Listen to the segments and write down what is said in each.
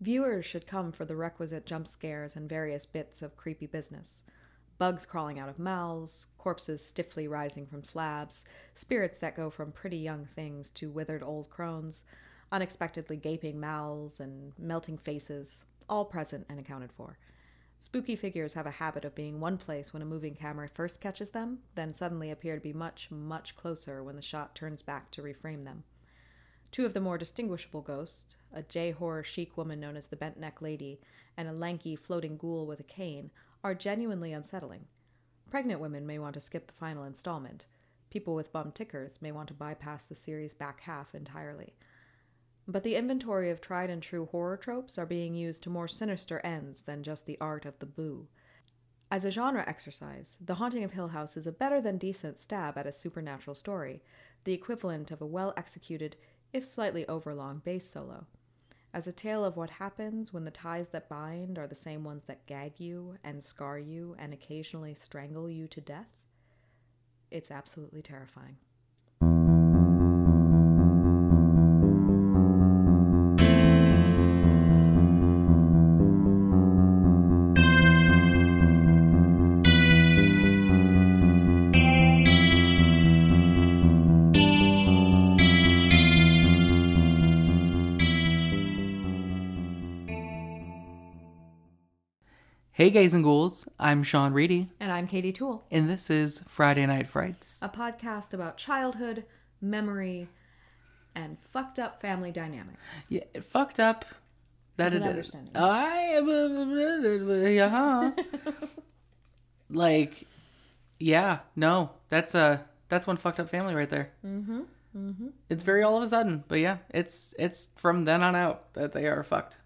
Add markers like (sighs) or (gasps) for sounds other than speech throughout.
Viewers should come for the requisite jump scares and various bits of creepy business. Bugs crawling out of mouths, corpses stiffly rising from slabs, spirits that go from pretty young things to withered old crones, unexpectedly gaping mouths and melting faces, all present and accounted for. Spooky figures have a habit of being one place when a moving camera first catches them, then suddenly appear to be much, much closer when the shot turns back to reframe them. Two of the more distinguishable ghosts, a J horror chic woman known as the Bent Neck Lady, and a lanky floating ghoul with a cane, are genuinely unsettling. Pregnant women may want to skip the final installment. People with bum tickers may want to bypass the series' back half entirely. But the inventory of tried and true horror tropes are being used to more sinister ends than just the art of the boo. As a genre exercise, The Haunting of Hill House is a better than decent stab at a supernatural story, the equivalent of a well executed, if slightly overlong, bass solo. As a tale of what happens when the ties that bind are the same ones that gag you and scar you and occasionally strangle you to death, it's absolutely terrifying. Hey, gays and ghouls. I'm Sean Reedy, And I'm Katie Toole, and this is Friday Night Frights. a podcast about childhood, memory, and fucked up family dynamics. Yeah, fucked up. That an it is. I yeah. (laughs) like, yeah, no, that's a that's one fucked up family right there. Mm-hmm. Mm-hmm. It's very all of a sudden, but yeah, it's it's from then on out that they are fucked.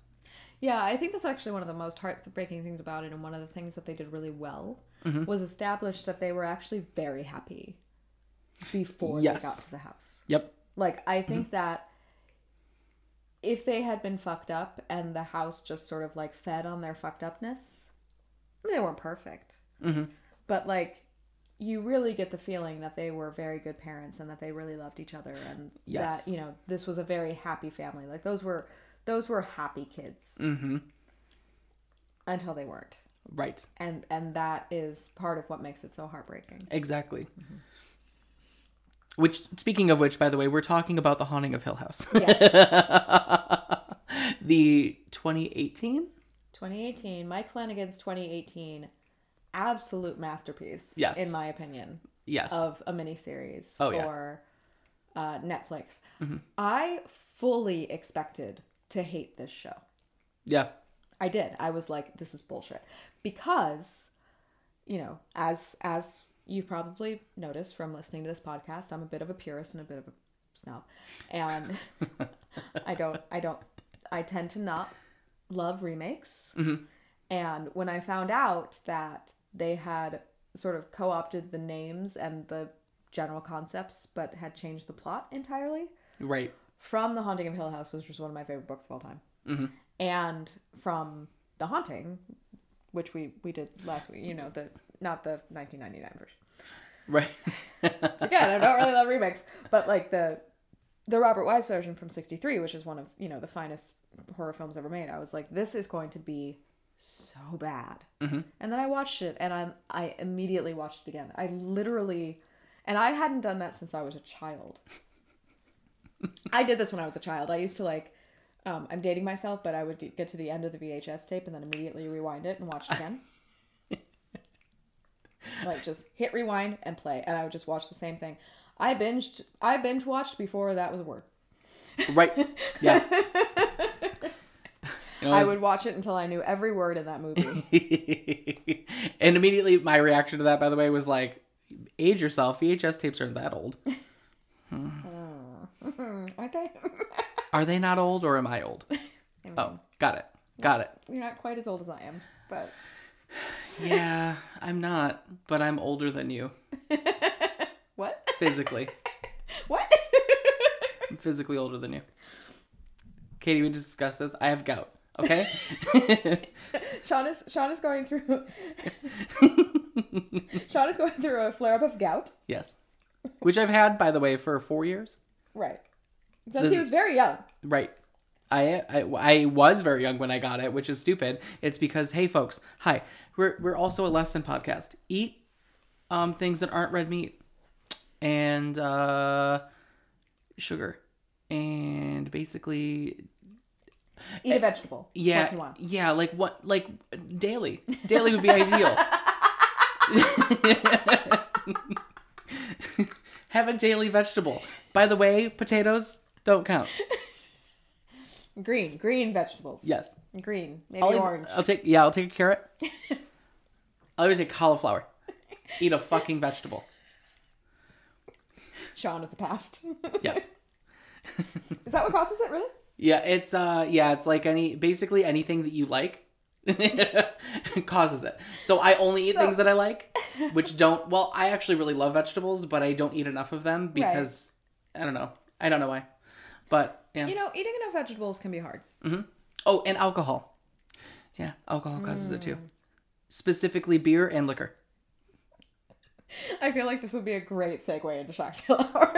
Yeah, I think that's actually one of the most heartbreaking things about it, and one of the things that they did really well mm-hmm. was establish that they were actually very happy before they got to the house. Yep. Like, I mm-hmm. think that if they had been fucked up and the house just sort of like fed on their fucked upness, I mean, they weren't perfect, mm-hmm. but like, you really get the feeling that they were very good parents and that they really loved each other and Yes. that you know this was a very happy family. Like those were those were happy kids Mm-hmm. until they weren't, Right. and and that is part of what makes it so heartbreaking. Exactly. Which, speaking of which, by the way, we're talking about the haunting of Hill House. Yes. (laughs) the 2018 2018, Mike Flanagan's 2018, absolute masterpiece. Yes. in my opinion, yes of a miniseries Oh, yeah. for uh, Netflix. Mm-hmm. I fully expected to hate this show. yeah I did. I was like, this is bullshit. Because, you know, as as you've probably noticed from listening to this podcast, I'm a bit of a purist and a bit of a snob. And (laughs) I don't I don't I tend to not love remakes. Mm-hmm. And when I found out that they had sort of co-opted the names and the general concepts but had changed the plot entirely, right from The Haunting of Hill House, which was one of my favorite books of all time, mm-hmm. and from The Haunting, which we we did last week. You know, the not the 1999 version. right Which again, I don't really love remakes, but like the the Robert Wise version from '63, which is one of you know the finest horror films ever made. I was like, this is going to be so bad. Mm-hmm. And then I watched it, and I I immediately watched it again. I literally, and I hadn't done that since I was a child. I did this when I was a child. I used to like. Um, I'm dating myself, but I would do- get to the end of the VHS tape and then immediately rewind it and watch it again. (laughs) like just hit rewind and play, and I would just watch the same thing. I binged. I binge watched before that was a word. right yeah (laughs) You know, I it's- would watch it until I knew every word in that movie. (laughs) and immediately my reaction to that by the way was like age yourself vhs tapes aren't that old Mm-hmm. Aren't they? (laughs) are they not old or am i old oh got it got it You're not quite as old as I am, but (sighs) yeah i'm not but i'm older than you (laughs) what? physically (laughs) what? I'm physically older than you. Katie, we discussed this. I have gout. Okay. Sean is Sean is going through. Sean is going through a flare up of gout. yes. Which I've had, by the way, for four years. Right. Since This- he was very young. Right. I, I I was very young when I got it, which is stupid. It's because hey folks, hi. We're we're also a lesson podcast. Eat um things that aren't red meat and uh sugar and basically Eat a vegetable. yeah yeah like what like daily daily would be ideal. (laughs) (laughs) Have a daily vegetable. By the way, potatoes don't count. (laughs) Green, green vegetables. Yes. Green, maybe I'll, orange. I'll take yeah, I'll take a carrot. (laughs) I'll always take cauliflower. Eat a fucking vegetable. Sean of the past. (laughs) Yes. Is that what causes it? Really? Yeah, it's uh yeah, it's like any basically anything that you like (laughs) causes it. So I only eat So- things that I like, which don't well, I actually really love vegetables, but I don't eat enough of them because I don't know. I don't know why. But yeah. You know, eating enough vegetables can be hard. Mm-hmm. oh, and alcohol. Yeah, alcohol causes it too. Mm. Specifically beer and liquor. (laughs) I feel like this would be a great segue into Shocktail (laughs) Hour.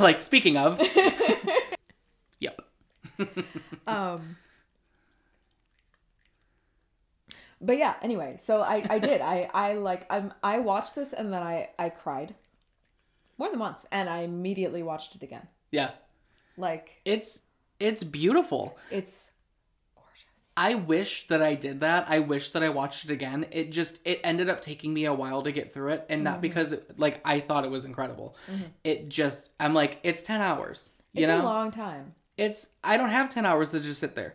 (laughs) like speaking of (laughs) Yep. (laughs) um, but yeah. Anyway, so I I did I I like I'm I watched this and then I I cried more than once and I immediately watched it again. Yeah. Like It's it's beautiful. it's. I wish that I did that. I wish that I watched it again. It just it ended up taking me a while to get through it and Mm-hmm. not because it, like I thought it was incredible. It just I'm like it's 10 hours. You It's know? a long time. it's I don't have 10 hours to just sit there.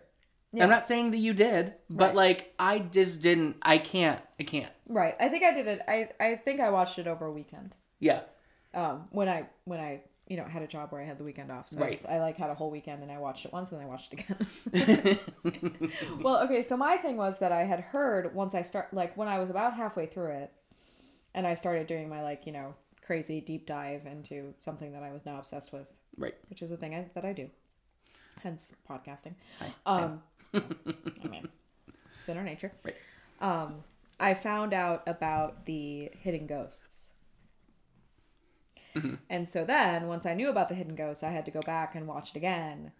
Yeah. I'm not saying that you did, but Right. like I just didn't I can't. I can't. Right. I think I did it. I I think I watched it over a weekend. Yeah. Um, when I when I you know had a job where I had the weekend off, so I, Right. was- I like had a whole weekend and I watched it once and then I watched it again. (laughs) (laughs) well, okay. So my thing was that I had heard once I start like when I was about halfway through it, and I started doing my like you know crazy deep dive into something that I was now obsessed with, Right. which is a thing I, that I do, hence podcasting. Hi. Um, I mean, (laughs) it's in our nature. Right. Um, I found out about the hidden ghosts. Mm-hmm. And so then, once I knew about the hidden ghosts, I had to go back and watch it again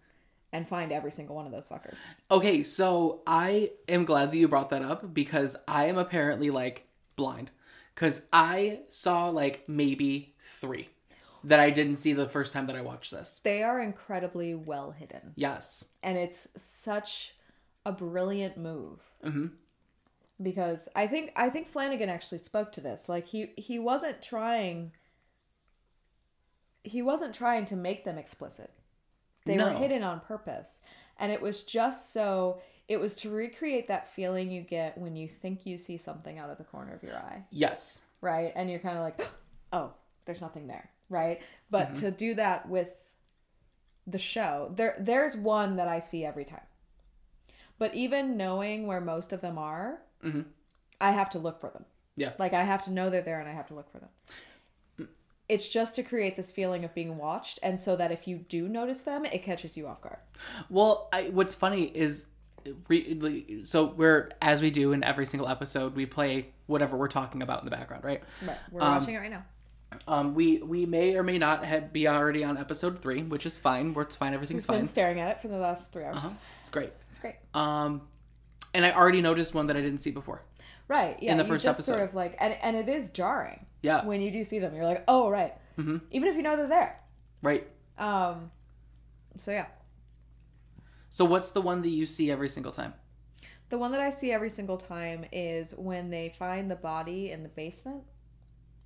and find every single one of those fuckers. Okay, so I am glad that you brought that up because I am apparently like blind. Cuz I saw like maybe 3 that I didn't see the first time that I watched this. They are incredibly well hidden. Yes. And it's such a brilliant move. Mhm. Because I think I think Flanagan actually spoke to this. Like he he wasn't trying he wasn't trying to make them explicit. They were hidden on purpose. And it was just so it was to recreate that feeling you get when you think you see something out of the corner of your eye, Yes. right? And you're kind of like, (gasps) "Oh, there's nothing there." Right? But to do that with the show, there there's one that I see every time. But even knowing where most of them are, Mhm. I have to look for them. Yeah. Like I have to know they're there and I have to look for them. It's just to create this feeling of being watched and so that if you do notice them, it catches you off guard. Well, I, what's funny is so we're as we do in every single episode, we play whatever we're talking about in the background, right? Right. We're Um, watching it right now. Um, we we may or may not have, be already on episode three, which is fine. We're, it's fine. Everything's We've been fine. staring at it for the last three hours. Uh-huh. It's great. It's great. Um, and I already noticed one that I didn't see before. Right. Yeah. In the first just sort of like and and it is jarring. Yeah. When you do see them, you're like, oh right. Mhm. Even if you know they're there. Right. Um. So yeah, So what's the one that you see every single time? the one that I see every single time is when they find the body in the basement.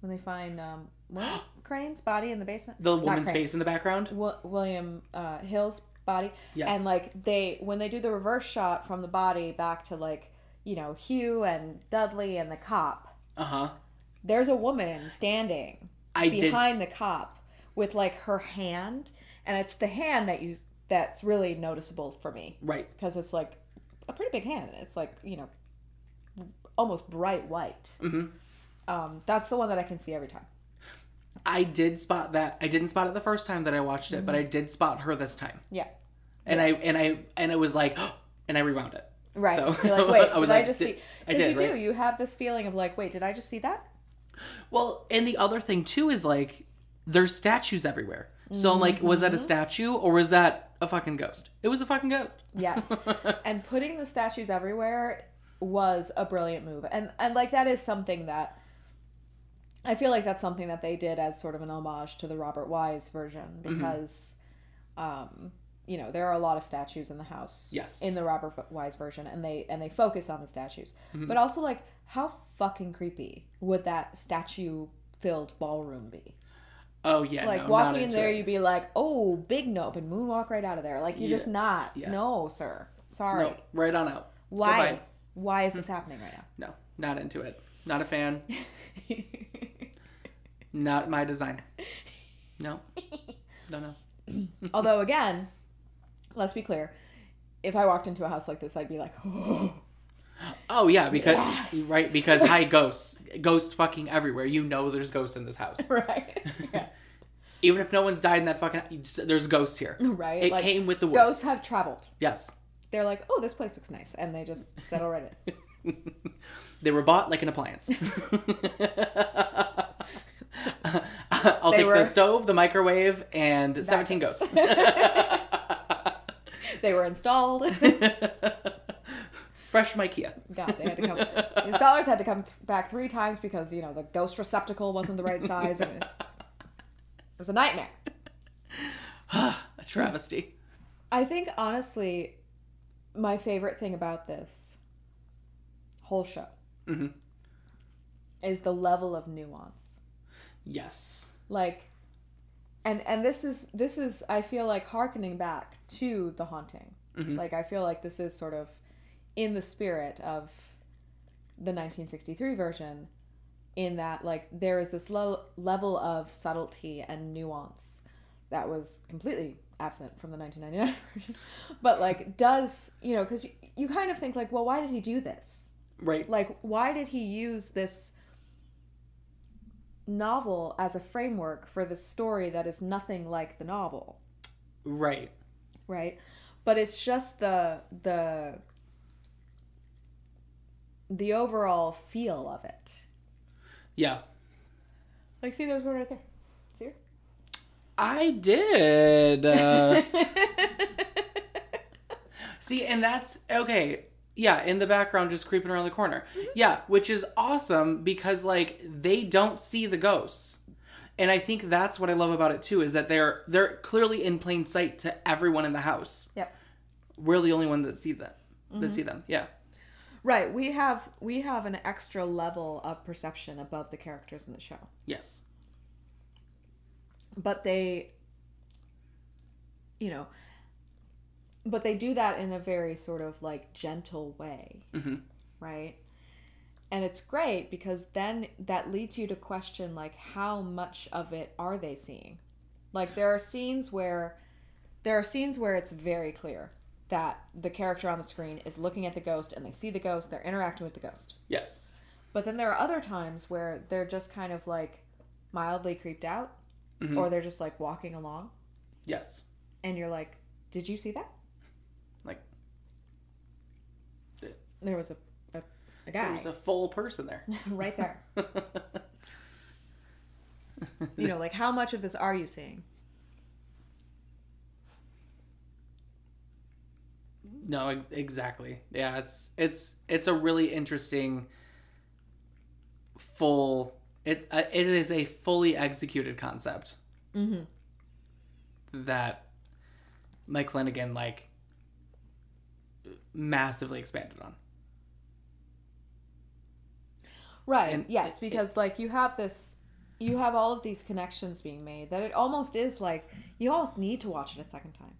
When they find um (gasps) what? Crane's body in the basement. The Not woman's Crane. face in the background. Wi- William uh, Hill's body. Yes. And like they when they do the reverse shot from the body back to like you know Hugh and Dudley and the cop. Uh huh. There's a woman standing I did. behind the cop with like her hand, and it's the hand that you that's really noticeable for me Right. because it's like a pretty big hand. It's like you know almost bright white. hmm Um, that's the one that I can see every time. I did spot that. I didn't spot it the first time that I watched it, but I did spot her this time. Yeah. And I and I and it was like, (gasps) and I rewound it. Right. So, You're like, wait, (laughs) I was did I just did- see? I Because did, you do. You have this feeling of like, wait, did I just see that? Well, and the other thing too is like there's statues everywhere. So I'm like, was that a statue or was that a fucking ghost? It was a fucking ghost. Yes. (laughs) and putting the statues everywhere was a brilliant move. And and like that is something that I feel like that's something that they did as sort of an homage to the Robert Wise version because um you know, there are a lot of statues in the house. Yes. In the Robert Wise version and they and they focus on the statues. Mm-hmm. But also like how fucking creepy would that statue filled ballroom be? Oh yeah, like no, walking in there it. you'd be like oh big nope and moonwalk right out of there like you're just not Yeah. no sir sorry No, right on out. why Goodbye. why is this hmm. happening right now? No, not into it. Not a fan. (laughs) Not my design. No. No, no. (clears throat) although again let's be clear if i walked into a house like this i'd be like (gasps) oh Oh yeah, because Yes. right because high ghosts, ghost fucking everywhere. You know there's ghosts in this house. (laughs) right yeah. (laughs) Even if no one's died in that fucking, there's ghosts here. right It like came with the wood. ghosts have traveled Yes, they're like oh this place looks nice and they just settle right in (laughs) they were bought like an appliance. I'll They take were- the stove, the microwave, and 17 ghosts. they were installed Fresh from IKEA. God, they had to come. The installers had to come th- back three times because you know the ghost receptacle wasn't the right size, and it's, it was a nightmare. (sighs) A travesty. I think honestly, my favorite thing about this whole show Mhm. is the level of nuance. Yes. Like, and and this is this is I feel like harkening back to the haunting. Mhm. Like I feel like this is sort of in the spirit of the 1963 version in that like there is this lo- level of subtlety and nuance that was completely absent from the 1999 (laughs) version but like does you know because you, you kind of think like well why did he do this Right. like why did he use this novel as a framework for the story that is nothing like the novel Right. right but it's just the the the overall feel of it Yeah. like see there's one right there see her? I did. Uh, (laughs) see, and that's okay. Yeah, in the background, just creeping around the corner. Yeah, which is awesome because like they don't see the ghosts, and I think that's what I love about it too is that they're they're clearly in plain sight to everyone in the house. yep We're the only one that see them. That see them. Yeah. Right we have we have an extra level of perception above the characters in the show. Yes. but they you know but they do that in a very sort of like gentle way. Hmm right? And it's great because then that leads you to question like how much of it are they seeing? Like there are scenes where there are scenes where it's very clear that the character on the screen is looking at the ghost and they see the ghost they're interacting with the ghost Yes. but then there are other times where they're just kind of like mildly creeped out Mhm. or they're just like walking along Yes. and you're like did you see that Like there was a a, a guy there's a full person there. (laughs) right there (laughs) you know like how much of this are you seeing No, ex- exactly. Yeah, it's it's it's a really interesting full it uh, it is a fully executed concept mm-hmm. that Mike Flanagan like massively expanded on. right And yes it- because like you have this you have all of these connections being made that it almost is like you almost need to watch it a second time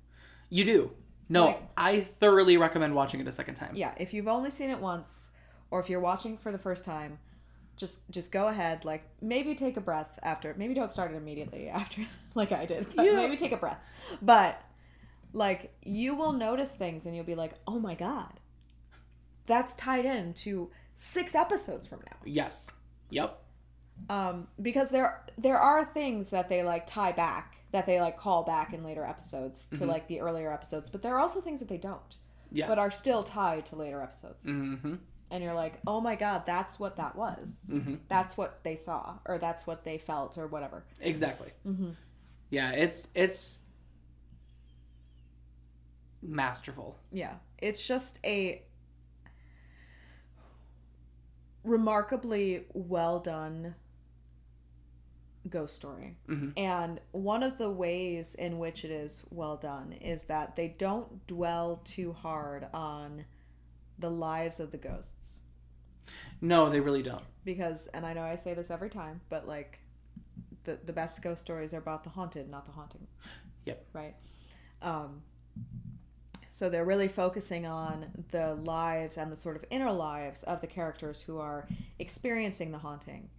You do. No, Like- I thoroughly recommend watching it a second time. yeah if you've only seen it once or if you're watching for the first time just just go ahead like maybe take a breath after maybe don't start it immediately (laughs) after like i did but Yeah. maybe take a breath but like you will notice things and you'll be like oh my god that's tied in to six episodes from now Yes. Yep. um because there there are things that they like tie back that they like call back in later episodes to like the earlier episodes but there are also things that they don't Yeah. but are still tied to later episodes Mm-hmm. and you're like, oh my god, that's what that was. Mm-hmm. That's what they saw, or that's what they felt, or whatever. Exactly. Mhm. Yeah, it's it's masterful. Yeah, it's just a remarkably well done ghost story. Mhm. And one of the ways in which it is well done is that they don't dwell too hard on the lives of the ghosts. No, they really don't. Because, and I know I say this every time, but like the, the best ghost stories are about the haunted, not the haunting. Yep. Right? Um, so they're really focusing on the lives and the sort of inner lives of the characters who are experiencing the haunting.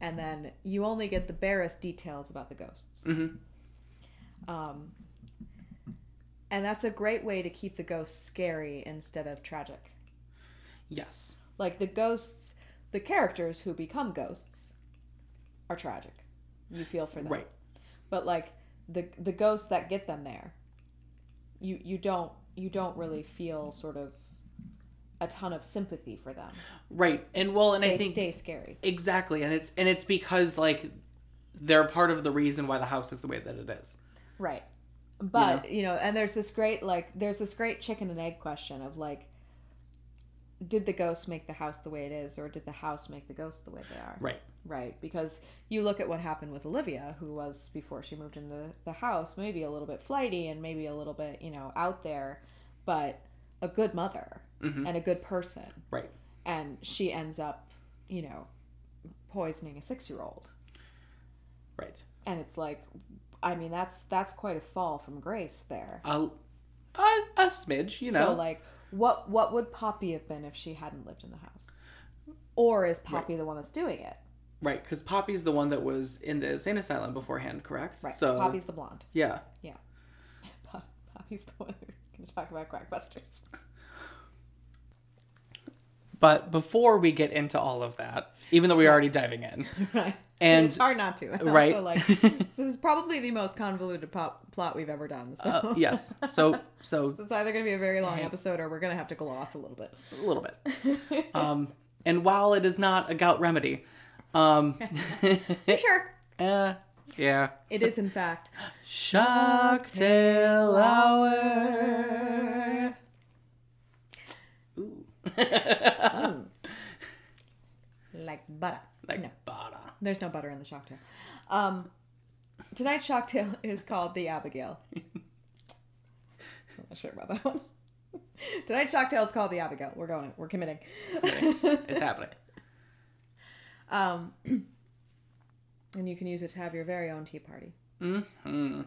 And then you only get the barest details about the ghosts. hmm Um, and that's a great way to keep the ghosts scary instead of tragic. Yes. Like the ghosts, the characters who become ghosts are tragic. You feel for them. Right. But like the the ghosts that get them there, you you don't you don't really feel sort of a ton of sympathy for them. Right. And well, and They I think stay scary. exactly, and it's and it's because like they're part of the reason why the house is the way that it is. Right. But, you know, and there's this great like there's this great chicken and egg question of like did the ghost make the house the way it is or did the house make the ghost the way they are? Right. Right, because you look at what happened with Olivia, who was before she moved into the house, maybe a little bit flighty and maybe a little bit, you know, out there, but a good mother Mhm. and a good person. Right. And she ends up, you know, poisoning a 6-year-old. Right. And it's like I mean, that's that's quite a fall from grace there. A, a, a smidge, you know. So like what what would Poppy have been if she hadn't lived in the house? Or is Poppy the one that's doing it? right, because Poppy's the one that was in the insane asylum beforehand, correct? Right. So Poppy's the blonde. yeah. Yeah. (laughs) Poppy's the one to talk about Quackbusters. But before we get into all of that, even though we're already diving in, (laughs) right. And- it's hard not to. (laughs) And right. Also, like, (laughs) this is probably the most convoluted pop- plot we've ever done. So uh, yes. So so it's either going to be a very long episode or we're going to have to gloss a little bit. a little bit. Um, and while it is not a gout remedy, um, sure. uh, yeah, It is, in fact, Shocktail Hour. Ooh. (laughs) like butter. like No. butter. There's no butter in the shocktail. Um, tonight's shocktail (laughs) is called the Abigail. I'm not sure about that one. (laughs) tonight's shocktail is called the Abigail. We're going. We're committing. It's happening. um, (clears throat) and you can use it to have your very own tea party. hmm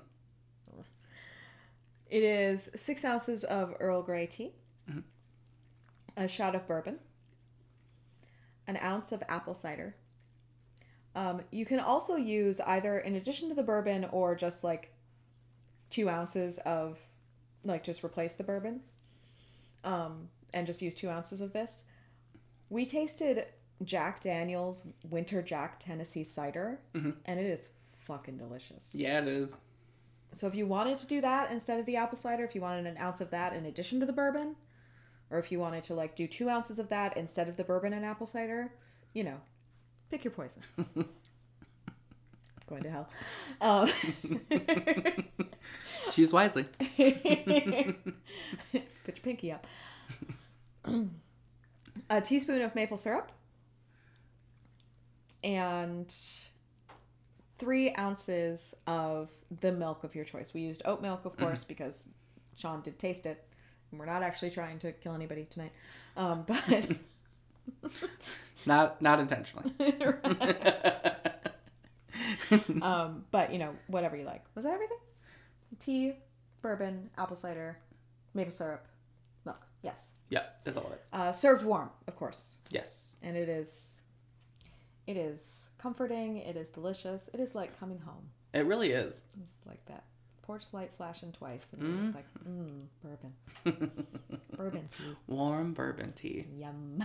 It is six ounces of Earl Grey tea, a shot of bourbon, an ounce of apple cider. Um, you can also use either in addition to the bourbon or just like two ounces of, like, just replace the bourbon um, and just use two ounces of this. We tasted Jack Daniels Winter Jack Tennessee cider, Mhm. and it is fucking delicious. Yeah, it is. So if you wanted to do that instead of the apple cider, if you wanted an ounce of that in addition to the bourbon, or if you wanted to like do two ounces of that instead of the bourbon and apple cider, you know, pick your poison. (laughs) Going to hell. Um, (laughs) Choose wisely. (laughs) Put your pinky up. (clears throat) a teaspoon of maple syrup and three ounces of the milk of your choice. We used oat milk, of course, because Sean did taste it. And we're not actually trying to kill anybody tonight. Um, but (laughs) (laughs) Not not intentionally. (laughs) um, but you know, whatever you like. Was that everything? Tea, bourbon, apple cider, maple syrup, milk. Yes. yeah, that's all of it. Uh, served warm, of course. Yes. and it is it is comforting it is delicious it is like coming home It really is. it's like that porch light flashing twice and it's like mm, bourbon (laughs) bourbon tea Warm bourbon tea. yum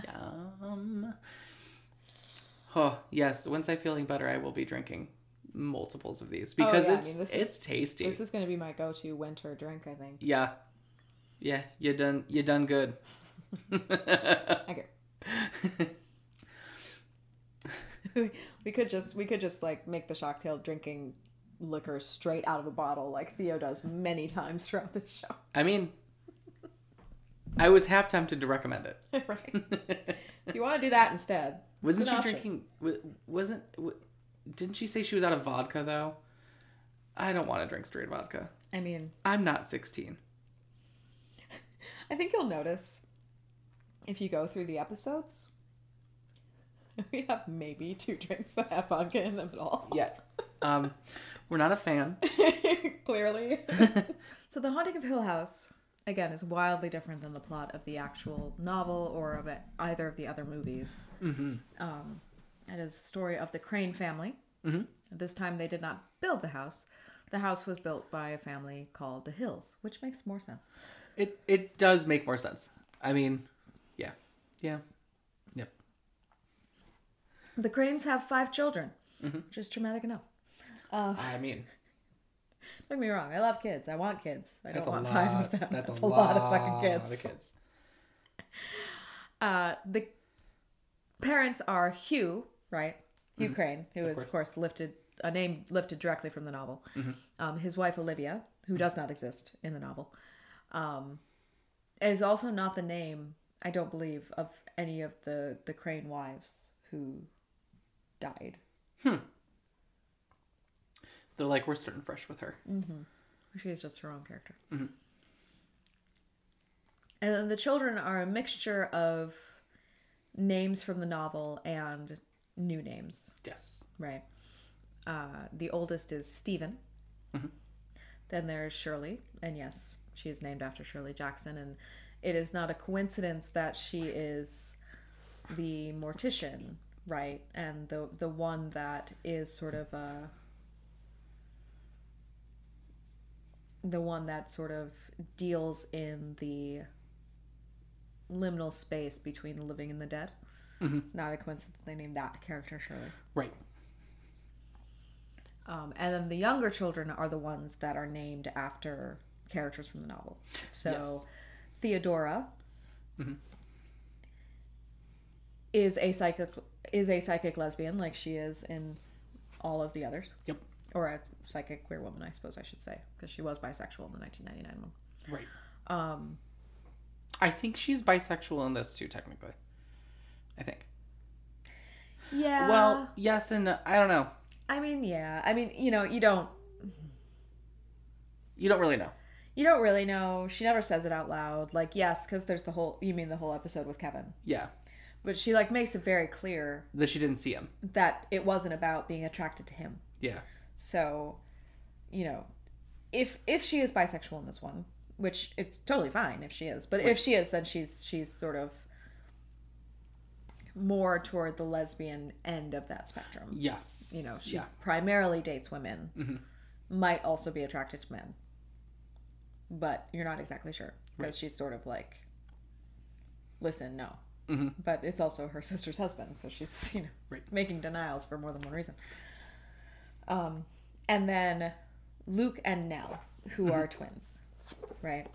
Yum. Oh, yes. Once I'm feeling better, I will be drinking multiples of these because Oh, yeah, I it's mean, this it's is- tasty. this is going to be my go-to winter drink i think Yeah. Yeah, you done you done good. (laughs) okay (laughs) (laughs) we could just we could just like make the shocktail drinking liquor straight out of a bottle like Theo does many (laughs) times throughout the show. I mean, I was half tempted to recommend it. (laughs) right. You want to do that instead. Wasn't she option. drinking? Wasn't? Didn't she say she was out of vodka though? I don't want to drink straight vodka. I mean, I'm not 16. I think you'll notice if you go through the episodes, (laughs) we have maybe two drinks that have vodka in them at all. Yeah. um, we're not a fan. (laughs) Clearly. (laughs) so, The Haunting of Hill House, again, is wildly different than the plot of the actual novel or of it, either of the other movies. Mm-hmm. Um, it is the story of the Crane family. Mhm. This time they did not build the house. The house was built by a family called the Hills, which makes more sense. It it does make more sense. I mean, yeah, yeah, yep. The Cranes have five children, Mm-hmm. which is traumatic enough. Uh, I mean, don't get me wrong, I love kids. I want kids. I don't want lot. five of them. That's, That's, a, a lot of fucking kids. of kids. (laughs) Uh, the parents are Hugh, right? Hugh Crane, who Mm-hmm. Of is of course. course lifted a name lifted directly from the novel. Mm-hmm. Um, his wife Olivia, who does not exist in the novel, um, is also not the name I don't believe of any of the the Crane wives who died. Hmm. They're like we're starting fresh with her. She is just her own character. Mm-hmm. And then the children are a mixture of names from the novel and new names. Yes. Right. Uh, the oldest is Stephen. Mm-hmm. Then there's Shirley, and yes, she is named after Shirley Jackson, and it is not a coincidence that she is the mortician, right? And the the one that is sort of uh the one that sort of deals in the liminal space between the living and the dead. It's not a coincidence they named that character Shirley. Right. Um, and then the younger children are the ones that are named after characters from the novel. So Yes. Theodora is a psychic is a psychic lesbian like she is in all of the others. Yep. Or a psychic queer woman, I suppose I should say, because she was bisexual in the 1999 one. Right. Um, I think she's bisexual in this too, technically. I think. yeah. Well, yes and no. I don't know. I mean, yeah. I mean, you know, you don't You don't really know. you don't really know. She never says it out loud. Like, yes, because there's the whole. You mean the whole episode with Kevin? Yeah. But she like makes it very clear That she didn't see him. that it wasn't about being attracted to him. Yeah. So, you know, if if she is bisexual in this one, which it's totally fine if she is, but if she is, then she's she's sort of more toward the lesbian end of that spectrum. Yes. You know, she yeah. primarily dates women, mm-hmm. might also be attracted to men, but you're not exactly sure because she's sort of like, listen, no. Mhm. But it's also her sister's husband, so she's (laughs) you know Right. making denials for more than one reason. Um, and then Luke and Nell, who are twins, right?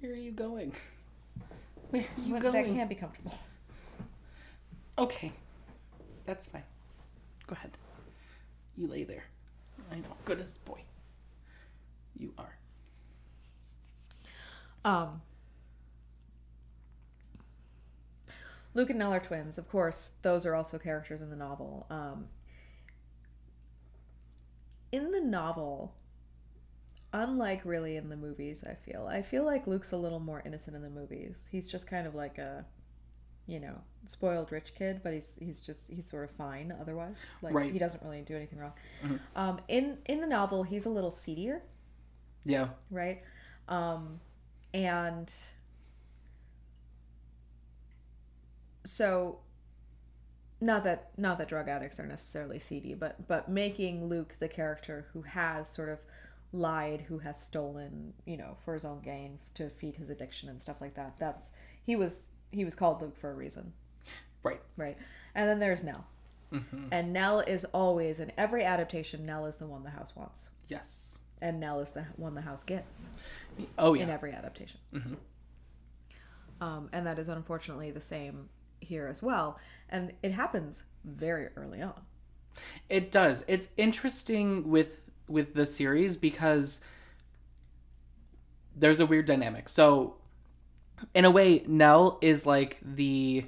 Where are you going? (laughs) Where are you going? that can't be comfortable. Okay. That's fine. Go ahead. You lay there. I know. Goodness boy. You are. Um, Luke and Nell are twins. Of course, those are also characters in the novel. Um, in the novel, unlike really in the movies, I feel I feel like Luke's a little more innocent in the movies. He's just kind of like a, you know, spoiled rich kid, but he's he's just he's sort of fine otherwise. Like Right. he doesn't really do anything wrong. Um, in in the novel, he's a little seedier Yeah. right? Um, and so, not that not that drug addicts are necessarily seedy, but but making Luke the character who has sort of lied, who has stolen, you know, for his own gain to feed his addiction and stuff like that. That's he was he was called Luke for a reason, Right. right? And then there's Nell, mm-hmm. and Nell is always in every adaptation. Nell is the one the house wants. Yes. And Nell is the one the house gets Oh yeah, in every adaptation. Um, and that is unfortunately the same here as well. And it happens very early on. It does. It's interesting with with the series because there's a weird dynamic. So in a way, Nell is like the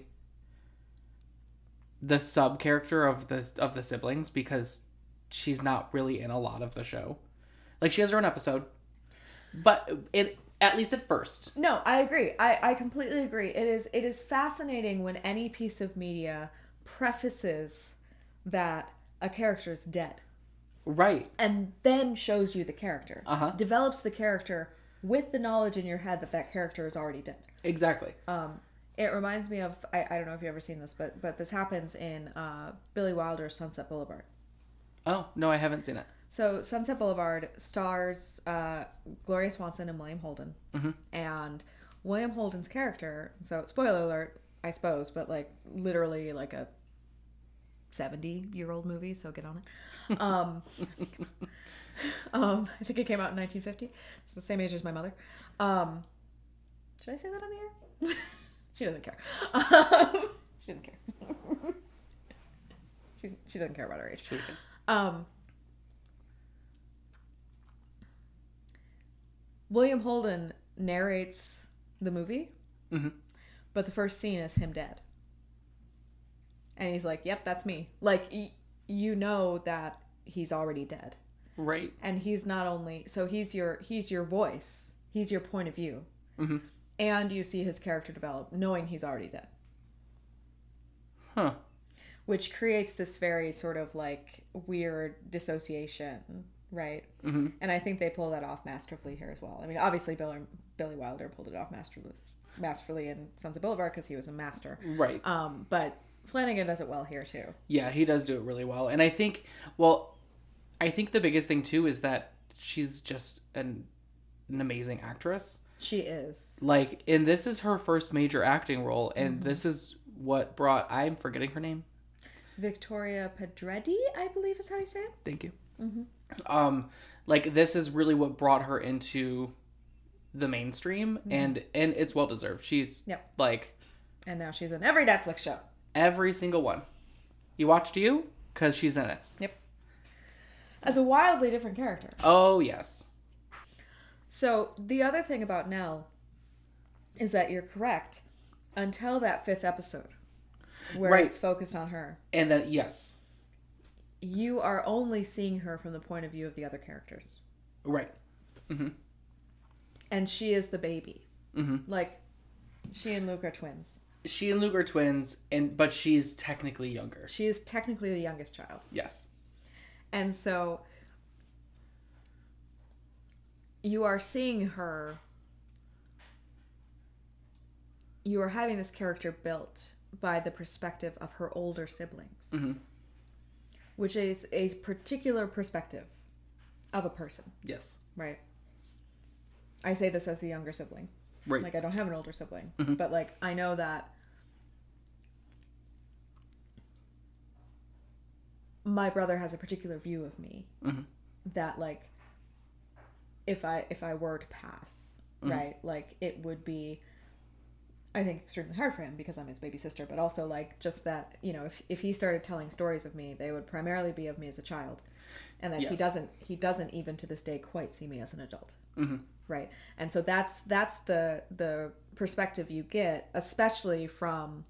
the sub character of the of the siblings because she's not really in a lot of the show. Like she has her own episode, but it at least at first. No, I agree. I, I completely agree. It is it is fascinating when any piece of media prefaces that a character is dead Right. and then shows you the character. Uh-huh. Develops the character with the knowledge in your head that that character is already dead. Exactly. Um, it reminds me of I, I don't know if you've ever seen this, but but this happens in uh, Billy Wilder's Sunset Boulevard. Oh, no, I haven't seen it. So Sunset Boulevard stars uh, Gloria Swanson and William Holden, Mhm. and William Holden's character. So spoiler alert, I suppose, but like literally like a seventy-year-old movie. So get on it. Um, (laughs) um, I think it came out in 1950. It's the same age as my mother. Um, should I say that on the air? (laughs) she doesn't care. Um, (laughs) she doesn't care. She's, she doesn't care about her age. Um, William Holden narrates the movie, Mhm. but the first scene is him dead. And he's like, "Yep, that's me." Like y- you know that he's already dead. Right. And he's not only so he's your he's your voice. He's your point of view. Mhm. And you see his character develop knowing he's already dead. Huh. which creates this very sort of like weird dissociation, right? hmm And I think they pull that off masterfully here as well. I mean, obviously Billy, Billy Wilder pulled it off masterfully, masterfully in Sunset Boulevard because he was a master. Right. Um, but Flanagan does it well here too. Yeah, he does do it really well. And I think, well, I think the biggest thing too is that she's just an, an amazing actress. She is. Like, and this is her first major acting role, and this is what brought. I'm forgetting her name. Victoria Pedretti, I believe is how you say it. Thank you. Mhm. Um, like this is really what brought her into the mainstream, and and it's well deserved. She's Yep. like And now she's in every Netflix show. every single one. You watched you because she's in it. Yep. As a wildly different character. Oh yes. So the other thing about Nell is that you're correct until that fifth episode where Right. it's focused on her. And then yes, You are only seeing her from the point of view of the other characters. right. And she is the baby. Mhm. Like she and Luke are twins. She and Luke are twins, and but she's technically younger. She is technically the youngest child. Yes. And so you are seeing her you are having this character built by the perspective of her older siblings. Mhm. Which is a particular perspective of a person, Yes. right? I say this as the younger sibling. Right. Like I don't have an older sibling, Mhm. but like I know that my brother has a particular view of me Mhm. that like if I if I were to pass, Mhm. right? Like it would be I think extremely hard for him because I'm his baby sister, but also like just that, you know, if if he started telling stories of me, they would primarily be of me as a child. And that he doesn't he doesn't even to this day quite see me as an adult Mhm. right and so that's that's the the perspective you get especially from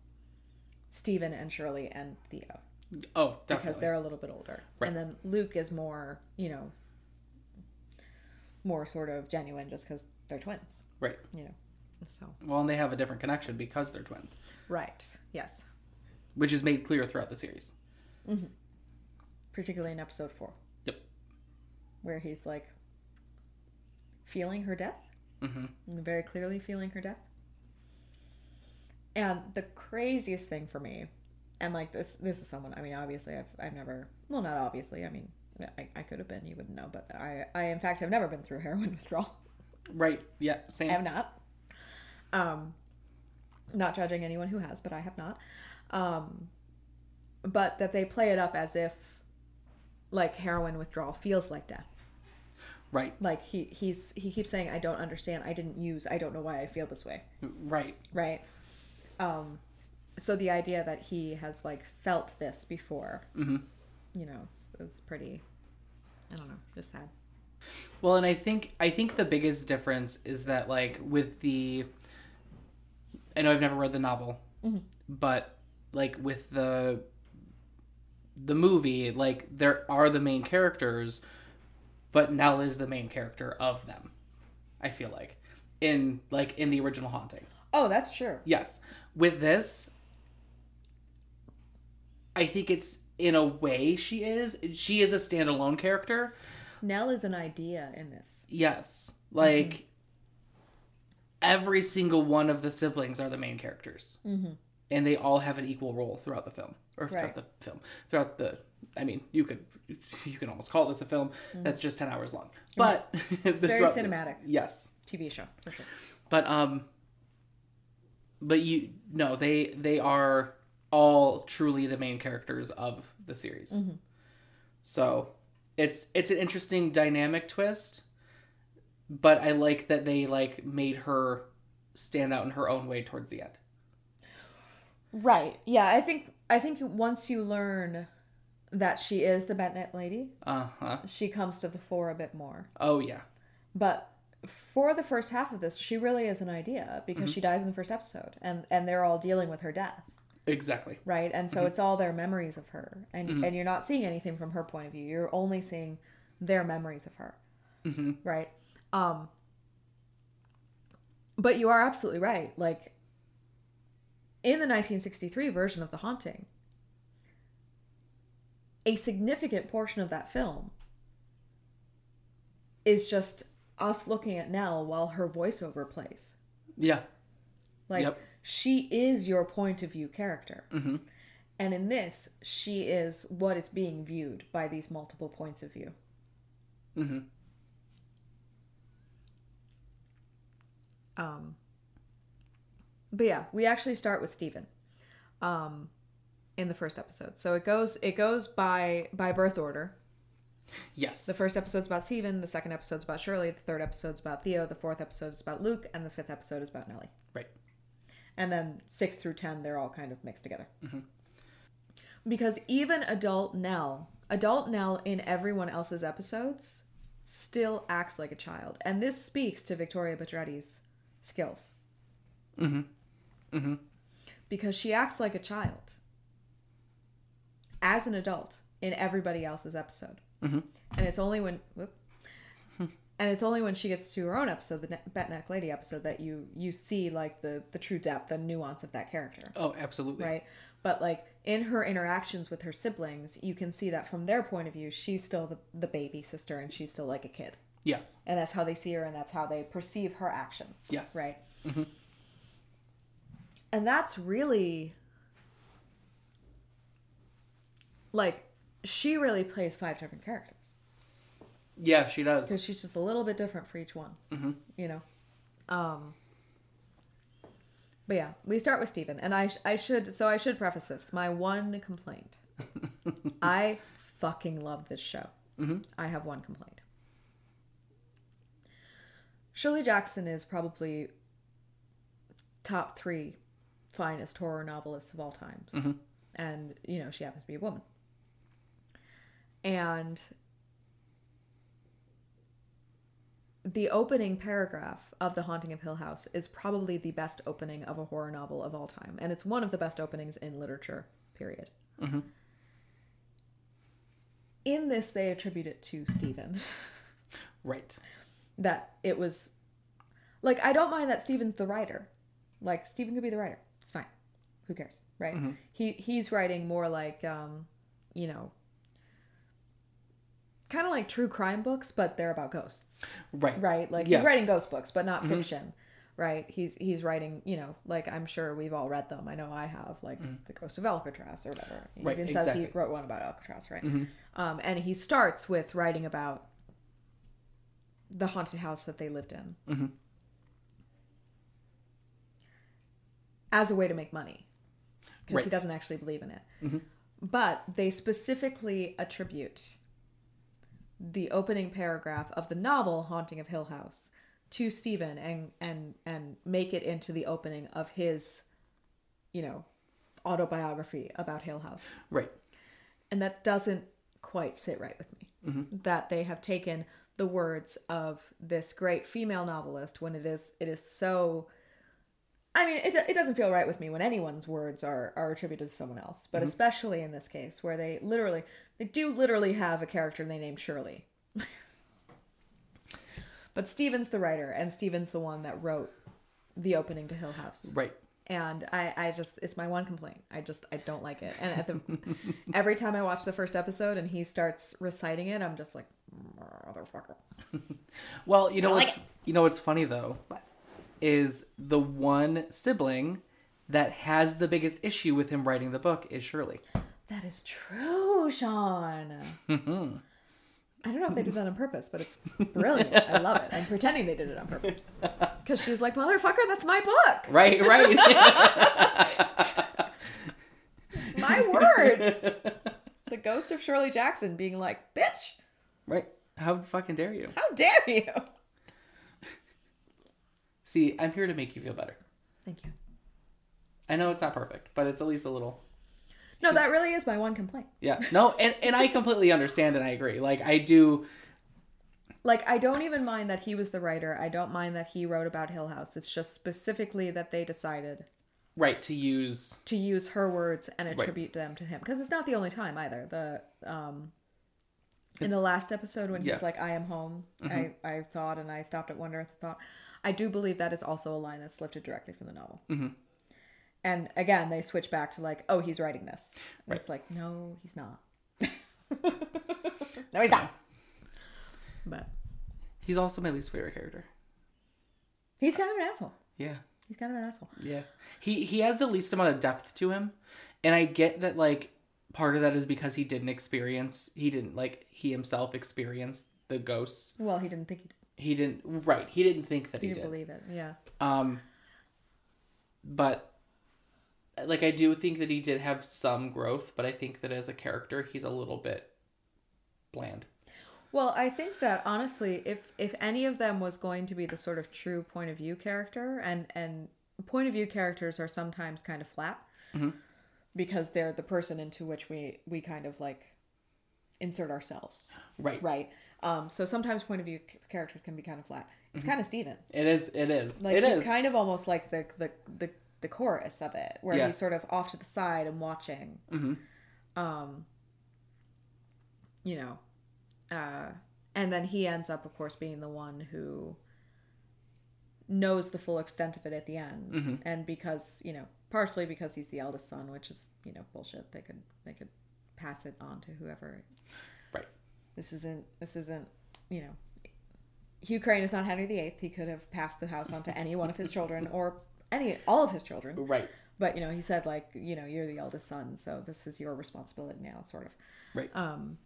Stephen and Shirley and Theo Oh, definitely. because they're a little bit older Right. and then Luke is more you know more sort of genuine just because they're twins Right. you know so Well, and they have a different connection because they're twins, right yes which is made clear throughout the series. particularly in episode four Yep. where he's like feeling her death hmm very clearly feeling her death. And the craziest thing for me, and like this, this is someone. I mean, obviously, I've I've never. Well, not obviously. I mean, I, I could have been. You wouldn't know, but I I in fact have never been through heroin (laughs) withdrawal. Right. Yeah. Same. I have not. Um, not judging anyone who has, but I have not. Um, but that they play it up as if, like heroin withdrawal feels like death. Right. Like he he's he keeps saying I don't understand. I didn't use. I don't know why I feel this way. Right. Right. Um so the idea that he has like felt this before, hmm you know, is, is pretty I don't know, just sad. Well, and I think I think the biggest difference is that like with the I know I've never read the novel, mm-hmm. but like with the the movie, like there are the main characters, but Nell is the main character of them. I feel like in like in the original Haunting. Oh, that's true. Yes. With this, I think it's in a way she is. She is a standalone character. Nell is an idea in this. Yes. Like mm-hmm. Every single one of the siblings are the main characters. Mm-hmm. And they all have an equal role throughout the film. Or throughout Right. the film. Throughout the I mean, you could you can almost call this a film that's just 10 hours long. But (laughs) It's very cinematic Yes. TV show for sure. But um but you no, they they are all truly the main characters of the series. Mhm. So it's it's an interesting dynamic twist, but I like that they like made her stand out in her own way towards the end. Right. Yeah, I think I think once you learn that she is the bent neck lady, Uh-huh. she comes to the fore a bit more. Oh yeah. But for the first half of this, she really is an idea because she dies in the first episode and and they're all dealing with her death, Exactly. right? And so it's all their memories of her. And and you're not seeing anything from her point of view. You're only seeing their memories of her. Mhm. Right? Um but you are absolutely right. Like in the 1963 version of The Haunting, a significant portion of that film is just us looking at Nell while her voiceover plays. Yeah. Like Yep. she is your point of view character. Mhm. And in this, she is what is being viewed by these multiple points of view. Mhm. Um, but yeah, we actually start with Stephen, um, in the first episode. So it goes it goes by by birth order. Yes. The first episode's about Stephen, the second episode's about Shirley, the third episode's about Theo, the fourth episode is about Luke, and the fifth episode is about Nellie. Right. And then six through ten, they're all kind of mixed together. Mm-hmm. Because even adult Nell, adult Nell in everyone else's episodes, still acts like a child, and this speaks to Victoria Pedretti's skills Mhm. Mhm. because she acts like a child as an adult in everybody else's episode. Mhm. And it's only when whoop, and it's only when she gets to her own episode, the ne- Bent Neck Lady episode, that you you see like the the true depth and nuance of that character, Oh, absolutely. right? But like in her interactions with her siblings, you can see that from their point of view, she's still the the baby sister, and she's still like a kid, Yeah. and that's how they see her, and that's how they perceive her actions. Yes. right. Mhm. And that's really like she really plays five different characters Yeah, she does. because she's just a little bit different for each one Mhm. you know um but yeah we start with stephen and i sh- i should so i should preface this my one complaint (laughs) i fucking love this show Mhm. i have one complaint shirley jackson is probably top three finest horror novelists of all times Mhm. and you know she happens to be a woman and the opening paragraph of The Haunting of Hill House is probably the best opening of a horror novel of all time. And it's one of the best openings in literature, period. Mhm. In this, they attribute it to Stephen. (laughs) Right. That it was. Like, I don't mind that Stephen's the writer. Like, Stephen could be the writer. It's fine. Who cares, right? Mhm. He He's writing more like, um, you know, kind of like true crime books, but they're about ghosts. Right. right like Yeah. he's writing ghost books but not Mhm. fiction right he's he's writing you know like i'm sure we've all read them i know i have like Mhm. the ghost of alcatraz or whatever he Right, even says he wrote one about alcatraz right Mhm. um, and he starts with writing about the haunted house that they lived in Mhm. as a way to make money because Right. he doesn't actually believe in it Mhm. but they specifically attribute the opening paragraph of the novel Haunting of Hill House to Stephen and and and make it into the opening of his you know autobiography about Hill House. Right. And that doesn't quite sit right with me. That they have taken the words of this great female novelist when it is it is so I mean, it, it doesn't feel right with me when anyone's words are, are attributed to someone else, but mm-hmm. especially in this case where they literally, they do literally have a character and they name Shirley. (laughs) but Stephen's the writer, and Stephen's the one that wrote the opening to Hill House. Right. And I, I just, it's my one complaint. I just, I don't like it. And at the, (laughs) every time I watch the first episode and he starts reciting it, I'm just like, motherfucker. (laughs) Well, you know like what's you know what's funny though is the one sibling that has the biggest issue with him writing the book is Shirley. That is true, Sean. (laughs) I don't know if they did that on purpose, but it's (laughs) brilliant. I love it. I'm pretending they did it on purpose. Because she's like, motherfucker, that's my book. Right, right. (laughs) My words. It's (laughs) the ghost of Shirley Jackson being like, bitch, right. How fucking dare you? how dare you? See, I'm here to make you feel better. Thank you. I know it's not perfect, but it's at least a little No, that really is my one complaint. Yeah. No, and, and I completely understand and I agree. Like I do Like, I don't even mind that he was the writer. I don't mind that he wrote about Hill House. It's just specifically that they decided right to use to use her words and attribute them to him because it's not the only time either the um in the last episode when yeah. he's like i am home i i thought and i stopped at one earth thought i do believe that is also a line that's lifted directly from the novel and again they switch back to like oh he's writing this and it's like no he's not (laughs) no he's not but he's also my least favorite character. he's kind of an asshole Yeah. he's kind of an asshole Yeah. He he has the least amount of depth to him. And I get that like part of that is because he didn't experience he didn't like he himself experienced the ghosts. well he didn't think he did He didn't right, he didn't think that he he, didn't did. believe it yeah Um but like I do think that he did have some growth, but I think that as a character he's a little bit bland. Well, I think that honestly, if if any of them was going to be the sort of true point of view character, and and point of view characters are sometimes kind of flat because they're the person into which we we kind of like insert ourselves, Right. right? Um, so sometimes point of view characters can be kind of flat. It's kind of Steven. It is it is. Like it is. kind of almost like the the the, the chorus of it, where Yeah. he's sort of off to the side and watching. Mhm. Um, you know, uh, and then he ends up, of course, being the one who knows the full extent of it at the end, Mm-hmm. and because you know, partially because he's the eldest son, which is you know bullshit. They could they could pass it on to whoever. Right. This isn't this isn't you know Hugh Crane is not Henry VIII. He could have passed the house on to any one of his children or any all of his children. Right. But you know, he said like, you know, you're the eldest son, so this is your responsibility now, sort of. Right. Um,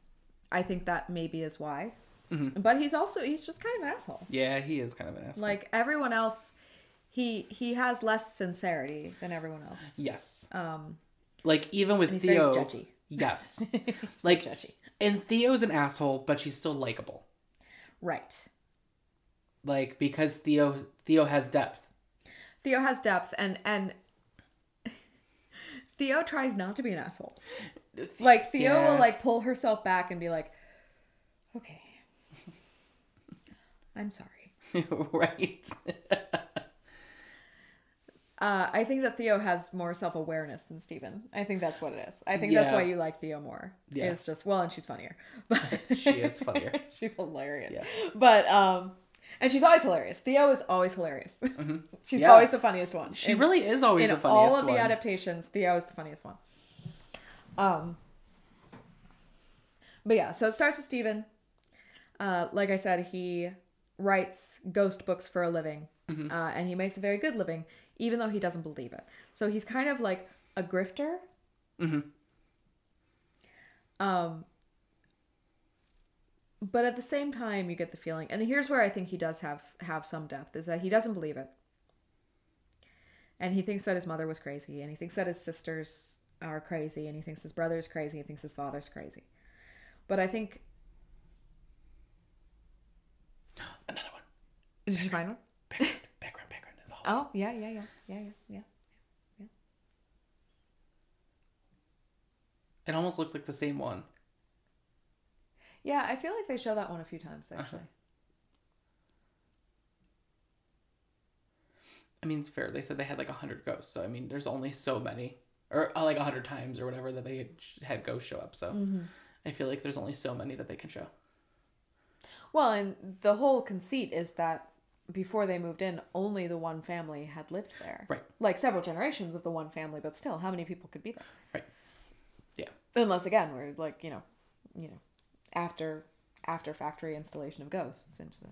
I think that maybe is why. Mm-hmm. But he's also he's just kind of an asshole. Yeah, he is kind of an asshole. Like everyone else, he he has less sincerity than everyone else. yes. Um, Like even with he's Theo. Yes. (laughs) Like- judgy. and Theo's an asshole, but she's still likable. Right. Like because Theo Theo has depth. Theo has depth, and and (laughs) Theo tries not to be an asshole. Like Theo Yeah. will like pull herself back and be like, "Okay, (laughs) I'm sorry." (laughs) right. Uh, I think that Theo has more self awareness than Steven. I think that's what it is. I think that's why you like Theo more. Yeah. It's just well, and she's funnier. But She is funnier. she's hilarious. Yeah. But um, and she's always hilarious. Theo is always hilarious. (laughs) she's Mm-hmm. Yeah. always the funniest one. She In- really is always in the funniest all of one. the adaptations, Theo is the funniest one. Um, but yeah, so it starts with Steven. Uh, like I said, he writes ghost books for a living, Mm-hmm. uh, and he makes a very good living, even though he doesn't believe it. So he's kind of like a grifter. Mm-hmm. Um, but at the same time you get the feeling and here's where i think he does have have some depth is that he doesn't believe it. And he thinks that his mother was crazy and he thinks that his sisters are crazy and he thinks his brother's crazy he thinks his father's crazy. But i think another one. Did you find one? Background background background oh yeah yeah yeah yeah yeah yeah. It almost looks like the same one. Yeah, I feel like they show that one a few times actually. I mean, it's fair. They said they had like 100 ghosts. So, I mean, there's only so many. Or uh, like 100 times or whatever that they had, had ghosts show up. So, Mm-hmm. I feel like there's only so many that they can show. Well, and the whole conceit is that before they moved in, only the one family had lived there. Right. Like several generations of the one family, but still, how many people could be there? Right. Yeah. Unless again, we're like, you know, you know, after after factory installation of ghosts into the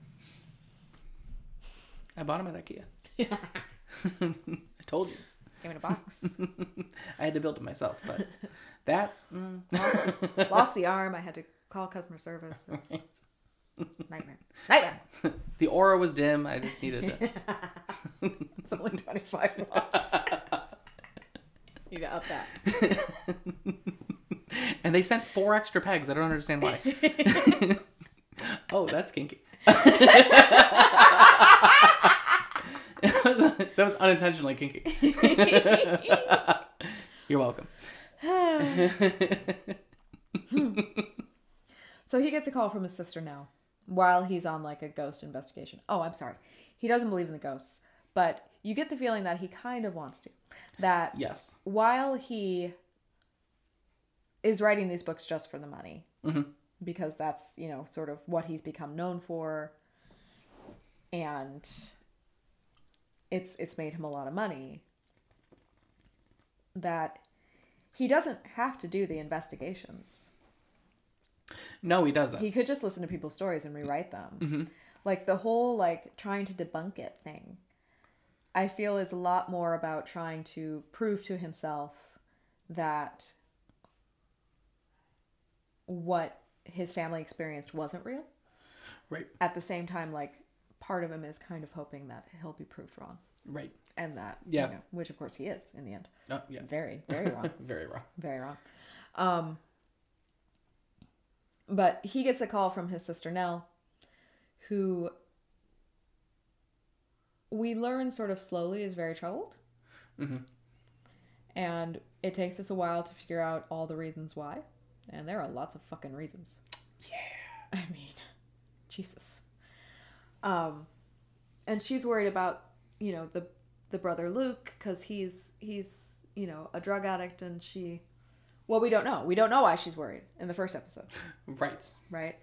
I bought them at IKEA. (laughs) I told you. came in a box. (laughs) I had to build it myself, but (laughs) that's mm, lost, lost the arm. I had to call customer service. Was nightmare. Nightmare. the aura was dim. I just needed to. It's only twenty five bucks. you got up that. (laughs) and they sent four extra pegs. I don't understand why. (laughs) oh, that's kinky. (laughs) that was unintentionally kinky. You're welcome. (sighs) Hmm. So he gets a call from his sister now while he's on like a ghost investigation. Oh, I'm sorry. He doesn't believe in the ghosts, but you get the feeling that he kind of wants to. That Yes. while he is writing these books just for the money, mm-hmm. because that's, you know, sort of what he's become known for and it's it's made him a lot of money that he doesn't have to do the investigations. No, he doesn't. He could just listen to people's stories and rewrite them. Mm-hmm. Like the whole like trying to debunk it thing. I feel is a lot more about trying to prove to himself that what his family experienced wasn't real. Right. At the same time, like part of him is kind of hoping that he'll be proved wrong, Right. and that Yeah. you know, which of course he is in the end. Oh, yes. Very, very wrong. (laughs) Very wrong. very wrong. Um, but he gets a call from his sister Nell, who we learn sort of slowly is very troubled. Mhm. And it takes us a while to figure out all the reasons why. And there are lots of fucking reasons. Yeah. (laughs) I mean, Jesus. Um, and she's worried about you know the the brother Luke because he's he's you know a drug addict and she, well we don't know we don't know why she's worried in the first episode (laughs) Right. right.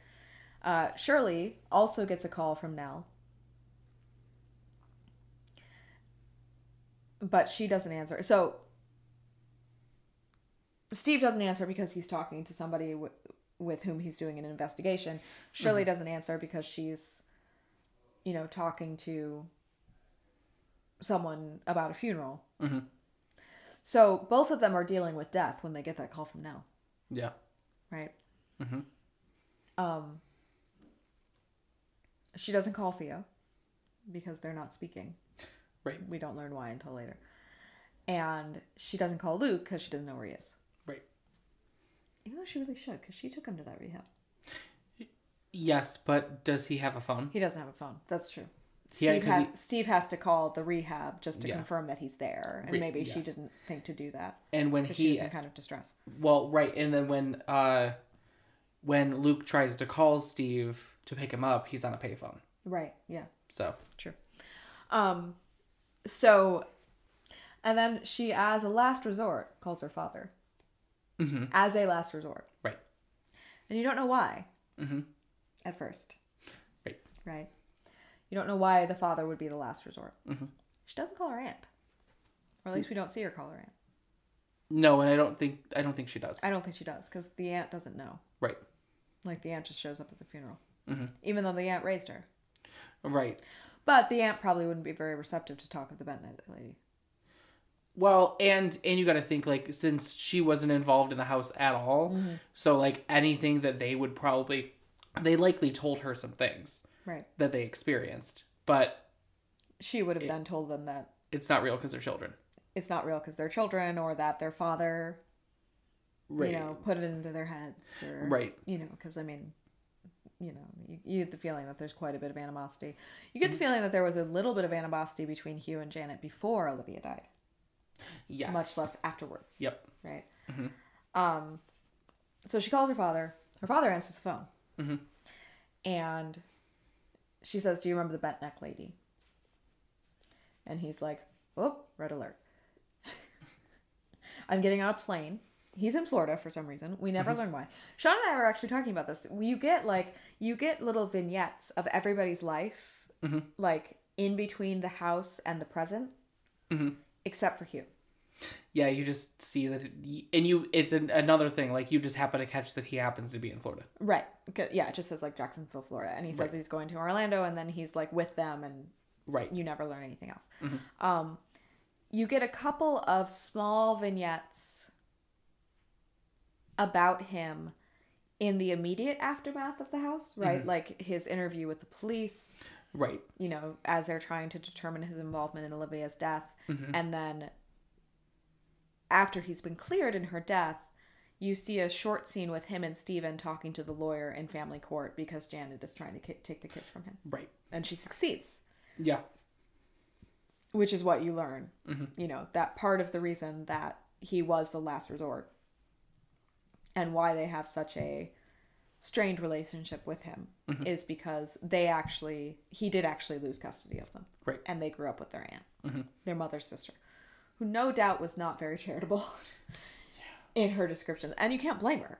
Uh, Shirley also gets a call from Nell, but she doesn't answer. So Steve doesn't answer because he's talking to somebody w- with whom he's doing an investigation. Shirley doesn't answer because she's, you know, talking to someone about a funeral. Mhm. So both of them are dealing with death when they get that call from Nell, Yeah. right? Mhm. Um, she doesn't call Theo because they're not speaking. Right. We don't learn why until later. And she doesn't call Luke because she doesn't know where he is. Even though she really should because she took him to that rehab. Yes, but does he have a phone? He doesn't have a phone. That's true. Yeah, Steve, ha- he- Steve has to call the rehab just to Yeah. confirm that he's there. And Re- maybe she didn't think to do that And when because she he was in kind of distress. Well, right, and then when uh when Luke tries to call Steve to pick him up, he's on a payphone. Right. Yeah. So True. Um, so, and then she, as a last resort, calls her father. Mhm. As a last resort. Right. And you don't know why. Mhm. At first. Right. Right. You don't know why the father would be the last resort. Mhm. She doesn't call her aunt. Or at least we don't see her call her aunt. no, and I don't think I don't think she does. I don't think she does because the aunt doesn't know. Right. Like the aunt just shows up at the funeral. Mhm. Even though the aunt raised her. Right. But the aunt probably wouldn't be very receptive to talk of the bent neck lady. Well, and and you got to think like since she wasn't involved in the house at all, Mm-hmm. so like anything that they would probably they likely told her some things Right. that they experienced, but She would have then told them that it's not real because they're children. it's not real because they're children or that their father Right. you know put it into their heads or Right. you know because i mean you know, you, you get the feeling that there's quite a bit of animosity. You get the feeling that there was a little bit of animosity between Hugh and Janet before Olivia died, Yes. much less afterwards. Yep. Right. Um, so she calls her father. Her father answers the phone, Mhm. and she says, "Do you remember the bent neck lady?" And he's like, "Oh, red alert." (laughs) I'm getting on a plane. He's in Florida for some reason. We never learn why. Sean and I were actually talking about this. You get like you get little vignettes of everybody's life, like in between the house and the present, Mhm. except for Hugh. Yeah, you just see that, it, and you. It's an, another thing. Like you just happen to catch that he happens to be in Florida. Right. Yeah, it just says like Jacksonville, Florida, and he says Right. he's going to Orlando, and then he's like with them, and Right. you never learn anything else. Mm-hmm. Um, you get a couple of small vignettes about him in the immediate aftermath of the house, right? Mm-hmm. Like his interview with the police, Right. you know, as they're trying to determine his involvement in Olivia's death. Mm-hmm. And then after he's been cleared in her death, you see a short scene with him and Steven talking to the lawyer in family court because Janet is trying to ki- take the kids from him. Right. And she succeeds, Yeah. which is what you learn. Mm-hmm. You know, that part of the reason that he was the last resort and why they have such a strained relationship with him mm-hmm. is because they actually, he did actually lose custody of them. Right. and they grew up with their aunt, mm-hmm. their mother's sister, who no doubt was not very charitable in her description. And you can't blame her.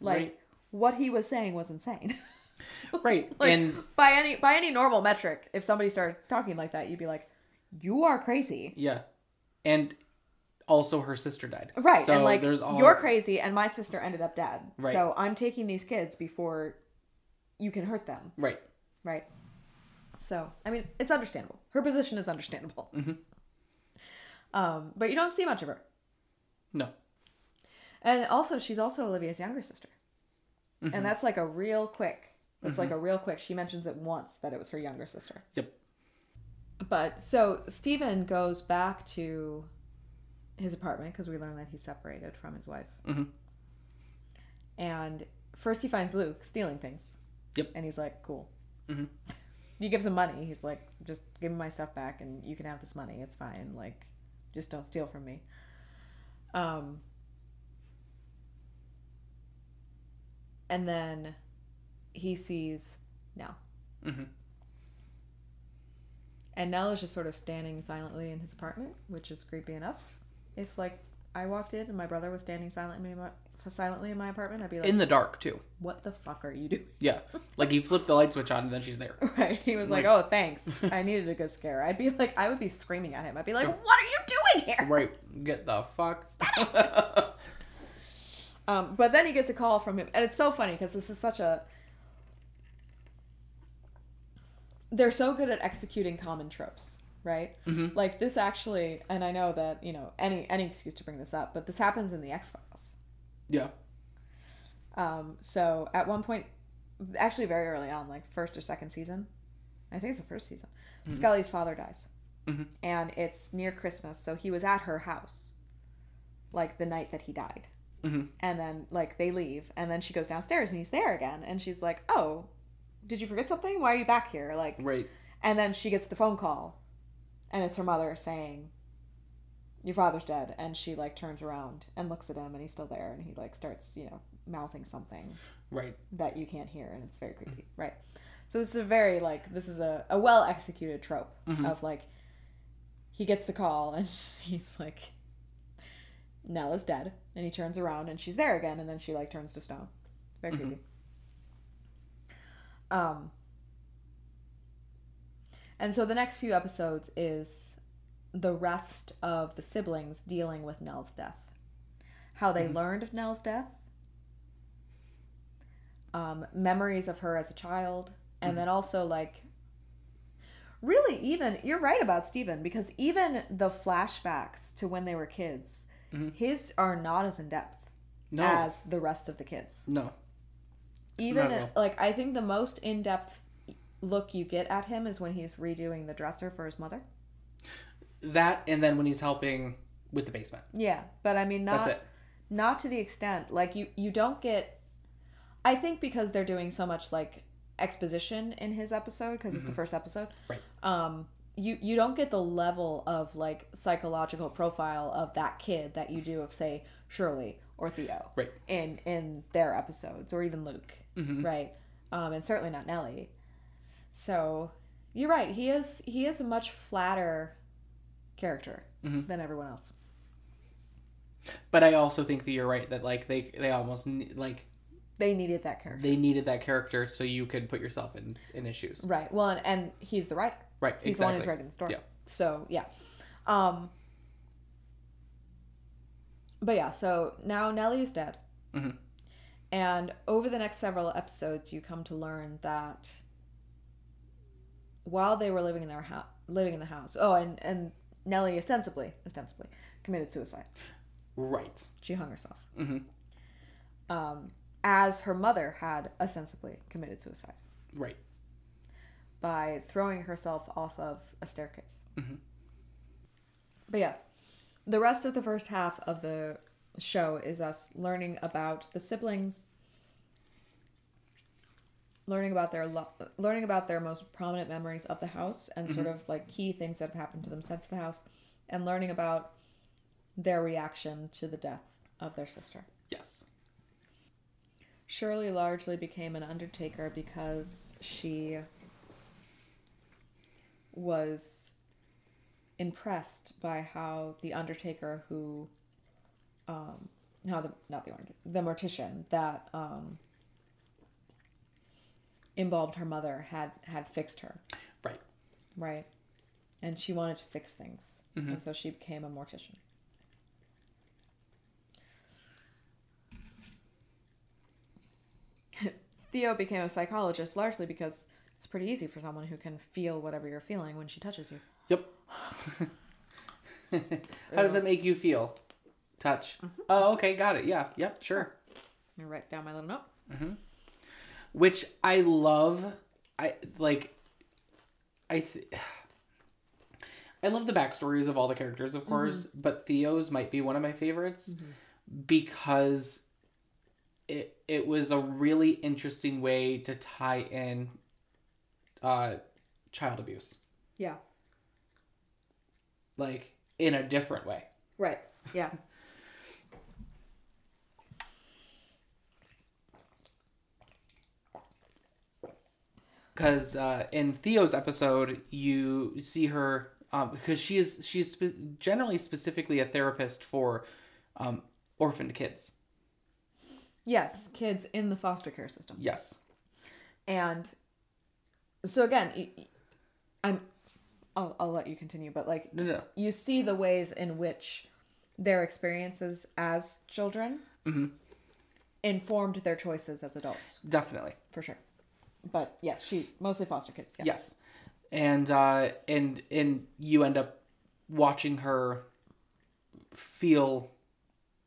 Like Right. what he was saying was insane. (laughs) Right. like and by any by any normal metric, if somebody started talking like that, you'd be like, "You are crazy." yeah, and also her sister died. Right. So and like there's all you're crazy and my sister ended up dead. Right. So I'm taking these kids before you can hurt them. Right. Right. So, I mean, it's understandable. Her position is understandable. Mm-hmm. Um, but you don't see much of her. No. And also, she's also Olivia's younger sister. Mm-hmm. And that's like a real quick. That's like a real quick. She mentions it once that it was her younger sister. Yep. But so Stephen goes back to his apartment because we learn that he's separated from his wife. Mhm. And first he finds Luke stealing things. Yep. And he's like, cool. Mhm. (laughs) He gives him money. He's like, just give me my stuff back and you can have this money. It's fine. Like, just don't steal from me. Um, and then he sees Nell. Mhm. And Nell is just sort of standing silently in his apartment, which is creepy enough. If like I walked in and my brother was standing silently silently in my apartment, I'd be like, In the dark too. "What the fuck are you doing?" (laughs) Yeah. Like you flip the light switch on and then she's there. (laughs) Right? He was like, Like- "Oh, thanks. (laughs) I needed a good scare." I'd be like, I would be screaming at him. I'd be like, "What are you doing here?" Right. Get the fuck. Um, but then he gets a call from him, and it's so funny because this is such a. They're so good at executing common tropes, right? Mhm. Like this actually, and I know that you know any any excuse to bring this up, but this happens in the X Files. Yeah. Um, so at one point, actually very early on, like first or second season, I think it's the first season, Scully's father dies, Mhm. and it's near Christmas, so he was at her house, like the night that he died. Mhm. And then like they leave, and then she goes downstairs, and he's there again, and she's like, "Oh, did you forget something? Why are you back here?" Like, Right. and then she gets the phone call, and it's her mother saying, "Your father's dead," and she like turns around and looks at him, and he's still there, and he like starts, you know, mouthing something Right. that you can't hear, and it's very creepy, mm-hmm. right? So it's a very like this is a, a well executed trope mm-hmm. of like he gets the call (laughs) and he's like Nell is dead, and he turns around and she's there again, and then she like turns to stone. Very mm-hmm. creepy. Um, and so the next few episodes is the rest of the siblings dealing with Nell's death, how they learned of Nell's death, um, memories of her as a child, and then also like really even you're right about Stephen because even the flashbacks to when they were kids, Mhm. his are not as in depth No. as the rest of the kids. no. Even at like I think the most in depth look you get at him is when he's redoing the dresser for his mother. That and then when he's helping with the basement. Yeah, but I mean not That's it. not to the extent like you you don't get I think because they're doing so much like exposition in his episode because it's the first episode. Right. Um, you you don't get the level of like psychological profile of that kid that you do of say Shirley or Theo. Right. In in their episodes or even Luke. Right. Um, and certainly not Nellie. So you're right. He is he is a much flatter character than everyone else. But I also think that you're right that like they they almost like They needed that character. they needed that character so you could put yourself in in his shoes. Right. Well, and, and he's the writer. Right. He's exactly. the one who's writing the story. Yeah. So yeah. Um. But yeah, so now Nellie is dead, Mhm. and over the next several episodes, you come to learn that while they were living in their house, living in the house, oh, and and Nellie ostensibly, ostensibly committed suicide. Right. She hung herself. Mhm. Um, as her mother had ostensibly committed suicide. Right. by throwing herself off of a staircase. Mhm. But yes, the rest of the first half of the show is us learning about the siblings, learning about their lo- learning about their most prominent memories of the house and sort of like key things that have happened to them since the house, and learning about their reaction to the death of their sister. Yes. Shirley largely became an undertaker because she was impressed by how the undertaker who um how the not the the mortician that um embalmed her mother had had fixed her Right. right and she wanted to fix things mm-hmm. and so she became a mortician (laughs) Theo became a psychologist largely because it's pretty easy for someone who can feel whatever you're feeling when she touches you. Yep. (laughs) How does that make you feel? Touch. Mm-hmm. Oh, okay, got it. Yeah, yep, sure. Let me write down my little note. Mm-hmm. Which I love. I like. I. Th- (sighs) I love the backstories of all the characters, of course, but Theo's might be one of my favorites because it it was a really interesting way to tie in uh child abuse Yeah. like in a different way Right. Yeah. Because uh, in Theo's episode, you see her um, because she is she's spe- generally specifically a therapist for um, orphaned kids. yes, kids in the foster care system. Yes, And so again, I'm I'll, I'll let you continue, but like no, no, no. you see the ways in which their experiences as children informed their choices as adults, definitely for sure. But yes, she mostly foster kids. Yeah. yes, and uh, and and you end up watching her feel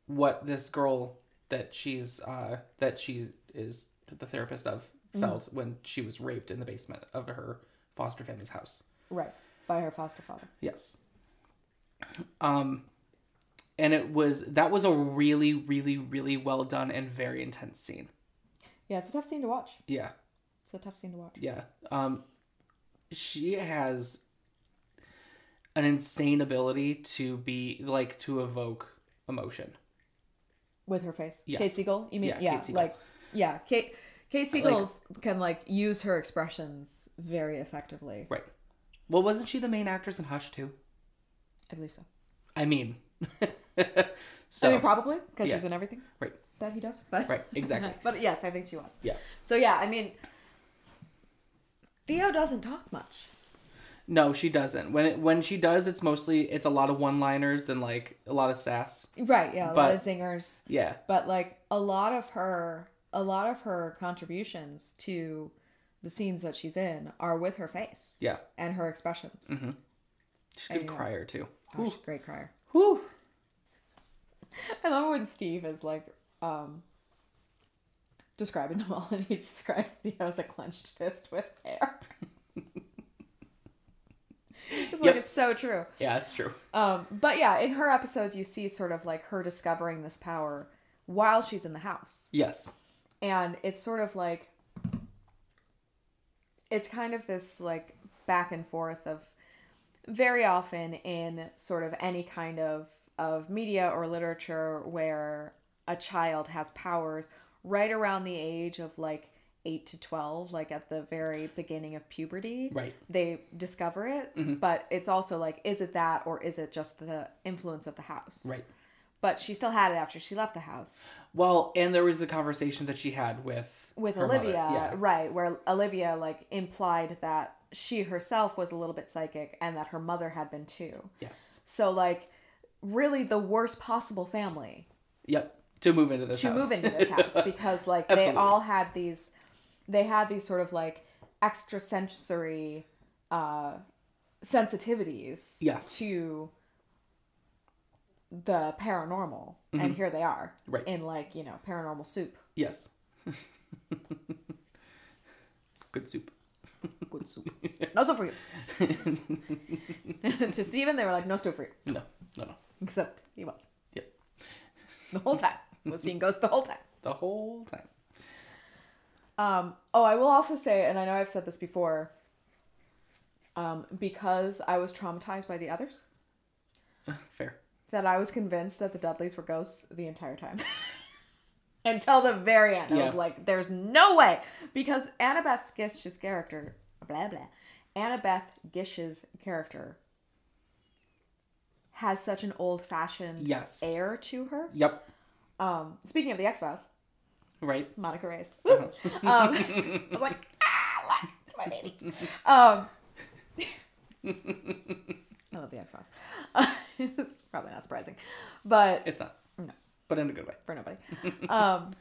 what this girl that she's uh, that she is the therapist of felt when she was raped in the basement of her foster family's house. Right. By her foster father. Yes. Um and it was that was a really really really well done and very intense scene. Yeah, it's a tough scene to watch. Yeah. It's a tough scene to watch. Yeah. Um she has an insane ability to be like to evoke emotion. With her face. Yes. Kate Siegel, you mean? Yeah, Yeah, like yeah, Kate Kate Siegel can like use her expressions very effectively. Right. Well, wasn't she the main actress in Hush too? I believe so. I mean. (laughs) so I mean, probably because yeah. she's in everything right. that he does. But Right, exactly. (laughs) but yes, I think she was. Yeah. So yeah, I mean, Theo doesn't talk much. No, she doesn't. When it, when she does, it's mostly it's a lot of one-liners and like a lot of sass. Right. Yeah. A lot But- of zingers, Yeah. but like a lot of her, a lot of her contributions to the scenes that she's in are with her face Yeah. and her expressions. Mm-hmm. She's a good crier too. Oh, she's a great crier. Whew. (laughs) I love when Steve is like um describing them all (laughs) and he describes Theo as a clenched fist with hair. (laughs) it's like Yep. it's so true. Yeah, it's true. Um but yeah, in her episodes you see sort of like her discovering this power while she's in the house. Yes. and it's sort of like it's kind of this like back and forth of very often in sort of any kind of of media or literature where a child has powers right around the age of like 8 to 12 like at the very beginning of puberty Right. they discover it mm-hmm. but it's also like is it that or is it just the influence of the house Right. but she still had it after she left the house Well, and there was a conversation that she had with with. Olivia, Yeah. right, where Olivia like implied that she herself was a little bit psychic and that her mother had been too. Yes. So like really the worst possible family Yep. To move into this to house. move into this (laughs) house because like they all had these they had these sort of like extrasensory uh sensitivities Yes. to the paranormal and here they are Mm-hmm. Right. in like you know paranormal soup yes. (laughs) Good soup. good soup no soup for you (laughs) to Steven they were like no soup for you No. No. No. except he was Yep. the whole time was seeing ghosts the whole time The whole time. Um, oh, I will also say, and I know I've said this before, um, because I was traumatized by the others, (laughs) Fair. that I was convinced that the Dudleys were ghosts the entire time. (laughs) Until the very end. I was like, there's no way. Because Annabeth Gish's character, blah, blah, Annabeth Gish's character has such an old fashioned Yes. air to her. Yep. Um, speaking of the X Files, Right. Monica Reyes. (laughs) Woo! Um, I was like, ah, look, it's my baby. Um, I love the X Files. it's (laughs) probably not surprising, but It's not. No. But in a good way. for nobody. Um,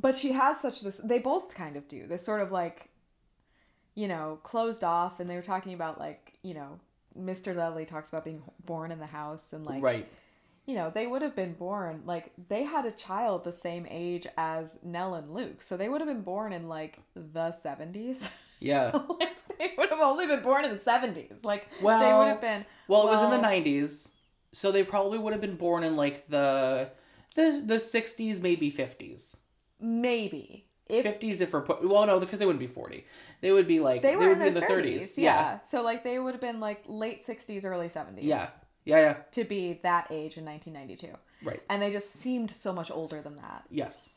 but she has such this. They both kind of do this sort of like, you know, closed off. And they were talking about like, you know, Mr. Dudley talks about being born in the house and like right. You know, they would have been born like they had a child the same age as Nell and Luke, so they would have been born in like the seventies. (laughs) Yeah. like they would have only been born in the seventies. Like well, they Well, would have been. Well, it was in the '90s, so they probably would have been born in like the the the '60s, maybe '50s. Maybe if 50s if we're put. Well, no, because they wouldn't be 40. They would be like they were would in be their thirties, Yeah. yeah. So like they would have been like late sixties, early seventies. Yeah. Yeah. Yeah. To be that age in nineteen ninety two, Right. and they just seemed so much older than that. Yes.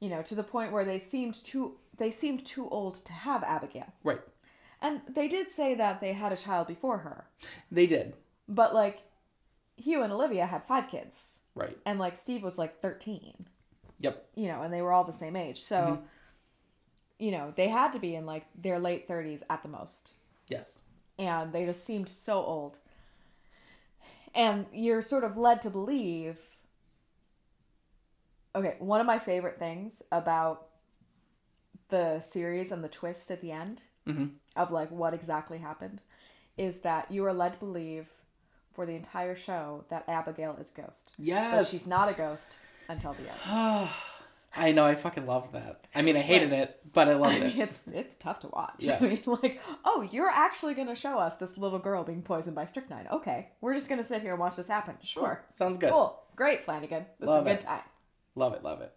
You know, to the point where they seemed too they seemed too old to have Abigail. Right. And they did say that they had a child before her. They did. But like Hugh and Olivia had five kids. Right. And like Steve was like 13, Yep. you know, and they were all the same age. So, Mm-hmm. you know, they had to be in like their late 30s at the most. Yes. And they just seemed so old. And you're sort of led to believe. Okay, one of my favorite things about the series and the twist at the end Mhm. of like what exactly happened is that you are led to believe for the entire show that Abigail is a ghost. But she's not a ghost until the end. (sighs) (sighs) (sighs) (laughs) I know. I fucking loved that. I mean, I hated it, but I (laughs) loved I mean, it. it's it's tough to watch. Yeah. (laughs) I mean, like, oh, you're actually gonna show us this little girl being poisoned by strychnine. Okay, we're just gonna sit here and watch this happen. Sure, Sounds good. cool, great, Flanagan. This Love is a good it. time. Love it. Love it.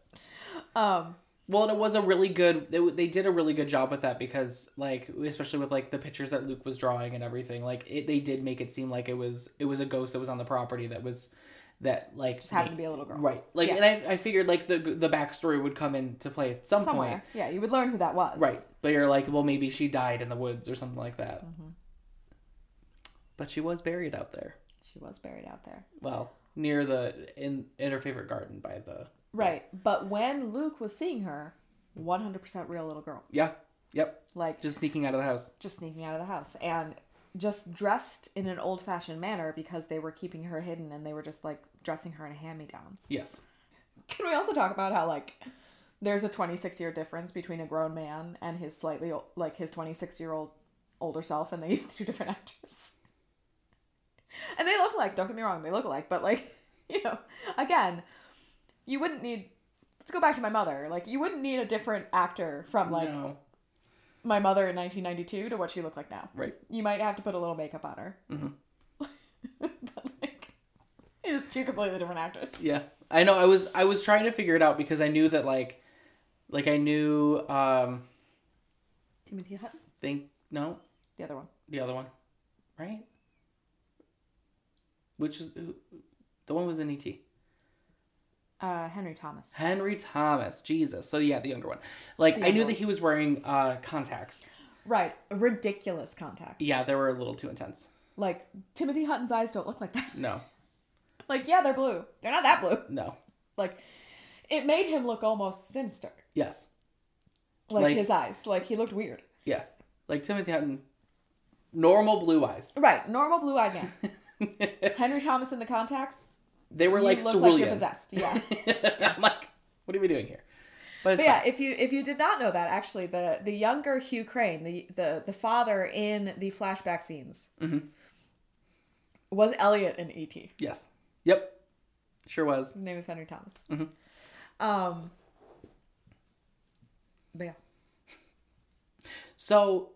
Um, Well, and it was a really good. They, they did a really good job with that because, like, especially with like the pictures that Luke was drawing and everything, like it, they did make it seem like it was it was a ghost that was on the property that was that like just happened to be a little girl. right. Like, Yeah. and I, I figured like the the backstory would come into play at some Somewhere, point, yeah, you would learn who that was. right? But you're like, well, maybe she died in the woods or something like that. Mm-hmm. But she was buried out there. She was buried out there. Well, near the in in her favorite garden by the Right, but when Luke was seeing her, 100% real little girl, yeah, yep, like just sneaking out of the house. just sneaking out of the house and just dressed in an old fashioned manner because they were keeping her hidden and they were just like dressing her in a hand me downs. Yes. Can we also talk about how like there's a 26 year difference between a grown man and his slightly like his 26 year old older self and they (laughs) used two different actors. And they look like, don't get me wrong, they look alike, but like, (laughs) you know, again, you wouldn't need let's go back to my mother. Like you wouldn't need a different actor from like no. my mother in 1992 to what she looked like now. Right. You might have to put a little makeup on her. Mhm. (laughs) but it's two completely different actors. Yeah, I know. I was I was trying to figure it out because I knew that like Like I knew. um Timothy Hutton, Think no, the other one. the other one, right? Which is who- the one was in ET. Uh, Henry Thomas. Henry Thomas. Jesus. So yeah, the younger one. Like The I knew younger that he was wearing uh contacts. Right, ridiculous contacts. Yeah, they were a little too intense. Like Timothy Hutton's eyes don't look like that. No, like yeah, they're blue. They're not that blue. no. Like it made him look almost sinister. Yes. Like, Like- his eyes. Like he looked weird. Yeah. Like Timothy Hutton, normal blue eyes. Right, normal blue-eyed man. (laughs) Henry Thomas in the contacts. they were you like look like you're cerulean. possessed. Yeah. (laughs) I'm like, what are we doing here? But it's But yeah, fine. if you if you did not know that, actually, the the younger Hugh Crane, the the the father in the flashback scenes, Mhm. was Elliot in ET. Yes. Yep. Sure was. name is Henry Thomas. Mhm. Um. But yeah, So,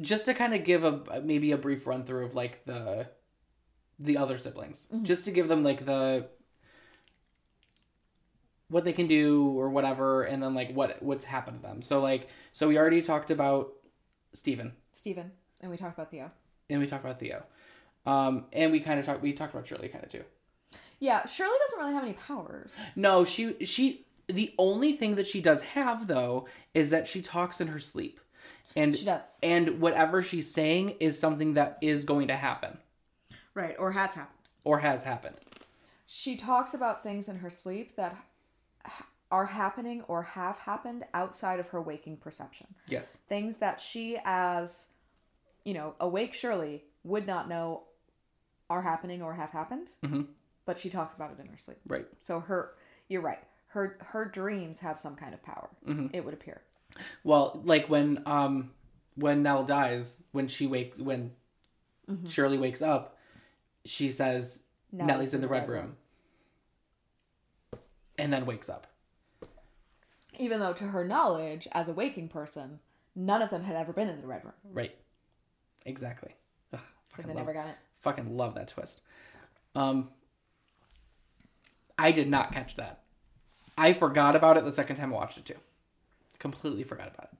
just to kind of give a maybe a brief run through of like the the other siblings, Mm-hmm. just to give them like the what they can do or whatever, and then like what what's happened to them. So like, so we already talked about Stephen, Stephen, and we talked about Theo. and we talked about Theo, um, and we kind of talked we talked about Shirley kind of too. Yeah, Shirley doesn't really have any powers. No, she she the only thing that she does have though is that she talks in her sleep. And She does. and whatever she's saying is something that is going to happen Right, or has happened. or has happened. She talks about things in her sleep that are happening or have happened outside of her waking perception. Yes. things that she as you know awake Shirley would not know are happening or have happened Mhm. But she talks about it in her sleep Right. so her you're right her her dreams have some kind of power Mm-hmm. it would appear Well, like when um when Nell dies, when she wakes when Shirley wakes up, she says Nellie's, in the red room. And then wakes up. even though to her knowledge as a waking person none of them had ever been in the red room Right. Exactly. Ugh, fucking they love, never got it fucking love that twist. Um I did not catch that. I forgot about it the second time I watched it too. Completely forgot about it.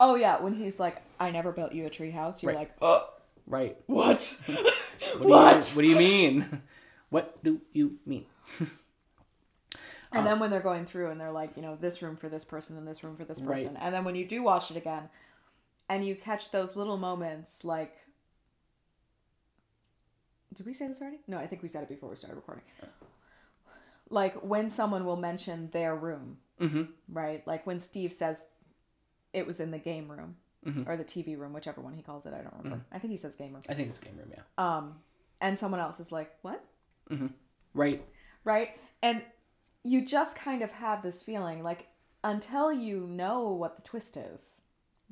oh yeah when he's like i never built you a treehouse you're Right. like oh Right. (laughs) what What? what, Do you, what do you mean? What do you mean? (laughs) (laughs) And uh, then when they're going through and they're like, you know, this room for this person and this room for this Right. person. And then when you do watch it again and you catch those little moments like Did we say this already? No, I think we said it before we started recording. Uh. Like when someone will mention their room, Mm-hmm. right? Like when Steve says it was in the game room Mhm. or the TV room, whichever one he calls it, I don't remember. I think he says game room. I think it's game room, yeah. Um and someone else is like, "What?" Right. right? And you just kind of have this feeling like until you know what the twist is,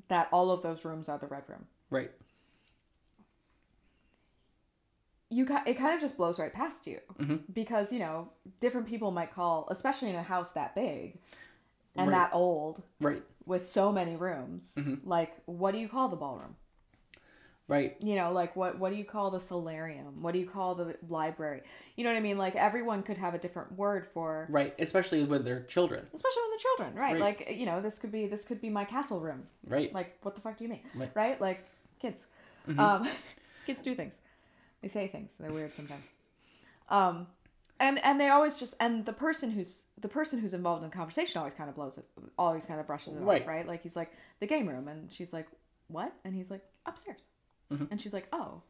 that all of those rooms are the red room. Right. You it kind of just blows right past you Mhm. because you know different people might call, especially in a house that big and Right. that old Right. with so many rooms. Like, what do you call the ballroom? Right. You know, like what what do you call the solarium? What do you call the library? You know what I mean? Like everyone could have a different word for Right. Especially when they're children. especially when the children, right? Right. Like you know, this could be this could be my castle room. Right. Like what the fuck do you mean? Right. Right? Like kids. Um, (laughs) kids do things. They say things. They're weird sometimes. Um, and and they always just and the person who's the person who's involved in the conversation always kind of blows it, always kind of brushes it Right. off, right? Like he's like the game room, and she's like, what? And he's like upstairs, and she's like, oh,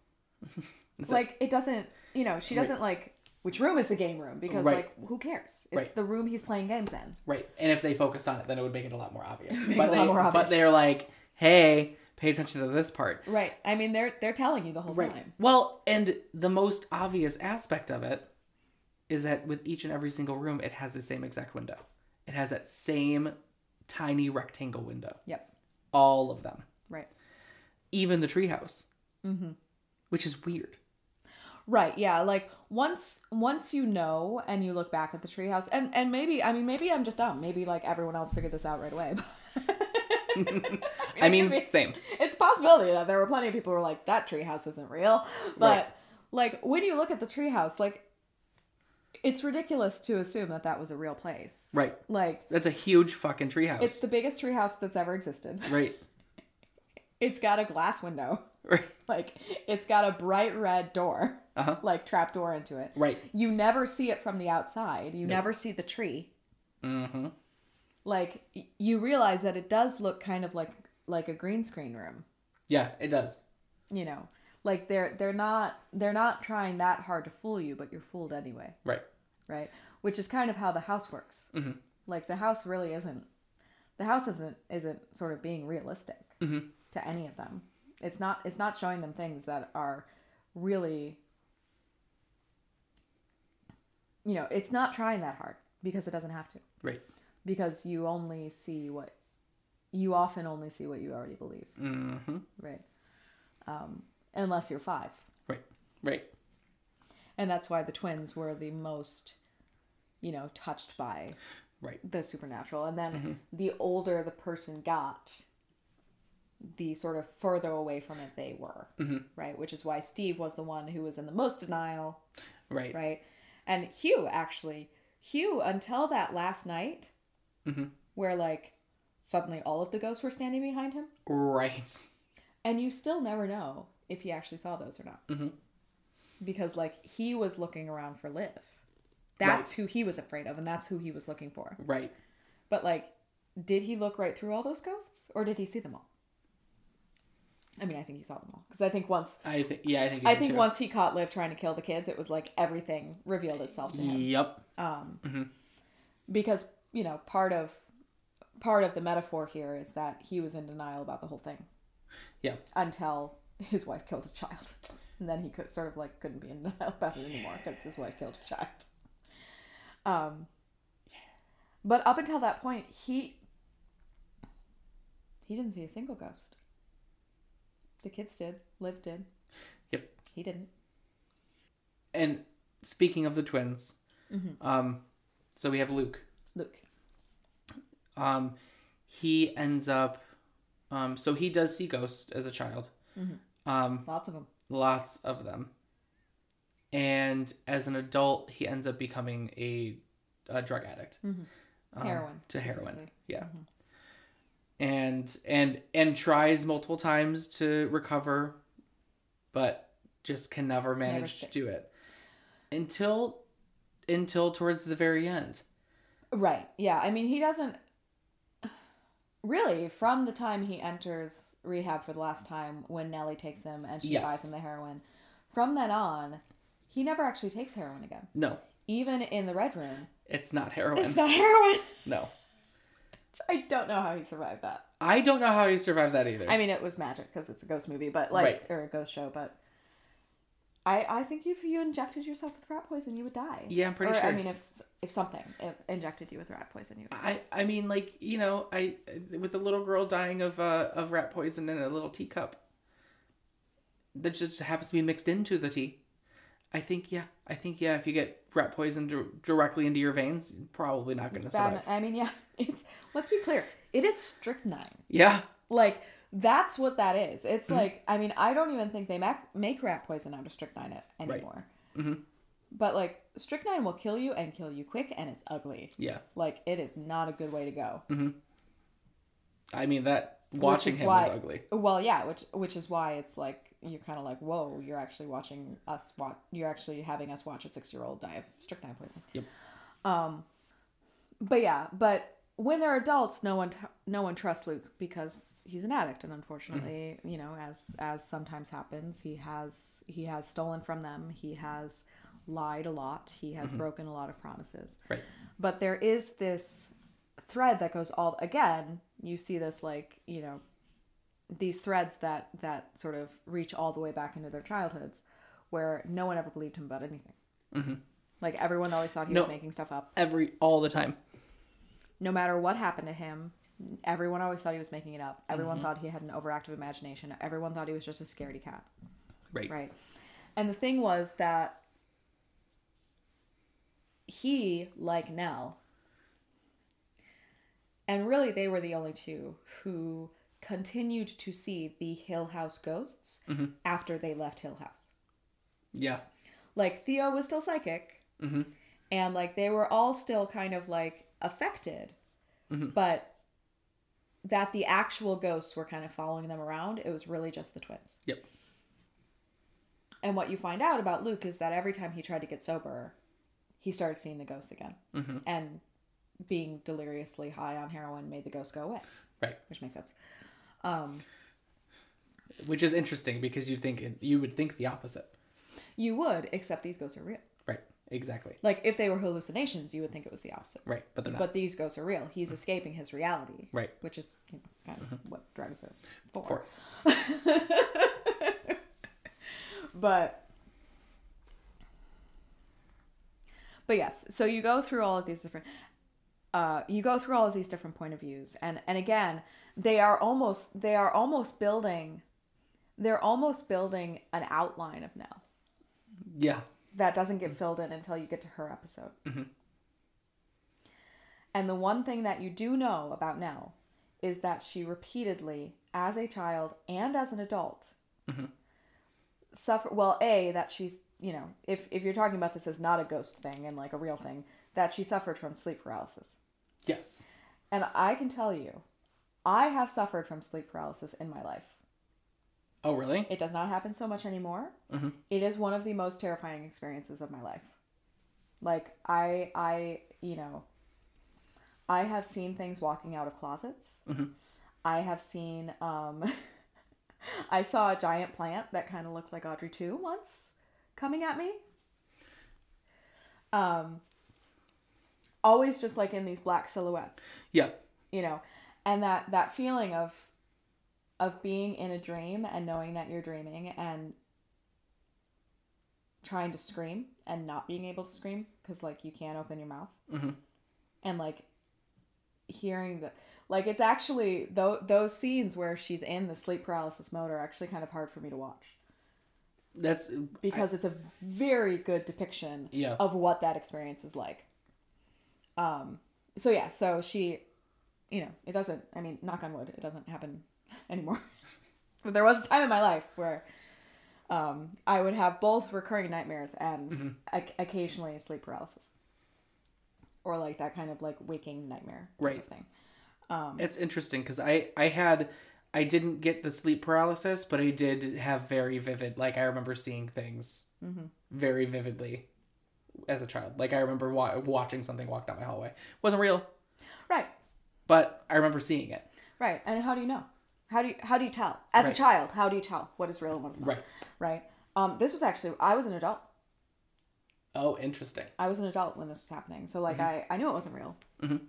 (laughs) It's like it doesn't, you know, she doesn't like which room is the game room because Right. like who cares? It's Right. the room he's playing games in. Right. And if they focused on it, then it would make it a lot more obvious. (laughs) But they, lot more obvious. but they're like, hey, pay attention to this part. Right. I mean, they're they're telling you the whole time. Well, and the most obvious aspect of it is that with each and every single room, it has the same exact window. It has that same tiny rectangle window. Yep. All of them. Right. Even the treehouse. Mm-hmm. Which is weird. Right. Yeah. Like once once you know and you look back at the treehouse, and and maybe I mean maybe I'm just dumb. Maybe like everyone else figured this out right away. (laughs) (laughs) I mean, it could be- same. it's a possibility that there were plenty of people who were like that treehouse isn't real, but Right. like when you look at the treehouse, like It's ridiculous to assume that that was a real place. Right. Like, That's a huge fucking treehouse. it's the biggest treehouse that's ever existed. Right. (laughs) It's got a glass window. Right. (laughs) Like, it's got a bright red door, Uh-huh. like trap door into it. Right. You never see it from the outside. You never see the tree. Mm-hmm. Like, you realize that it does look kind of like like a green screen room. Yeah, it does. You know, like they're they're not they're not trying that hard to fool you, but you're fooled anyway. Right. right? Which is kind of how the house works. Mhm. Like the house really isn't. The house isn't isn't sort of being realistic Mhm. to any of them. It's not. It's not showing them things that are really. You know, it's not trying that hard because it doesn't have to. Right. Because you only see what, you often only see what you already believe, Mm-hmm. right? Um, unless you're five, Right. Right. and that's why the twins were the most, you know, touched by Right. the supernatural and then the older the person got the sort of further away from it they were Mhm. right which is why steve was the one who was in the most denial Right. right and hugh actually hugh until that last night Mhm. where like suddenly all of the ghosts were standing behind him Right. and you still never know if he actually saw those or not Mhm. because like he was looking around for liv that's who he was afraid of and that's who he was looking for Right. But like, did he look right through all those ghosts, or did he see them all? I mean, I think he saw them all because I think once I think. Yeah, I think. I think too. once he caught Liv trying to kill the kids, it was like everything revealed itself to him. Yep. Um, Mhm. because you know part of part of the metaphor here is that he was in denial about the whole thing. Yeah. Until his wife killed a child, and then he could sort of like couldn't be in denial about it anymore because his wife killed a child. Um. But up until that point, he he didn't see a single ghost. The kids did. Liv did. Yep. He didn't. And speaking of the twins, Mm-hmm. um, so we have Luke. Luke. Um, he ends up, um, so he does see ghosts as a child. Mm-hmm. Um, Lots of them. lots of them. And as an adult, he ends up becoming a, a drug addict. Um, Heroin, to heroin. Yeah. And and and tries multiple times to recover, but just can never manage to do it until until towards the very end. Right. Yeah. I mean, he doesn't really from the time he enters rehab for the last time when Nellie takes him and she Yes. buys him the heroin. From then on, he never actually takes heroin again. No, Even in the red room, it's not heroin. it's not heroin. (laughs) No, I don't know how he survived that. I don't know how he survived that either. I mean, it was magic because it's a ghost movie, but like Right. or a ghost show, but. I, I think if you injected yourself with rat poison, you would die. Yeah, I'm pretty or, sure. I mean, if if something if injected you with rat poison, you would die. I I mean like you know I with the little girl dying of uh of rat poison in a little teacup that just happens to be mixed into the tea. I think yeah I think yeah if you get rat poison dir- directly into your veins you're probably not going to survive. I mean, yeah, (laughs) it's let's be clear. It is strychnine. Yeah Like that's what that is. It's Mm-hmm. like I mean, I don't even think they make make rat poison out of strychnine anymore. Mhm. But like strychnine will kill you and kill you quick, and it's ugly. yeah Like it is not a good way to go. Mm-hmm. I mean that watching is him why- was ugly. Well, yeah, which which is why it's like you're kind of like, whoa, you're actually watching us watch. You're actually having us watch a six year old die of strychnine poisoning. Yep. Um, but yeah, but when they're adults, no one no one trusts Luke because he's an addict, and unfortunately, you know, as as sometimes happens, he has he has stolen from them. He has lied a lot. He has broken a lot of promises. Right. But there is this thread that goes all again. You see this like you know these threads that that sort of reach all the way back into their childhoods, where no one ever believed him about anything. Mhm. Like everyone always thought he No. was making stuff up Every all the time. No matter what happened to him, everyone always thought he was making it up. Mm-hmm. Everyone thought he had an overactive imagination. Everyone thought he was just a scaredy cat. Right. Right. And the thing was that he, like Nell, and really they were the only two who continued to see the Hill House ghosts Mm-hmm. after they left Hill House. Yeah. Like Theo was still psychic, Mhm. and like they were all still kind of like affected, but that the actual ghosts were kind of following them around. It was really just the twins. Yep. And what you find out about Luke is that every time he tried to get sober, he started seeing the ghosts again. Mm-hmm. And being deliriously high on heroin made the ghosts go away, Right. which makes sense. Um, Which is interesting because you think it, you would think the opposite. you would, except these ghosts are real. Exactly. Like if they were hallucinations, you would think it was the opposite. Right. But they're not. But these ghosts are real. He's escaping his reality. Right. Which is you know, kind of what drugs are for. For. (laughs) But But yes, so you go through all of these different uh you go through all of these different point of views and and again, they are almost they are almost building they're almost building an outline of Nell Yeah. That doesn't get mm-hmm. filled in until you get to her episode. Mm-hmm. And the one thing that you do know about Nell is that she repeatedly, as a child and as an adult, mm-hmm. suffer. Well, a that she's you know if if you're talking about this as not a ghost thing and like a real thing, that she suffered from sleep paralysis. Yes. And I can tell you, I have suffered from sleep paralysis in my life. Oh, really? It does not happen so much anymore. It is one of the most terrifying experiences of my life. Like I, I, you know, I have seen things walking out of closets. I have seen. Um, (laughs) I saw a giant plant that kind of looked like Audrey II once coming at me. Um, always just like in these black silhouettes Yeah. you know and that that feeling of of being in a dream and knowing that you're dreaming and trying to scream and not being able to scream because like you can't open your mouth Mhm. and like hearing the like it's actually though those scenes where she's in the sleep paralysis mode are actually kind of hard for me to watch That's because it's a very good depiction Yeah. of what that experience is like. Um, so yeah, so she, you know, it doesn't. I mean, knock on wood, it doesn't happen (laughs) anymore. but (laughs) there was a time in my life where um, I would have both recurring nightmares and oc- occasionally sleep paralysis, or like that kind of like waking nightmare type Right. of thing. Um, It's interesting because I I had I didn't get the sleep paralysis, but I did have very vivid. Like I remember seeing things very vividly as a child. Like I remember wa- watching something walk down my hallway. It wasn't real, Right, but I remember seeing it. right. And how do you know? How do you how do you tell as Right. a child? How do you tell what is real and what is not? Right. right? Um, this was actually I was an adult. Oh, interesting. I was an adult when this was happening, so like I I knew it wasn't real, Mhm.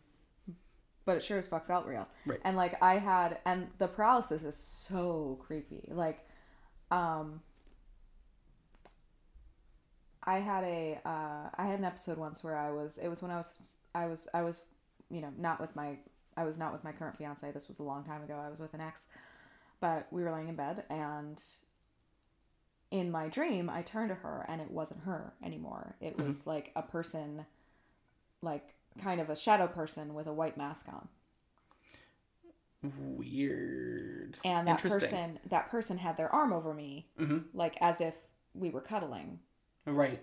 but it sure as fuck felt real. Right. And like I had, and the paralysis is so creepy. Like, um, I had a uh, I had an episode once where I was it was when I was I was I was you know not with my I was not with my current fiance. This was a long time ago. I was with an ex, but we were laying in bed and in my dream I turned to her and it wasn't her anymore. It was like a person like kind of a shadow person with a white mask on. Weird. And that person that person had their arm over me Mhm. like as if we were cuddling. Right.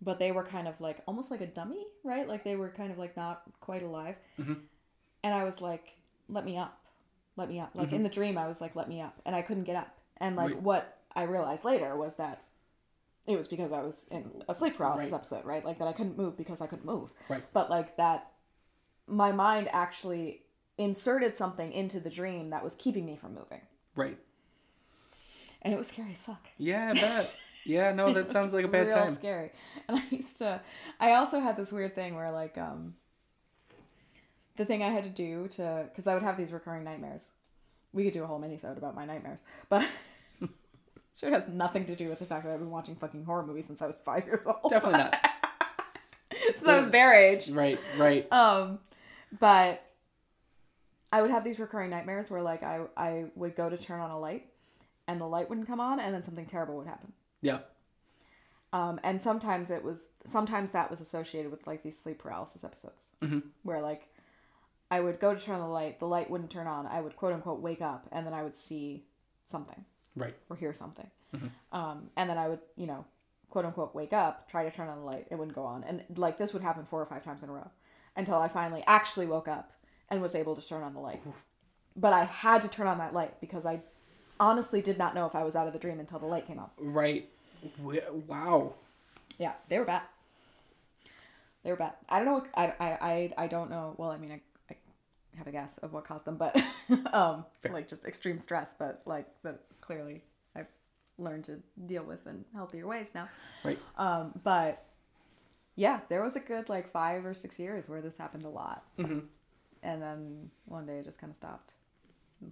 But they were kind of like almost like a dummy, right? Like they were kind of like not quite alive. Mhm. And I was like, "Let me up, let me up." Like Mm-hmm. in the dream, I was like, "Let me up," and I couldn't get up. And like Right. what I realized later was that it was because I was in a sleep paralysis Right. episode, right? Like that I couldn't move because I couldn't move. Right. But like that, my mind actually inserted something into the dream that was keeping me from moving, Right. and it was scary as fuck. Yeah, I bet. Yeah, (laughs) no, that sounds like a bad real time. Scary. And I used to. I also had this weird thing where like um. The thing I had to do to because I would have these recurring nightmares. We could do a whole minisode about my nightmares, but (laughs) sure it has nothing to do with the fact that I've been watching fucking horror movies since I was five years old. Definitely not. (laughs) since I was their age. Right, right. Um, but I would have these recurring nightmares where like I I would go to turn on a light, and the light wouldn't come on, and then something terrible would happen. Yeah. Um, and sometimes it was sometimes that was associated with like these sleep paralysis episodes Mhm. where like I would go to turn on the light, the light wouldn't turn on. I would quote unquote wake up, and then I would see something Right. or hear something, um, and then I would you know quote unquote wake up, try to turn on the light, it wouldn't go on. And like this would happen four or five times in a row until I finally actually woke up and was able to turn on the light. But I had to turn on that light because I honestly did not know if I was out of the dream until the light came on. Right. Wow. Yeah, they were bad. They were bad. I don't know. What, I, I I I don't know. Well, I mean, I have a guess of what caused them, but (laughs) um, Fair. like just extreme stress. But like that's clearly I've learned to deal with in healthier ways now. Right. Um, but yeah, there was a good like five or six years where this happened a lot, hmm and then one day it just kind of stopped.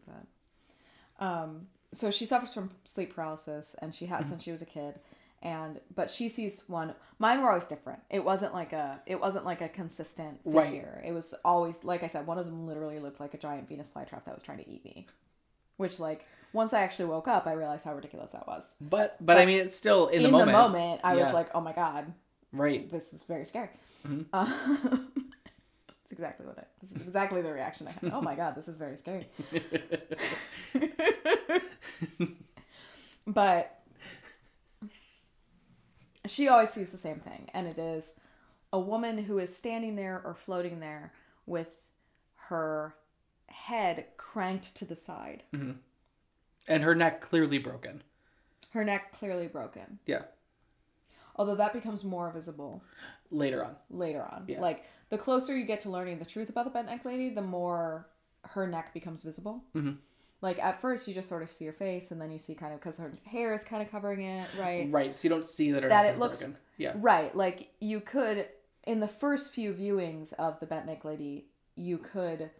But um, so she suffers from sleep paralysis, and she has since she was a kid. And but she sees one. Mine were always different. It wasn't like a. It wasn't like a consistent Right. figure. It was always like I said. One of them literally looked like a giant Venus flytrap that was trying to eat me. Which like once I actually woke up, I realized how ridiculous that was. But, but I mean, it's still in, in the moment. In the moment i Yeah. was like, oh my god, right. this is very scary. Mhm. Uh, (laughs) that's exactly what I. This is exactly the reaction I had. Oh my god, this is very scary. (laughs) (laughs) but she always sees the same thing, and it is a woman who is standing there or floating there with her head cranked to the side, and her neck clearly broken. her neck clearly broken. Yeah. Although that becomes more visible Later on. later on. Yeah. Like the closer you get to learning the truth about the bent neck lady, the more her neck becomes visible. Mhm. Like at first, you just sort of see her face, and then you see kind of because her hair is kind of covering it, right? Right. So you don't see that her That it is looks- broken. Yeah. Right. Like you could, in the first few viewings of the bent neck lady, you could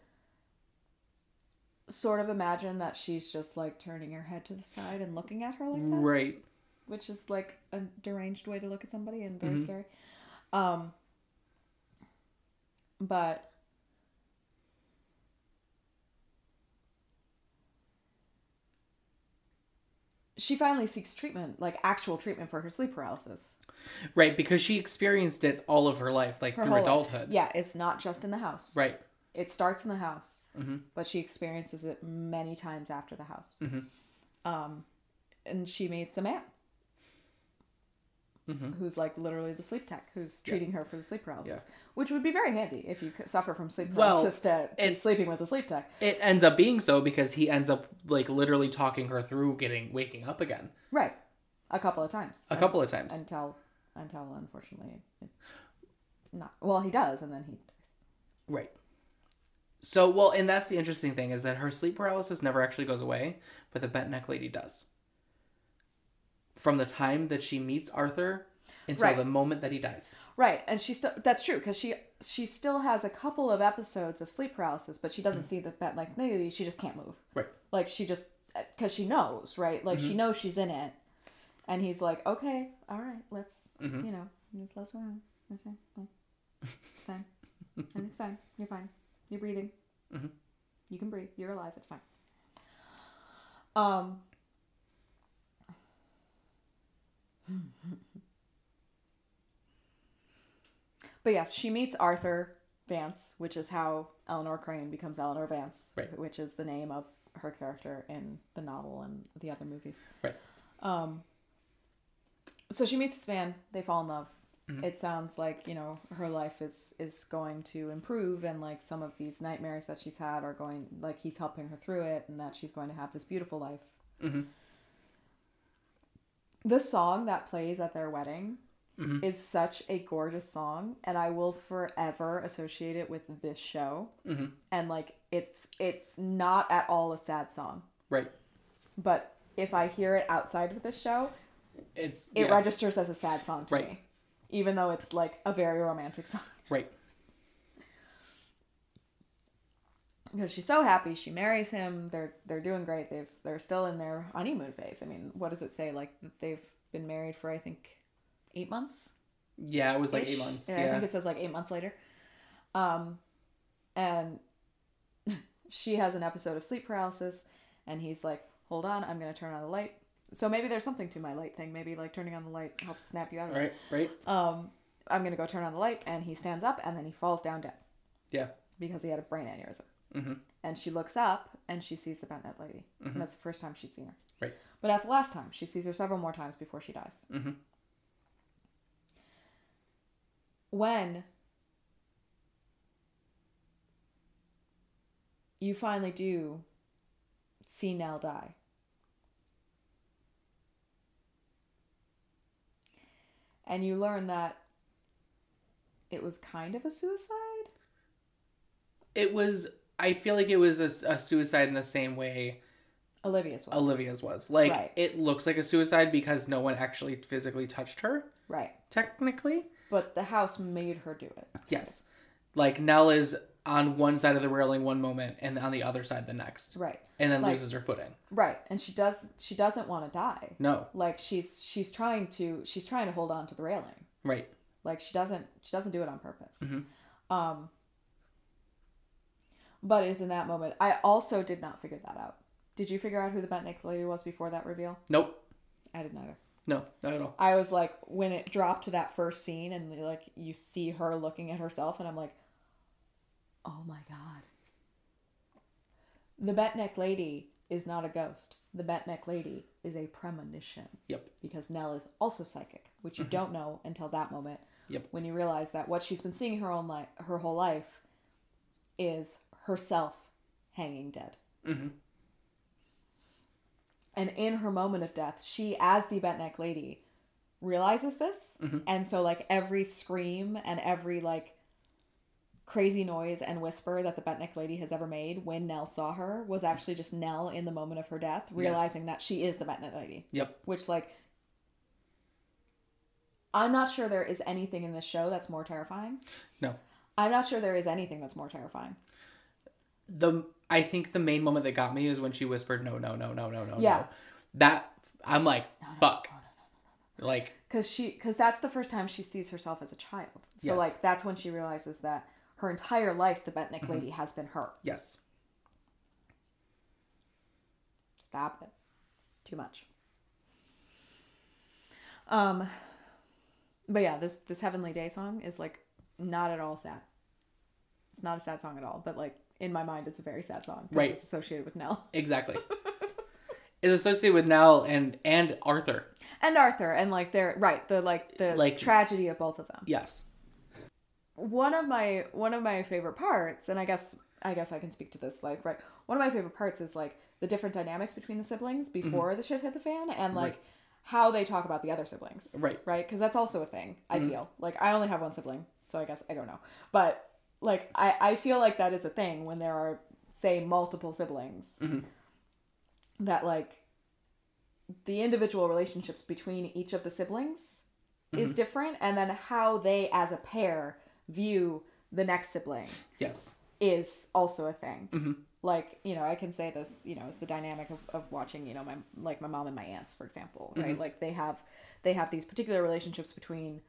sort of imagine that she's just like turning her head to the side and looking at her like that. Right. which is like a deranged way to look at somebody and very Mhm. scary. Um, but she finally seeks treatment, like actual treatment for her sleep paralysis. Right. Because she experienced it all of her life, like Her through whole life. adulthood. Yeah, it's not just in the house. Right. It starts in the house, hmm but she experiences it many times after the house. Mhm. Um, and she made some man Mhm. who's like literally the sleep tech who's Yeah. treating her for the sleep paralysis, which would be very handy if you could suffer from sleep Well, paralysis to be it- sleeping with a sleep tech. It ends up being so because he ends up like literally talking her through getting waking up again Right, a couple of times. a couple of times. until until unfortunately, not well. He does, and then he. Right. So well, and that's the interesting thing is that her sleep paralysis never actually goes away, but the bent neck lady does. From the time that she meets Arthur until Right. the moment that he dies. Right, and she still that's true because she she still has a couple of episodes of sleep paralysis, but she doesn't see the bent like lady. She just can't move. Right. Like she just because she knows, right? Like she knows she's in it, and he's like, okay, all right, let's Mhm. you know, just let's run. It's fine. It's fine. and (laughs) it's fine. You're fine. You're breathing. Mhm. You can breathe. You're alive. It's fine. Um. (laughs) But yes, she meets Arthur Vance, which is how Eleanor Crane becomes Eleanor Vance, Right. which is the name of her character in the novel and the other movies. Right. Um, so she meets this man. They fall in love. Mhm. It sounds like you know her life is is going to improve, and like some of these nightmares that she's had are going like he's helping her through it, and that she's going to have this beautiful life. Mhm. The song that plays at their wedding Mhm. is such a gorgeous song, and I will forever associate it with this show. Mhm. And like it's it's not at all a sad song, Right. but if I hear it outside of this show, It's it yeah. registers as a sad song to Right. me, even though it's like a very romantic song. right. Because she's so happy, she marries him. They're they're doing great. They've they're still in their honeymoon phase. I mean, what does it say? Like they've been married for I think eight months. Yeah, it was like eight months. Yeah, Yeah. I think it says like eight months later. Um, and (laughs) she has an episode of sleep paralysis, and he's like, "Hold on, I'm gonna turn on the light." So maybe there's something to my light thing. Maybe like turning on the light helps snap you out of it. Right. Right. Um, I'm gonna go turn on the light, and he stands up, and then he falls down dead Yeah. because he had a brain aneurysm. Hmm And she looks up, and she sees the bent neck lady, Mhm. and that's the first time she'd seen her. Right. But that's the last time. She sees her several more times before she dies. hmm when you finally do see Nell die. And you learn that it was kind of a suicide. It was. I feel like it was a, a suicide in the same way Olivia's was. Olivia's was. Like Right. it looks like a suicide because no one actually physically touched her. Right. Technically, But the house made her do it. yes. Like Nell is on one side of the railing one moment and on the other side the next, Right. and then Like- loses her footing. Right. And she does she doesn't want to die. No, Like she's she's trying to she's trying to hold on to the railing. right. Like she doesn't she doesn't do it on purpose. Mhm. Um but is in that moment I also did not figure that out. Did you figure out who the bent neck lady was before that reveal? Nope. I didn't either. No, not at all. I was like when it dropped to that first scene and like you see her looking at herself and I'm like oh my god. The bent neck lady is not a ghost. The bent neck lady is a premonition Yep. because Nell is also psychic, which you mm-hmm. don't know until that moment. Yep. When you realize that what she's been seeing her own life, her whole life, is herself hanging dead. Mm-hmm. And in her moment of death, she, as the bent neck lady, realizes this, and so like every scream and every like crazy noise and whisper that the bent neck lady has ever made when Nell saw her was actually just Nell in the moment of her death, realizing that she is the bent neck lady. Yep. which like I'm not sure there is anything in this show that's more terrifying. No. I'm not sure there is anything that's more terrifying. The I think the main moment that got me is when she whispered no no no no no no Yeah. no. That I'm like fuck. Like Cuz she cuz that's the first time she sees herself as a child. So Yes. like that's when she realizes that her entire life the bent neck Mm-hmm. lady has been her. yes. Stop it. Too much. Um but yeah, this this Heavenly Day song is like not at all sad. It's not a sad song at all, but like in my mind it's a very sad song because Right. it's associated with Nell. (laughs) Exactly. is associated with Nell and and Arthur. and Arthur and like they're right the like the Like- tragedy of both of them. Yes. One of my one of my favorite parts, and I guess I guess I can speak to this like right. One of my favorite parts is like the different dynamics between the siblings mm-hmm. before the shit hit the fan, and like Right. how they talk about the other siblings. Right. Right, because that's also a thing. I mm-hmm. feel like I only have one sibling, so I guess I don't know, but like I I feel like that is a thing when there are say multiple siblings mm-hmm. that like the individual relationships between each of the siblings is mm-hmm. different and then how they as a pair view the next sibling Yes. is also a thing. Mm-hmm. Like you know i can say this you know as the dynamic of, of watching you know my like my mom and my aunts for example right? Like they have they have these particular relationships between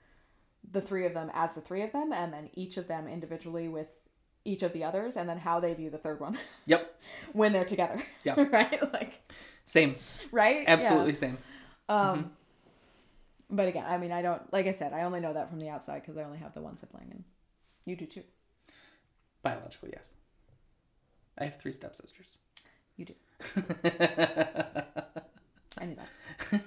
the three of them as the three of them and then each of them individually with each of the others and then how they view the third one (laughs) Yep. when they're together Yep. (laughs) right like Same. right Absolutely same. um, but again, I mean, I don't like I said, I only know that from the outside because I only have the one sibling, and you do too. Biologically, yes. I have three stepsisters. You do. (laughs) I knew that.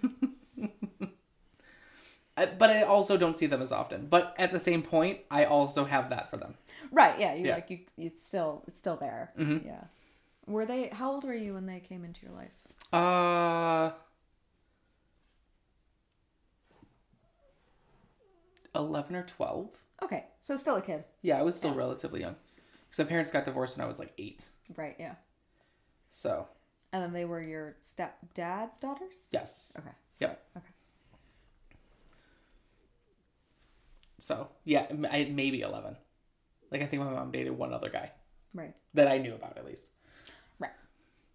But I also don't see them as often. But at the same point, I also have that for them. Right? Yeah. You Yeah. like you. It's still it's still there. Mhm. Yeah. Were they? How old were you when they came into your life? Uh, eleven or twelve. Okay, so still a kid. Yeah, I was still relatively young. Because my parents got divorced when I was like eight. Right. Yeah. So And then they were your stepdad's daughters. yes. Okay. Yep. Okay. So yeah, I, maybe eleven. Like I think my mom dated one other guy Right. that I knew about at least. Right.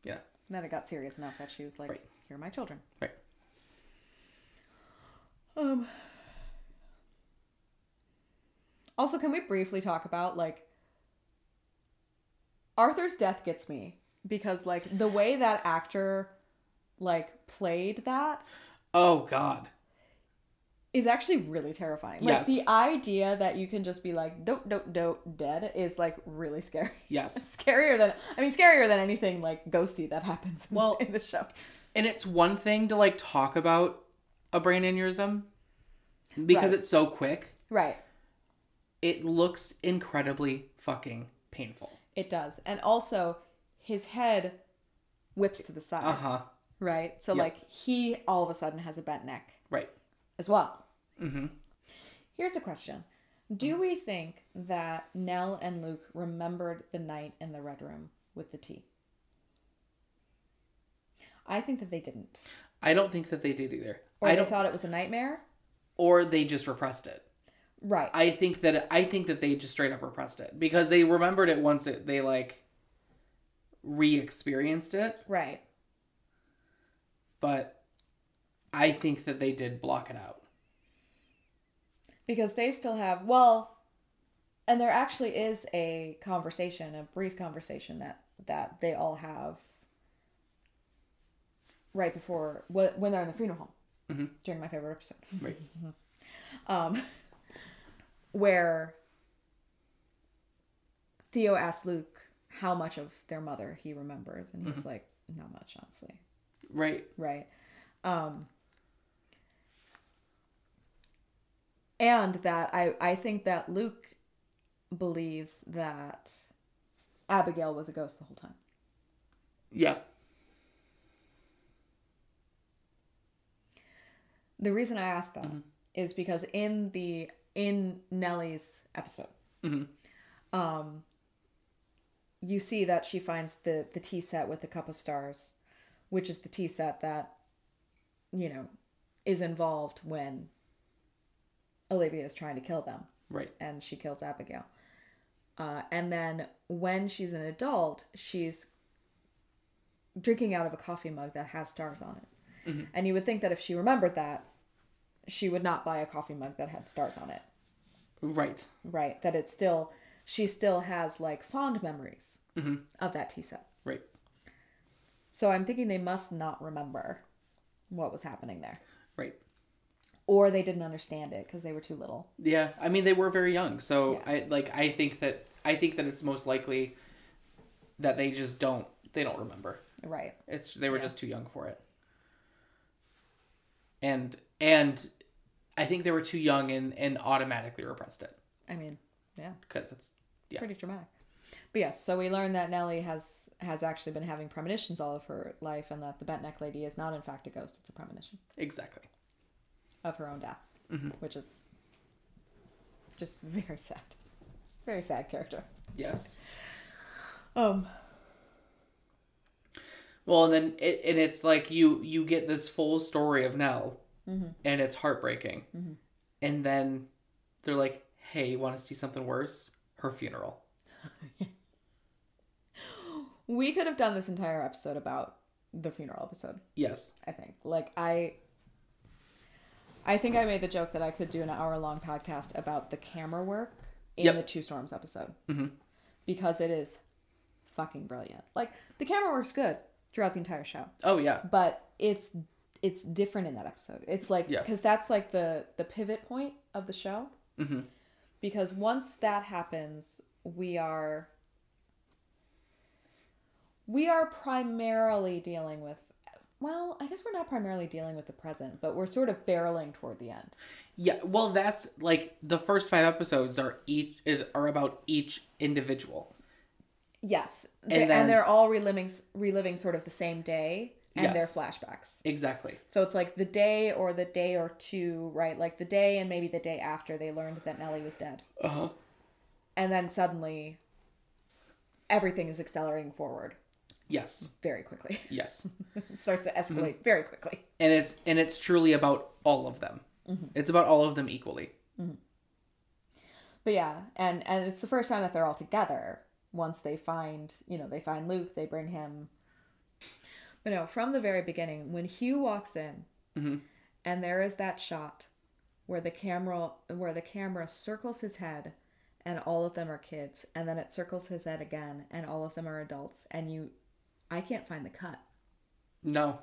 Yeah. Then it got serious enough that she was like, Right. "Here are my children." Right. Um. Also, can we briefly talk about like Arthur's death gets me because like the way that actor like played that Oh God. Is actually really terrifying. Like Yes. the idea that you can just be like dope dope dope dead is like really scary. Yes. (laughs) scarier than I mean scarier than anything like ghosty that happens in, Well- in the show. And it's one thing to like talk about a brain aneurysm because Right. it's so quick. Right. it looks incredibly fucking painful. It does. And also, his head whips to the side, Uh huh. right? So, Yep. like, he all of a sudden has a bent neck Right. As well. Mm-hmm. Here's a question Do we think that Nell and Luke remembered the night in the Red Room with the tea? I think that they didn't. I don't think that they did either. Or I they don't, thought it was a nightmare. or they just repressed it. Right. I think that I think that they just straight up repressed it because they remembered it once it, they like re-experienced it, right. but I think that they did block it out. Because they still have, well, and there actually is a conversation, a brief conversation that that they all have right before when they're in the funeral home Mhm. during my favorite episode. Right. (laughs) um, where Theo asks Luke how much of their mother he remembers, and he's like, "Not much, honestly." Right. Right. Um, and that I I think that Luke believes that Abigail was a ghost the whole time. Yeah. The reason I asked that is because in the in Nellie's episode, Mhm. um, you see that she finds the the tea set with the cup of stars, which is the tea set that, you know, is involved when Olivia is trying to kill them, Right. and she kills Abigail. Uh, and then when she's an adult, she's drinking out of a coffee mug that has stars on it. And you would think that if she remembered that, she would not buy a coffee mug that had stars on it. Right. Right. That it still, she still has like fond memories of that tea set. Right. So I'm thinking they must not remember what was happening there. Right. Or they didn't understand it because they were too little. Yeah, I mean they were very young, so Yeah. I like I think that I think that it's most likely that they just don't they don't remember. Right. It's they were Yeah. just too young for it. And and I think they were too young and and automatically repressed it I mean, yeah, because it's yeah. pretty traumatic. But yes, so we learned that Nellie has has actually been having premonitions all of her life, and that the bent neck lady is not in fact a ghost; it's a premonition Exactly. Of her own death, Mhm. which is just very sad. Just very sad character. Yes. Um. Well, and then it, and it's like you you get this full story of Nell, Mm-hmm. and it's heartbreaking, and then they're like, "Hey, you want to see something worse? Her funeral." (laughs) We could have done this entire episode about the funeral episode. Yes. I think. Like I I think I made the joke that I could do an hour long podcast about the camera work in Yep. the Two Storms episode. Mhm. Because it is fucking brilliant. Like the camera work's good throughout the entire show, Oh yeah. but it's it's different in that episode. It's like Yeah. cuz that's like the the pivot point of the show. hmm Because once that happens, we are we are primarily dealing with well, I guess we're not primarily dealing with the present, but we're sort of barreling toward the end. Yeah, well, that's like the first five episodes are each are about each individual. Yes, And and, then- and they're all reliving reliving sort of the same day and their Yes. flashbacks. Exactly. So it's like the day or the day or two, right? Like the day and maybe the day after they learned that Nellie was dead, Uh huh. and then suddenly everything is accelerating forward Yes. very quickly. Yes. (laughs) it starts to escalate Mm-hmm. very quickly. and it's and it's truly about all of them. It's about all of them equally. But yeah, and and it's the first time that they're all together. Once they find, you know, they find Luke, they bring him. But no, from the very beginning, when Hugh walks in, Mhm. and there is that shot where the camera where the camera circles his head, and all of them are kids, and then it circles his head again, and all of them are adults, and you, I can't find the cut. No.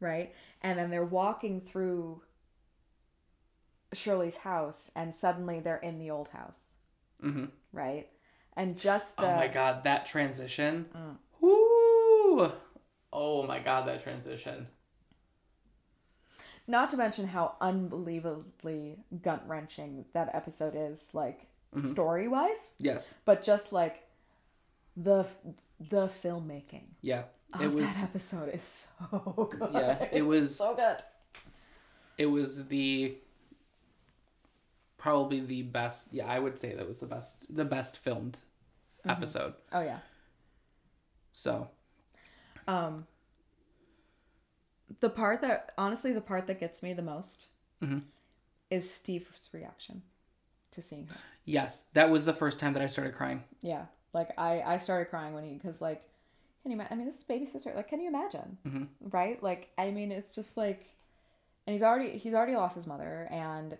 right? And then they're walking through Shirley's house, and suddenly they're in the old house, hmm right? And just the Oh my god, that transition. Woo! Oh my god, that transition. Not to mention how unbelievably gut wrenching that episode is, like story wise, Yes. but just like the the filmmaking Yeah. of It was that episode is so good. yeah, it (laughs) was so good. it was the probably the best yeah i would say that was the best the best filmed episode Oh yeah. so Um, the part that honestly, the part that gets me the most Mhm. is Steve's reaction to seeing her. yes that was the first time that i started crying Yeah, like I I started crying when he because like, can you imagine? I mean, this is baby sister. Like, can you imagine? Mhm. Right? Like, I mean, it's just like, and he's already he's already lost his mother, and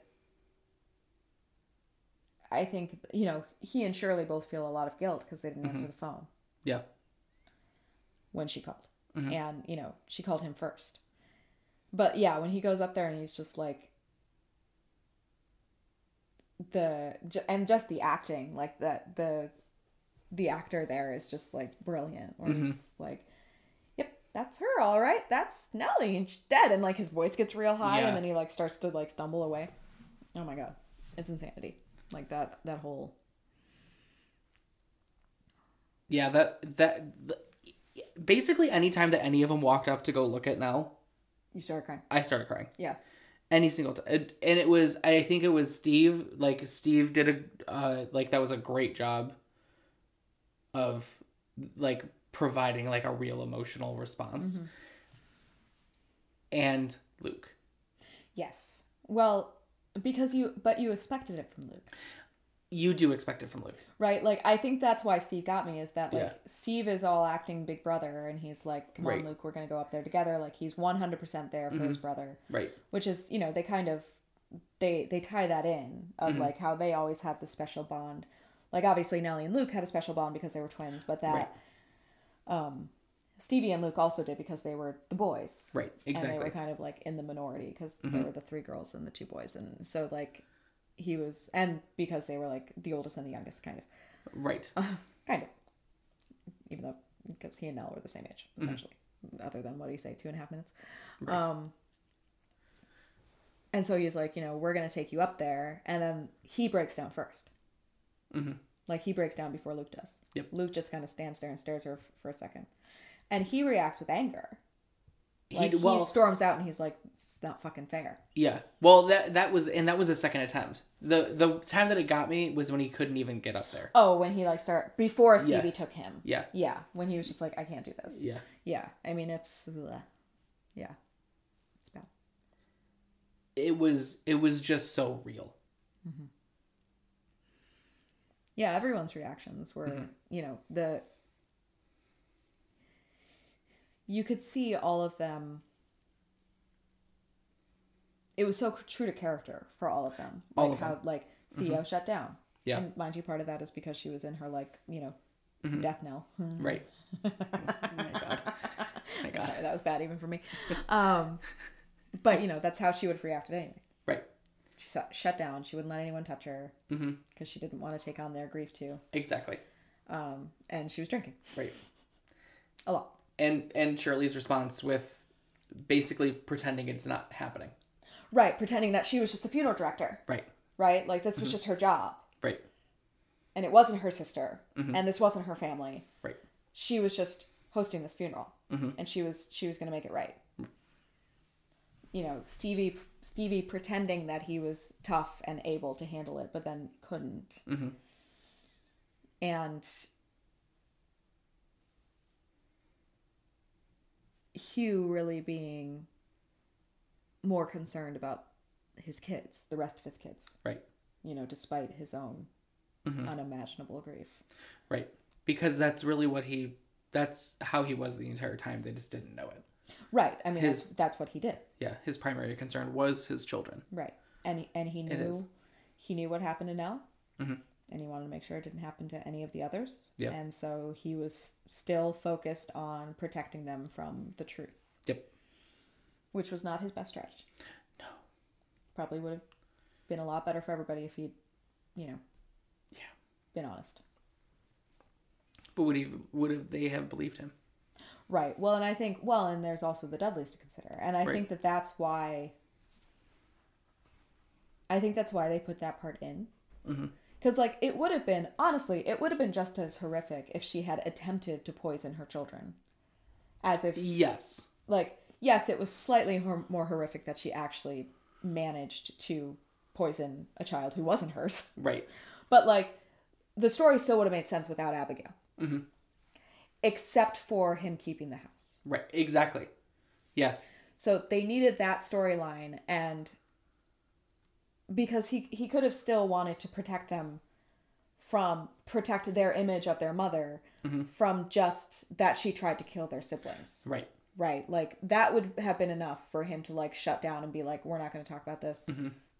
I think you know he and Shirley both feel a lot of guilt because they didn't answer the phone yeah when she called, Mhm. and you know she called him first. But yeah, when he goes up there and he's just like the and just the acting, like the the the actor there is just like brilliant. Where he's like, "Yep, that's her, all right. That's Nellie, and she's dead." And like his voice gets real high, Yeah. and then he like starts to like stumble away. Oh my god, it's insanity! Like that that whole yeah that that basically anytime that any of them walked up to go look at nell you started crying. i started crying Yeah, any single time and it was i think it was steve like steve did a uh like that was a great job of like providing like a real emotional response and luke yes. Well, because you but you expected it from Luke. you do expect it from luke Right, like I think that's why Steve got me is that like Yeah. Steve is all acting big brother and he's like, Come Right. on, Luke, we're gonna go up there together. Like he's one hundred percent there for his brother. right Which is, you know, they kind of they they tie that in of Mm-hmm. like how they always had the special bond. Like obviously Nellie and Luke had a special bond because they were twins, but that um Stevie and Luke also did because they were the boys. right Exactly. And they were kind of like in the minority because Mm-hmm. they were the three girls and the two boys. And so like he was and because they were like the oldest and the youngest kind of right (laughs) kind of even though because he and Nell were the same age essentially other than what do you say two and a half minutes um and so he's like you know we're gonna take you up there and then he breaks down 1st Mhm. like he breaks down before luke does. Yep. luke just kind of stands there and stares her f- for a second. And he reacts with anger. He well he storms out and he's like it's not fucking fair. Yeah. Well that that was and that was a second attempt. The the time that it got me was when he couldn't even get up there. Oh when he like start before stevie Yeah. took him. Yeah. Yeah. When he was just like i can't do this. Yeah. Yeah. I mean it's yeah. It's bad. It was it was just so real yeah everyone's reactions were Mm-hmm. you know the you could see all of them. It was so true to character for all of them. Like All of how them. Mm-hmm. like theo shut down. Yeah. and mind you part of that is because she was in her like you know death knell. (laughs) Right. Oh (laughs) my god. My god. sorry that was bad even for me. (laughs) Um but you know that's how she would have reacted anyway she shut, shut down. She wouldn't let anyone touch her mm-hmm. because she didn't want to take on their grief too. Exactly. Um and she was drinking. Right. A lot. And and shirley's response with basically pretending it's not happening. Right, pretending that she was just the funeral director, right. Right? Like this was just her job, right. And it wasn't her sister, and this wasn't her family. right. She was just hosting this funeral, and she was she was going to make it right. You know, Stevie Stevie pretending that he was tough and able to handle it, but then couldn't, Mhm. and Hugh really being more concerned about his kids, the rest of his kids. right you know, despite his own Mm-hmm. unimaginable grief. right because that's really what he that's how he was the entire time they just didn't know it Right. I mean, His- that's, that's what he did. yeah his primary concern was his children Right. And he, and he knew he knew what happened to Nell, Mhm. and he wanted to make sure it didn't happen to any of the others. Yep. And so he was still focused on protecting them from the truth, yep which was not his best strategy. No. Probably would have been a lot better for everybody if he'd, you know, yeah been honest. but would he would have they have believed him Right. Well, and I think well, and there's also the Dudleys to consider, and I Right. think that that's why I think that's why they put that part in. Mm-hmm. Because, like, it would have been, honestly, it would have been just as horrific if she had attempted to poison her children. As if, Yes. like, yes, it was slightly hor- more horrific that she actually managed to poison a child who wasn't hers. Right. But, like, the story still would have made sense without Abigail. Mm-hmm. Except for him keeping the house. Right. Exactly. Yeah. So they needed that storyline and because he he could have still wanted to protect them from protect their image of their mother from just that she tried to kill their siblings. Right. Right? Like that would have been enough for him to like shut down and be like we're not going to talk about this.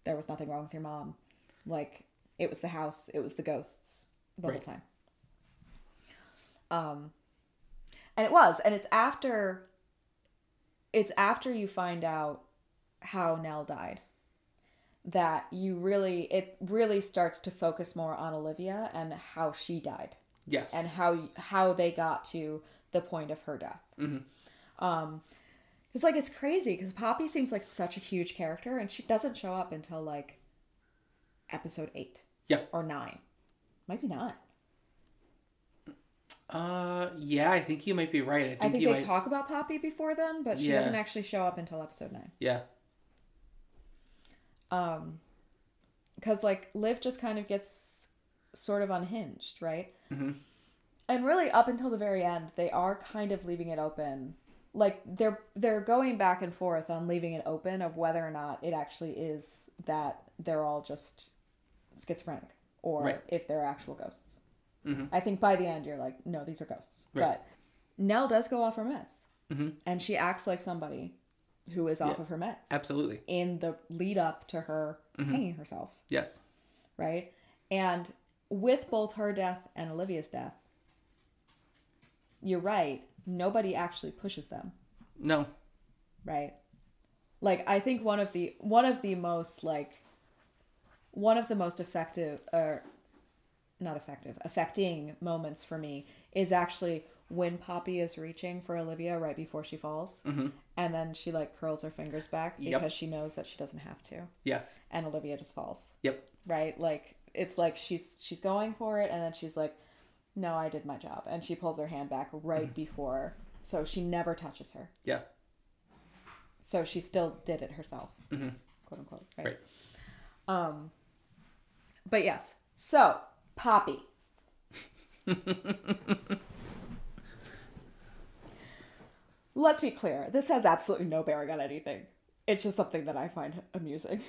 There was nothing wrong with your mom. Like it was the house, it was the ghosts the Right. whole time. Um and it was and it's after it's after you find out how Nell died that you really it really starts to focus more on Olivia and how she died Yes. and how how they got to the point of her death. mm-hmm. Um, it's like it's crazy because Poppy seems like such a huge character, and she doesn't show up until like episode eight yeah. or nine, might be nine. Uh. Yeah. I think you might be right. I think, I think you they might. talk about Poppy before then, but she Yeah. doesn't actually show up until episode nine. yeah. Um, because like Liv just kind of gets sort of unhinged, right? Mhm. And really, up until the very end, they are kind of leaving it open. Like they're they're going back and forth on leaving it open of whether or not it actually is that they're all just schizophrenic or Right. if they're actual ghosts. Mhm. I think by the end you're like, no, these are ghosts. Right. But Nell does go off her meds, Mhm. and she acts like somebody who is off Yeah. of her meds Absolutely. in the lead up to her Mm-hmm. hanging herself, Yes. right? And with both her death and Olivia's death, you're right. Nobody actually pushes them, No. right? Like I think one of the one of the most like one of the most effective or not effective, affecting moments for me is actually when Poppy is reaching for Olivia right before she falls. Mhm. And then she like curls her fingers back Yep. because she knows that she doesn't have to. Yeah. And Olivia just falls. Yep. right like it's like she's she's going for it and then she's like no i did my job and she pulls her hand back right Mm-hmm. before so she never touches her Yeah. so she still did it herself Mhm. quote unquote right? Right. um but yes so poppy let's be clear this has absolutely no bearing on anything it's just something that i find amusing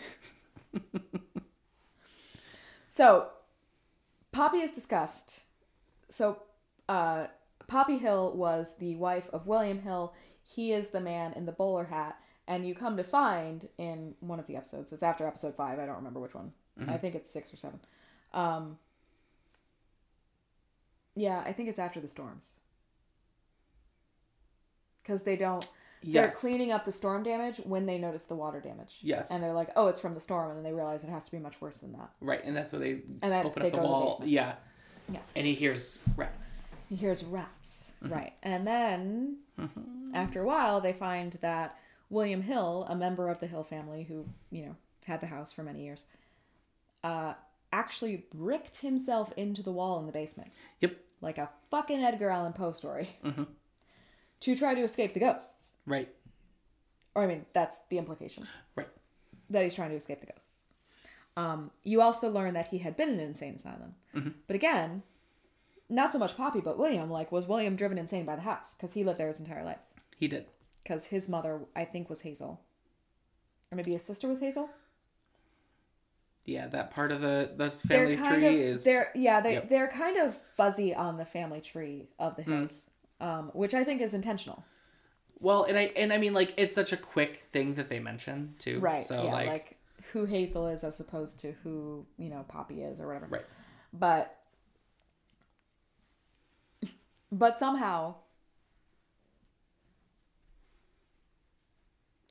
(laughs) so Poppy is discussed. So, uh, Poppy Hill was the wife of William Hill. He is the man in the bowler hat. And you come to find in one of the episodes, it's after episode five, I don't remember which one. I think it's six or seven. Um, yeah, I think it's after the storms. Because they don't. They're cleaning up the storm damage when they notice the water damage. Yes. And they're like, oh, it's from the storm. And then they realize it has to be much worse than that. Right. And that's where they And then open they up the to the wall. yeah. Yeah. And he hears rats. He hears rats. Mm-hmm. Right. And then, after a while, they find that William Hill, a member of the Hill family who, you know, had the house for many years, uh, actually bricked himself into the wall in the basement. Yep. Like a fucking Edgar Allan Poe story. Mhm. To try to escape the ghosts. Right. Or, I mean, that's the implication. Right. That he's trying to escape the ghosts. Um, you also learn that he had been in an insane asylum. But again, not so much Poppy, but William. Like, was William driven insane by the house? Because he lived there his entire life. He did. Because his mother, I think, was Hazel. Or maybe his sister was Hazel? Yeah. That part of the the family tree of, is. They're, yeah, they, Yep. they're kind of fuzzy on the family tree of the hills. Um, which I think is intentional. Well, and I and I mean like it's such a quick thing that they mention too. Right. So yeah, like, like, who Hazel is as opposed to who, you know, Poppy is or whatever. right. But but somehow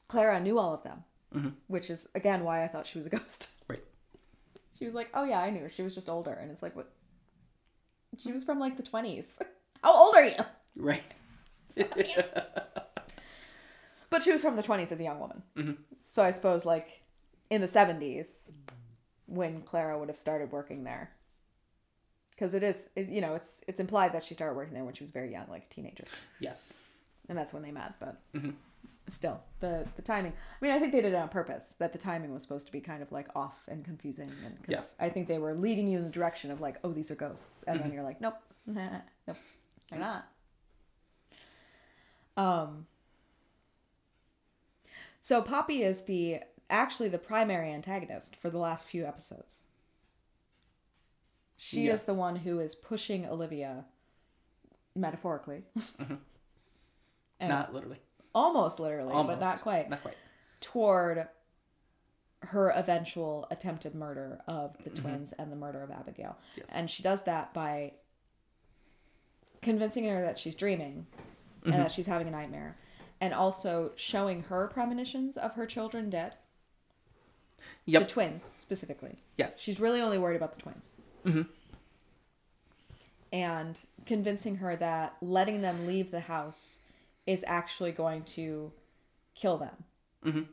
Clara knew all of them. Mhm. Which is again why I thought she was a ghost. Right. She was like, "Oh yeah, I knew. She was just older." And it's like, "What? She was from like the 20s. (laughs) How old are you?" Right. (laughs) But she was from the 20s as a young woman. Mhm. So I suppose like in the 70s, when Clara would have started working there. Because it is, it, you know, it's it's implied that she started working there when she was very young, like a teenager, Yes. and that's when they met. But Mhm. Still, the the timing. I mean, I think they did it on purpose. That the timing was supposed to be kind of like off and confusing, and because I think they were leading you in the direction of like, oh, these are ghosts, and then you're like, nope, nope, they're not. Um. So Poppy is the actually the primary antagonist for the last few episodes. She Yeah. is the one who is pushing Olivia metaphorically. (laughs) And Not literally. Almost literally, Almost. but not quite, Not quite. toward her eventual attempted murder of the twins and the murder of Abigail. Mm-hmm. Yes. And she does that by convincing her that she's dreaming Mm-hmm. and that she's having a nightmare, and also showing her premonitions of her children dead. Yep. The twins, specifically. Yes. She's really only worried about the twins. Mhm. And convincing her that letting them leave the house is actually going to kill them. Mhm.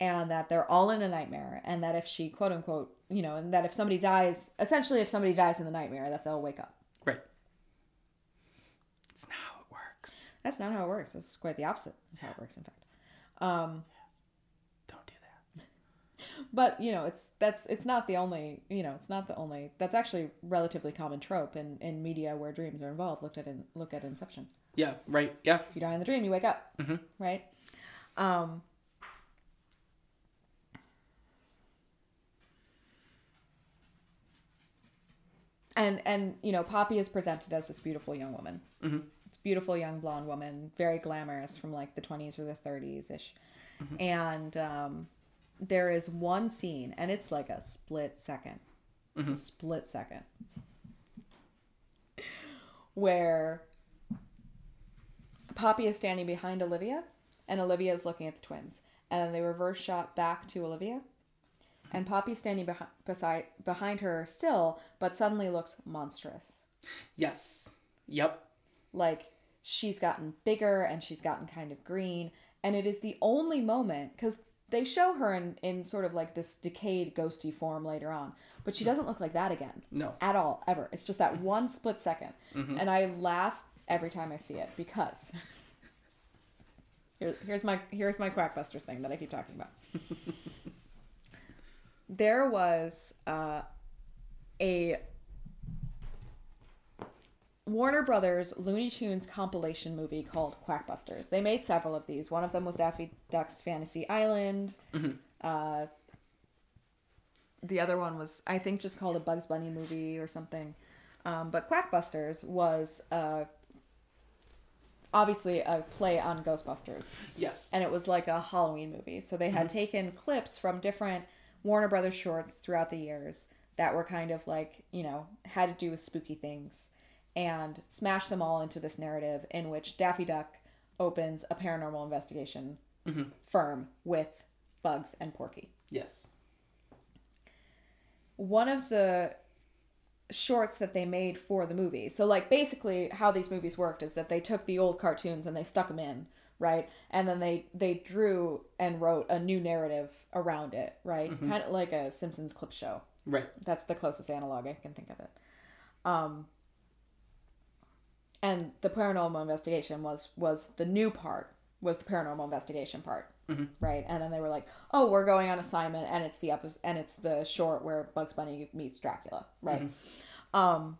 And that they're all in a nightmare, and that if she, quote unquote, you know, and that if somebody dies, essentially, if somebody dies in the nightmare, that they'll wake up. Right. It's not how it works. That's not how it works. That's quite the opposite of how it works, in fact. Um, Don't do that. but you know it's that's it's not the only you know it's not the only that's actually relatively common trope in in media where dreams are involved looked at in look at inception Yeah. Right. Yeah. if you die in the dream you wake up Mhm. right um and and you know poppy is presented as this beautiful young woman Mhm. this beautiful young blonde woman very glamorous from like the 20s or the 30s ish and um there is one scene and it's like a split 2nd it's a split second where Poppy is standing behind Olivia, and Olivia is looking at the twins. And then they reverse shot back to Olivia, and Poppy's standing behind beside behind her still, but suddenly looks monstrous. Yes. Yep. Like she's gotten bigger and she's gotten kind of green, and it is the only moment because they show her in in sort of like this decayed ghosty form later on, but she doesn't look like that again No. at all ever. It's just that one split 2nd mm-hmm. and I laugh every time I see it because (laughs) here, here's my here's my Quackbusters thing that I keep talking about. (laughs) there was uh, a Warner Brothers Looney Tunes compilation movie called Quackbusters. They made several of these. One of them was Daffy Duck's Fantasy Island. Uh, the other one was, I think, just called a Bugs Bunny movie or something. Um, but Quackbusters was uh, obviously a play on Ghostbusters Yes. and it was like a Halloween movie. So they had mm-hmm. taken clips from different Warner Brothers shorts throughout the years that were kind of like, you know, had to do with spooky things and smashed them all into this narrative in which Daffy Duck opens a paranormal investigation mm-hmm. firm with Bugs and Porky. yes. One of the shorts that they made for the movie. So like basically how these movies worked is that they took the old cartoons and they stuck them in, right? And then they they drew and wrote a new narrative around it, right? Kind of like a Simpsons clip show. Right. That's the closest analog I can think of it. Um and the paranormal investigation was was the new part was the paranormal investigation part right? And then they were like oh we're going on assignment and it's the episode and it's the short where bugs bunny meets dracula. Right? Um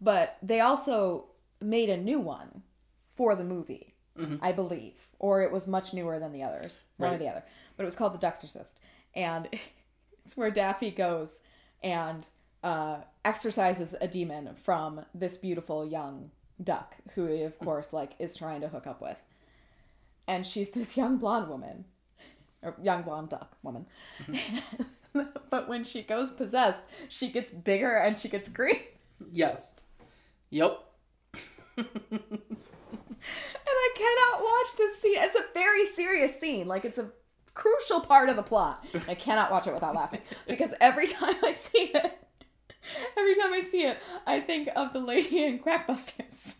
but they also made a new one for the movie i believe or it was much newer than the others one or the other. But it was called the duxorcist. And (laughs) it's where daffy goes and uh, exorcises a demon from this beautiful young duck who he, of course like is trying to hook up with and she's this young blonde woman. Or young blonde duck woman. (laughs) But when she goes possessed she gets bigger and she gets green. Yes. Yep. and i cannot watch this scene. It's a very serious scene. Like it's a crucial part of the plot. I cannot watch it without laughing. Because every time i see it every time i see it i think of the lady in quackbusters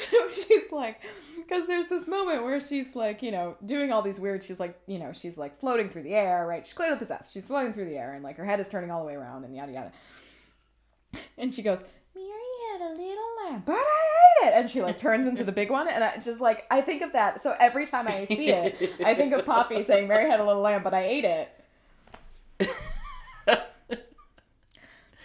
(laughs) she's like, because there's this moment where she's like, you know, doing all these weird. She's like, you know, she's like floating through the air, right? She's clearly possessed. She's floating through the air, and like her head is turning all the way around, and yada yada. (laughs) And she goes, Mary had a little lamb, but I ate it. And she like turns into the big one, and I, just like I think of that. So every time I see it, I think of Poppy saying, "Mary had a little lamb, but I ate it." (laughs)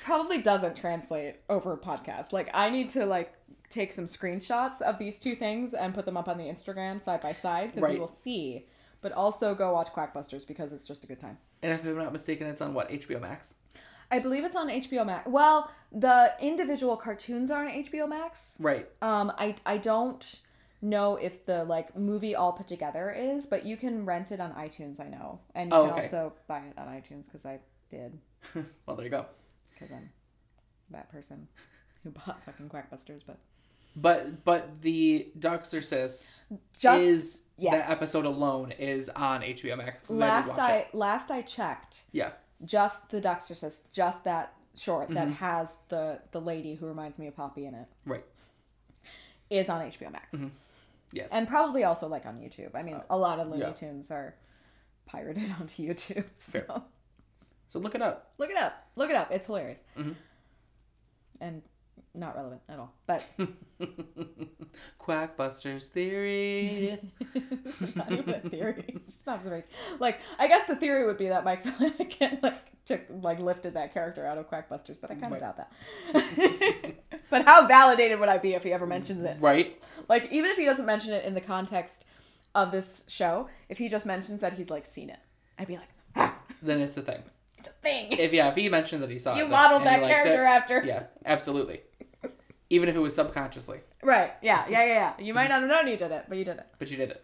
Probably doesn't translate over a podcast. Like I need to like take some screenshots of these two things and put them up on the Instagram side by side because Right. you will see. But also go watch Quackbusters because it's just a good time. And if I'm not mistaken, it's on what HBO Max. I believe it's on HBO Max. Well, the individual cartoons are on HBO Max. Right. Um, I I don't know if the like movie all put together is, but you can rent it on iTunes. I know, and you Oh, can okay. also buy it on iTunes because I did (laughs) well, there you go. Because I'm that person who bought fucking Quackbusters. But But but the Duxorcist Just- is yes. that episode alone is on HBO Max. I last watch I, last I checked, yeah just the Duxorcist, just that short that Mm-hmm. has the the lady who reminds me of Poppy in it right is on HBO Max. yes and probably also like on YouTube. I mean, a lot of Looney yeah. Tunes are pirated (laughs) onto YouTube. So Fair. So look it up. look it up. Look it up. It's hilarious. Mhm. And not relevant at all. But (laughs) Quackbusters theory. not even a theory. It's just an observation. Like I guess the theory would be that Mike (laughs) Flanagan like took like lifted that character out of Quackbusters, but I kind of Right. doubt that. (laughs) but how validated would I be if he ever mentions it? right. Like even if he doesn't mention it in the context of this show, if he just mentions that he's like seen it, I'd be like, ah, Then it's a thing. It's a thing. If yeah, if he mentioned that he saw You then- modeled that character it, after. Yeah, absolutely. Even if it was subconsciously, Right. Yeah. Yeah. Yeah. Yeah. You might not have known you did it, but you did it. but you did it.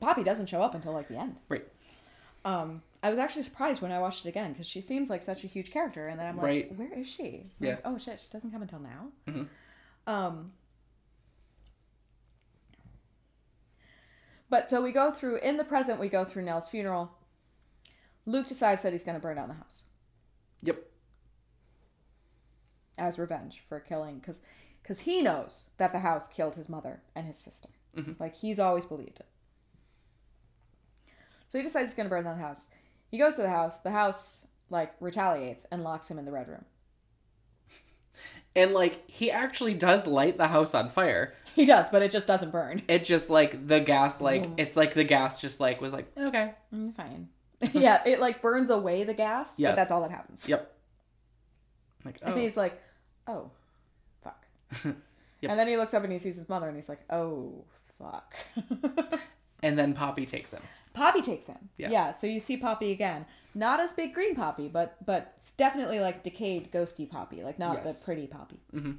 Poppy doesn't show up until like the end. Right. Um, I was actually surprised when I watched it again because she seems like such a huge character, and then I'm like, Right. where is she? I'm Yeah. Like, oh shit, she doesn't come until now. Mhm. Um. But so we go through in the present. We go through Nell's funeral. Luke decides that he's going to burn down the house Yep. as revenge for killing because because he knows that the house killed his mother and his sister. Mhm. Like he's always believed it. So he decides he's going to burn down the house. He goes to the house. The house like retaliates and locks him in the red room. And like he actually does light the house on fire. He does, but it just doesn't burn. It just like the gas like Mm. it's like the gas just like was like okay. Mm, fine. (laughs) yeah, it like burns away the gas, but that's all that happens. Yep. Like oh. And he's like, "Oh, fuck." (laughs) Yep. And then he looks up and he sees his mother, and he's like, "Oh, fuck." (laughs) and then Poppy takes him. Poppy takes him. Yeah. Yeah. So you see Poppy again. Not as big green Poppy, but but definitely like decayed, ghosty Poppy. Like not Yes. the pretty Poppy. Mhm.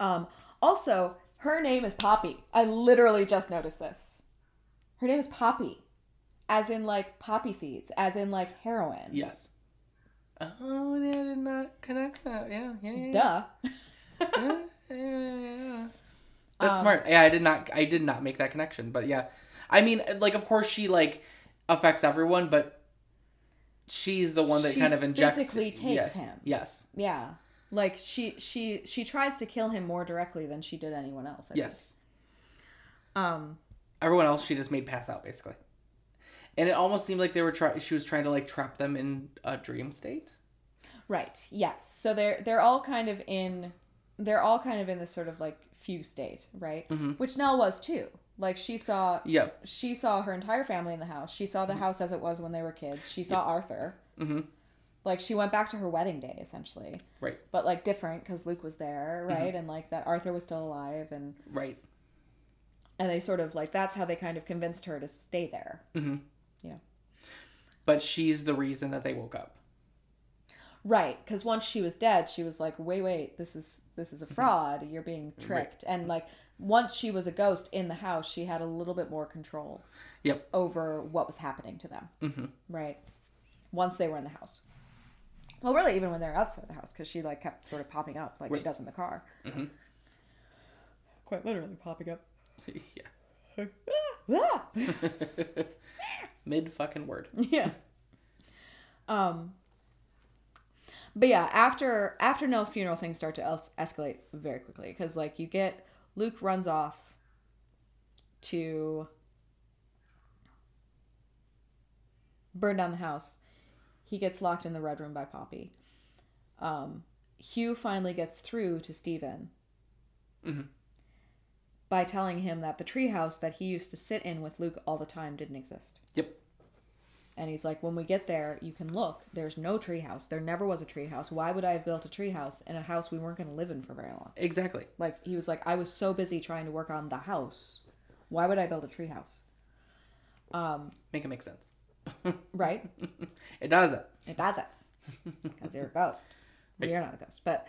Um. Also, her name is Poppy. I literally just noticed this. Her name is Poppy, as in like poppy seeds, as in like heroin. Yes. Oh, yeah, I did not connect that. Yeah, yeah, yeah. Duh. (laughs) yeah, yeah, yeah, yeah. That's Um, smart. Yeah, I did not. I did not make that connection, but yeah, I mean, like, of course, she like affects everyone, but she's the one that kind of injects. physically takes yeah. him. Yes. Yeah. Like she she she tries to kill him more directly than she did anyone else. I think. Yes. Um. Everyone else, she just made pass out basically, and it almost seemed like they were trying. She was trying to like trap them in a dream state. Right. Yes. So they're they're all kind of in they're all kind of in this sort of like fugue state, right? Mhm. Which Nell was too. Like she saw Yep. she saw her entire family in the house. She saw the house as it was when they were kids. She saw Arthur. Mm-hmm. Like she went back to her wedding day essentially, Right. but like different because Luke was there, Mm-hmm. right? And like that Arthur was still alive, and Right. and they sort of like that's how they kind of convinced her to stay there. Mm-hmm. Yeah. But she's the reason that they woke up. Right, because once she was dead, she was like, "Wait, wait, this is this is a fraud. You're being tricked." And like once she was a ghost in the house, she had a little bit more control Yep. over what was happening to them. Mm-hmm. Right, once they were in the house. Well, really, even when they were outside the house, because she like kept sort of popping up, like she does in the car. Mhm. Quite literally popping up. (laughs) yeah. (laughs) Ah! (laughs) Mid fucking word. (laughs) yeah. Um. But yeah, after after Nell's funeral, things start to es- escalate very quickly because like you get Luke runs off to burn down the house. He gets locked in the red room by Poppy. Um, Hugh finally gets through to Stephen Mhm. By telling him that the treehouse that he used to sit in with Luke all the time didn't exist. Yep. And he's like, when we get there, you can look. There's no treehouse. There never was a treehouse. Why would I have built a treehouse in a house we weren't going to live in for very long? Exactly. Like he was like, I was so busy trying to work on the house. Why would I build a treehouse? Um, Make it make sense. (laughs) right? It doesn't. It doesn't. Because (laughs) you're a ghost. You're not a ghost, but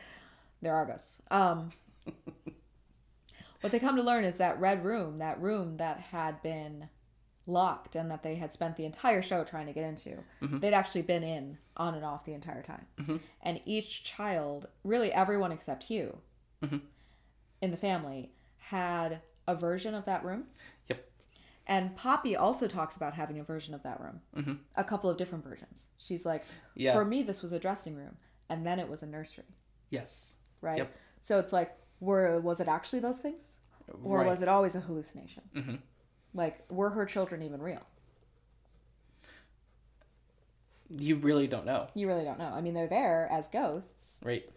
there are ghosts. Um, (laughs) what they come to learn is that red room, that room that had been locked and that they had spent the entire show trying to get into, mm-hmm. they'd actually been in on and off the entire time. Mm-hmm. And each child, really everyone except Hugh mm-hmm. in the family, had a version of that room. Yep. And Poppy also talks about having a version of that room, a couple of different versions. She's like, Yeah. for me, this was a dressing room, and then it was a nursery, Yes. right? Yep. So it's like, were was it actually those things, or Right. was it always a hallucination? Mhm. Like, were her children even real? You really don't know, You really don't know. I mean, they're there as ghosts, right?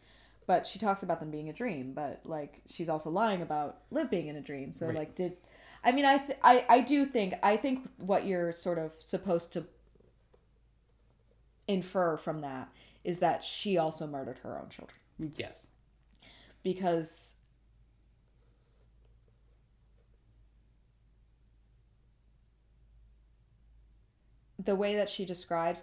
but she talks about them being a dream. But like, she's also lying about Liv being in a dream. So Right. like, did I mean, I, th- I I do think I think what you're sort of supposed to infer from that is that she also murdered her own children Yes. Because the way that she describes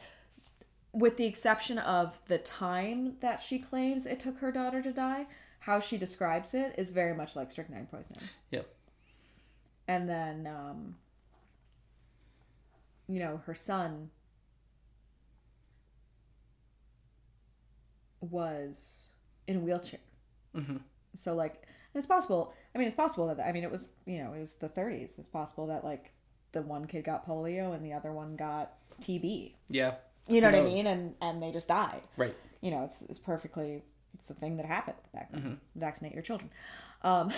with the exception of the time that she claims it took her daughter to die how she describes it is very much like strychnine poisoning Yep. and then um you know her son was in a wheelchair Mhm. so like and it's possible i mean it's possible that i mean it was you know it was the 30s it's possible that like the one kid got polio and the other one got tb Yeah. you know Who what i mean and and they just died Right. you know it's it's perfectly it's the thing that happened back then vaccinate your children um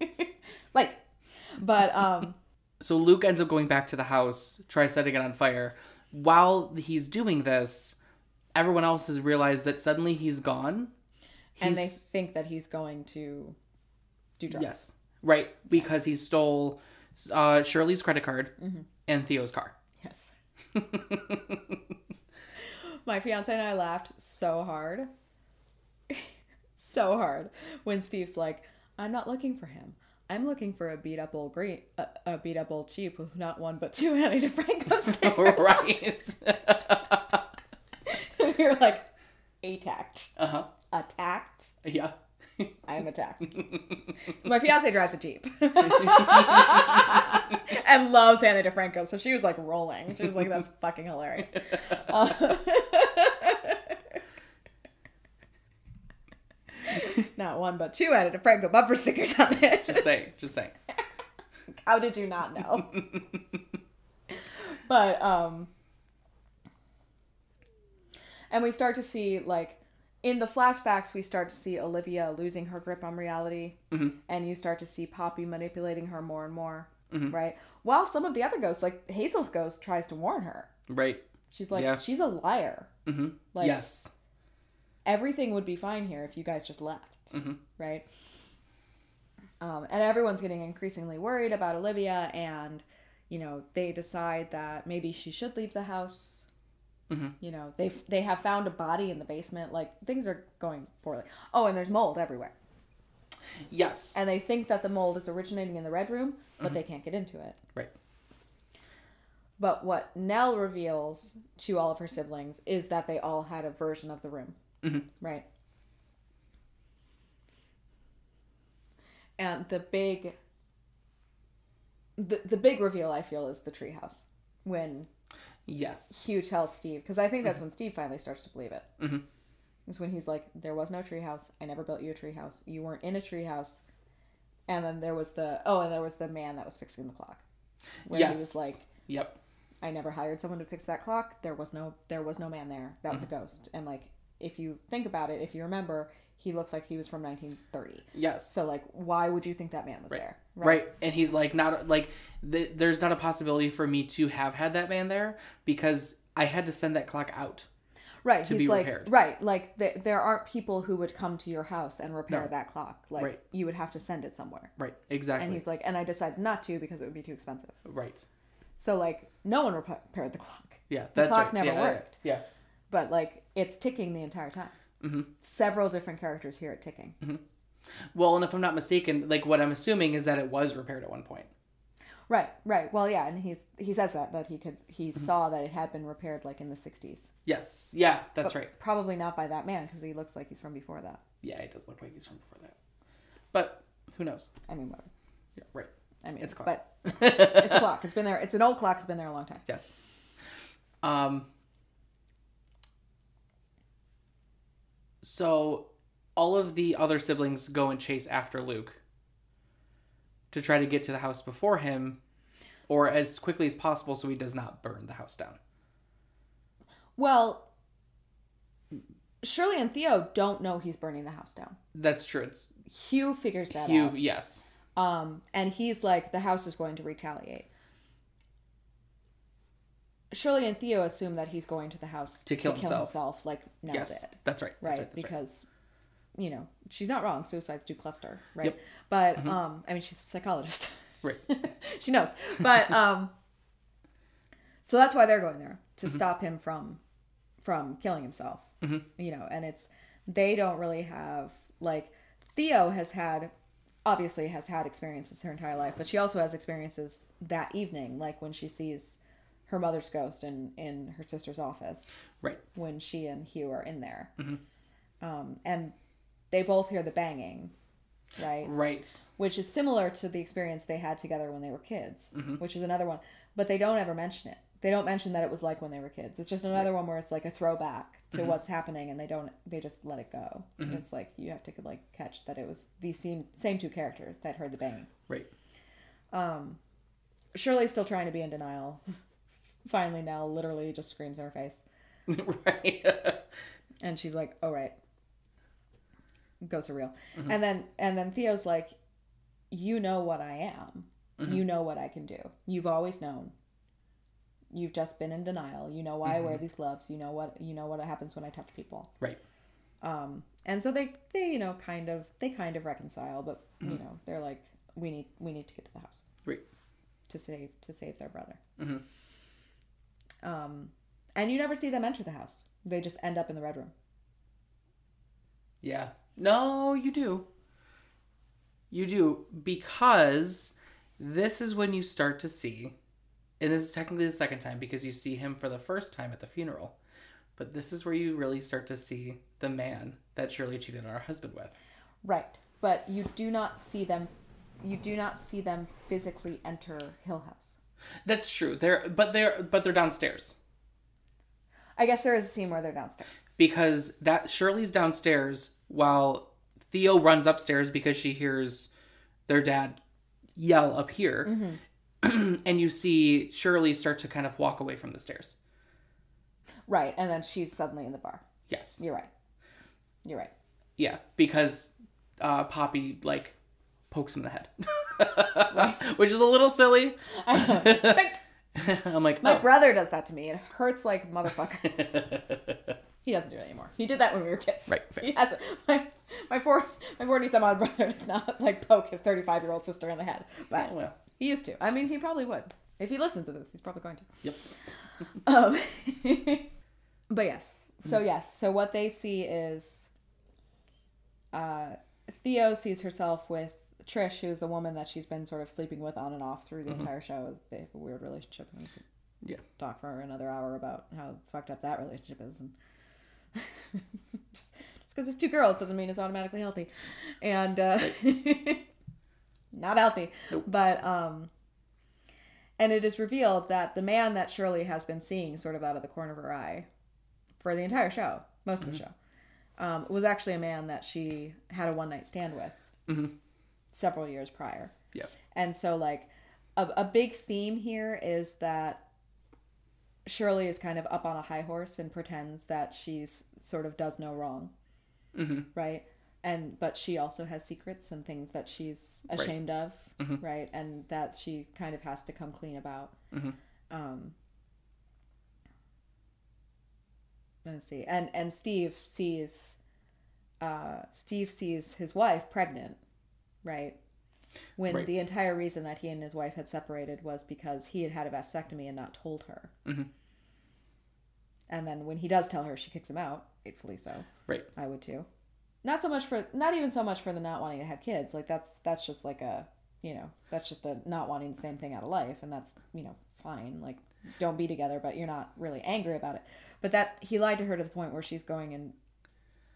(laughs) lights but um (laughs) So Luke ends up going back to the house, tries setting it on fire. While he's doing this, everyone else has realized that suddenly he's gone. And they think that he's going to do drugs Yes. Right. Because he stole uh, Shirley's credit card and Theo's car. yes my fiance and i laughed so hard (laughs) so hard when steve's like i'm not looking for him i'm looking for a beat up old green a, a beat up old Jeep with not one but two (laughs) Ani DiFranco (laughs) stickers right. we were like attacked uh huh. Attacked Yeah. I am attacked. (laughs) so my fiance drives a Jeep (laughs) and loves Ani DiFranco. So she was like rolling. She was like, that's fucking hilarious. Uh, (laughs) not one, but two Ani DiFranco bumper stickers on it. Just saying. Just saying. How did you not know? but, um, and we start to see like in the flashbacks we start to see olivia losing her grip on reality and you start to see poppy manipulating her more and more right while some of the other ghosts like hazel's ghost tries to warn her Right. she's like Yeah. she's a liar Mm-hmm. like yes. everything would be fine here if you guys just left Mhm. right um, and everyone's getting increasingly worried about olivia and you know they decide that maybe she should leave the house Mhm. you know they they have found a body in the basement like things are going poorly oh and there's mold everywhere Yes. and they think that the mold is originating in the red room but they can't get into it right. but what nell reveals to all of her siblings is that they all had a version of the room Mhm. right and the big the, the big reveal i feel is the treehouse when Yes. hugh tells steve because i think that's when steve finally starts to believe it Mhm. is when he's like there was no treehouse i never built you a treehouse you weren't in a treehouse and then there was the oh and there was the man that was fixing the clock where yes. he was like Yep. I never hired someone to fix that clock. There was no there was no man there. That was a ghost. And like if you think about it, if you remember, he looks like he was from 1930. Yes. So like, why would you think that man was there? Right. And he's like, not like, th- there's not a possibility for me to have had that man there because I had to send that clock out. Right. to he's be like, repaired. right. Like th- there aren't people who would come to your house and repair No. that clock. Like Right. you would have to send it somewhere. Right. Exactly. And he's like, and I decided not to because it would be too expensive. right. So like, no one repaired the clock. Yeah. The That's clock right. never Yeah, yeah, worked. Yeah. But like, it's ticking the entire time. Mhm. Several different characters hear it ticking. Well, and if I'm not mistaken, like what I'm assuming is that it was repaired at one point. Right, right. Well, yeah, and he's he says that that he could he Mm-hmm. saw that it had been repaired like in the '60s. Yes. Yeah. That's But right. Probably not by that man because he looks like he's from before that. Yeah. It does look like he's from before that. But who knows? I mean, whatever. Yeah. Right. I mean, It's clock. but (laughs) it's a clock. It's been there. It's an old clock. It's been there a long time. Yes. Um. So, all of the other siblings go and chase after Luke to try to get to the house before him, or as quickly as possible, so he does not burn the house down. Well, Shirley and Theo don't know he's burning the house down. That's true. It's Hugh figures that Hugh. out. Hugh, yes. Um, and he's like, the house is going to retaliate. Shirley and Theo assume that he's going to the house To kill himself. like now yes. That's right. right, That's right. That's right. You know she's not wrong suicides do cluster right Yep. Mm-hmm. but um i mean she's a psychologist (laughs) Right. she knows but (laughs) um so that's why they're going there to Mm-hmm. stop him from from killing himself Mhm. you know and it's they don't really have like theo has had obviously has had experiences her entire life but she also has experiences that evening like when she sees her mother's ghost in in her sister's office Right. when she and Hugh are in there. Mhm. Um, and they both hear the banging, right? Right. Which is similar to the experience they had together when they were kids, Mm-hmm. which is another one. But they don't ever mention it. They don't mention that it was like when they were kids. It's just another one where it's like a throwback to Mm-hmm. what's happening, and they don't. They just let it go. And it's like you have to like catch that it was these same same two characters that heard the banging. Right. Um, Shirley's still trying to be in denial. (laughs) Finally, now literally just screams in her face. (laughs) right. (laughs) and she's like oh right ghosts are real Mm-hmm. and then and then theo's like you know what i am Mm-hmm. you know what i can do you've always known you've just been in denial you know why i Mm-hmm. wear these gloves you know what you know what happens when i touch people right. um and so they they you know kind of they kind of reconcile but Mm-hmm. you know they're like we need we need to get to the house Right. to save to save their brother Mhm. um and you never see them enter the house they just end up in the red room Yeah. No, you do. You do because this is when you start to see, and this is technically the second time because you see him for the first time at the funeral, but this is where you really start to see the man that Shirley cheated on her husband with. Right. But you do not see them you do not see them physically enter Hill House. That's true. They're but they're but they're downstairs I guess there is a scene where they're downstairs. because that Shirley's downstairs while Theo runs upstairs because she hears their dad yell up here. (clears throat) and you see Shirley start to kind of walk away from the stairs. Right, and then she's suddenly in the bar. Yes. You're right. You're right. Yeah, because uh, Poppy like pokes him in the head, (laughs) which is a little silly. (laughs) I'm like, My oh. brother does that to me. It hurts like motherfucker. (laughs) he doesn't do it anymore. He did that when we were kids. Right, fair. He has (laughs) my my four my forty some odd brother does not like poke his thirty five year old sister in the head, but Oh, well. he used to. I mean, he probably would if he listens to this. He's probably going to. Yep. (laughs) Um, (laughs) but yes. So yes. So what they see is, uh, Theo sees herself with Trish, who's the woman that she's been sort of sleeping with on and off through the entire show. They have a weird relationship. And Yeah. talk for another hour about how fucked up that relationship is, and (laughs) just because it's two girls doesn't mean it's automatically healthy, and uh, (laughs) not healthy. Nope. But um, and it is revealed that the man that Shirley has been seeing sort of out of the corner of her eye for the entire show, most of the show, um, was actually a man that she had a one night stand with Mhm. several years prior. Yep. And so, like, a, a big theme here is that Shirley is kind of up on a high horse and pretends that she's sort of does no wrong, Mhm. right? and but she also has secrets and things that she's ashamed of, Mhm. right? And that she kind of has to come clean about. Mhm. Um, let's see, and and Steve sees, uh, Steve sees his wife pregnant, right? When Right. the entire reason that he and his wife had separated was because he had had a vasectomy and not told her. Mhm. And then when he does tell her, she kicks him out, rightfully so. Right. I would too. Not so much for not even so much for the not wanting to have kids. Like that's that's just like a you know, that's just a not wanting the same thing out of life and that's, you know, fine. Like don't be together, but you're not really angry about it. But that he lied to her to the point where she's going and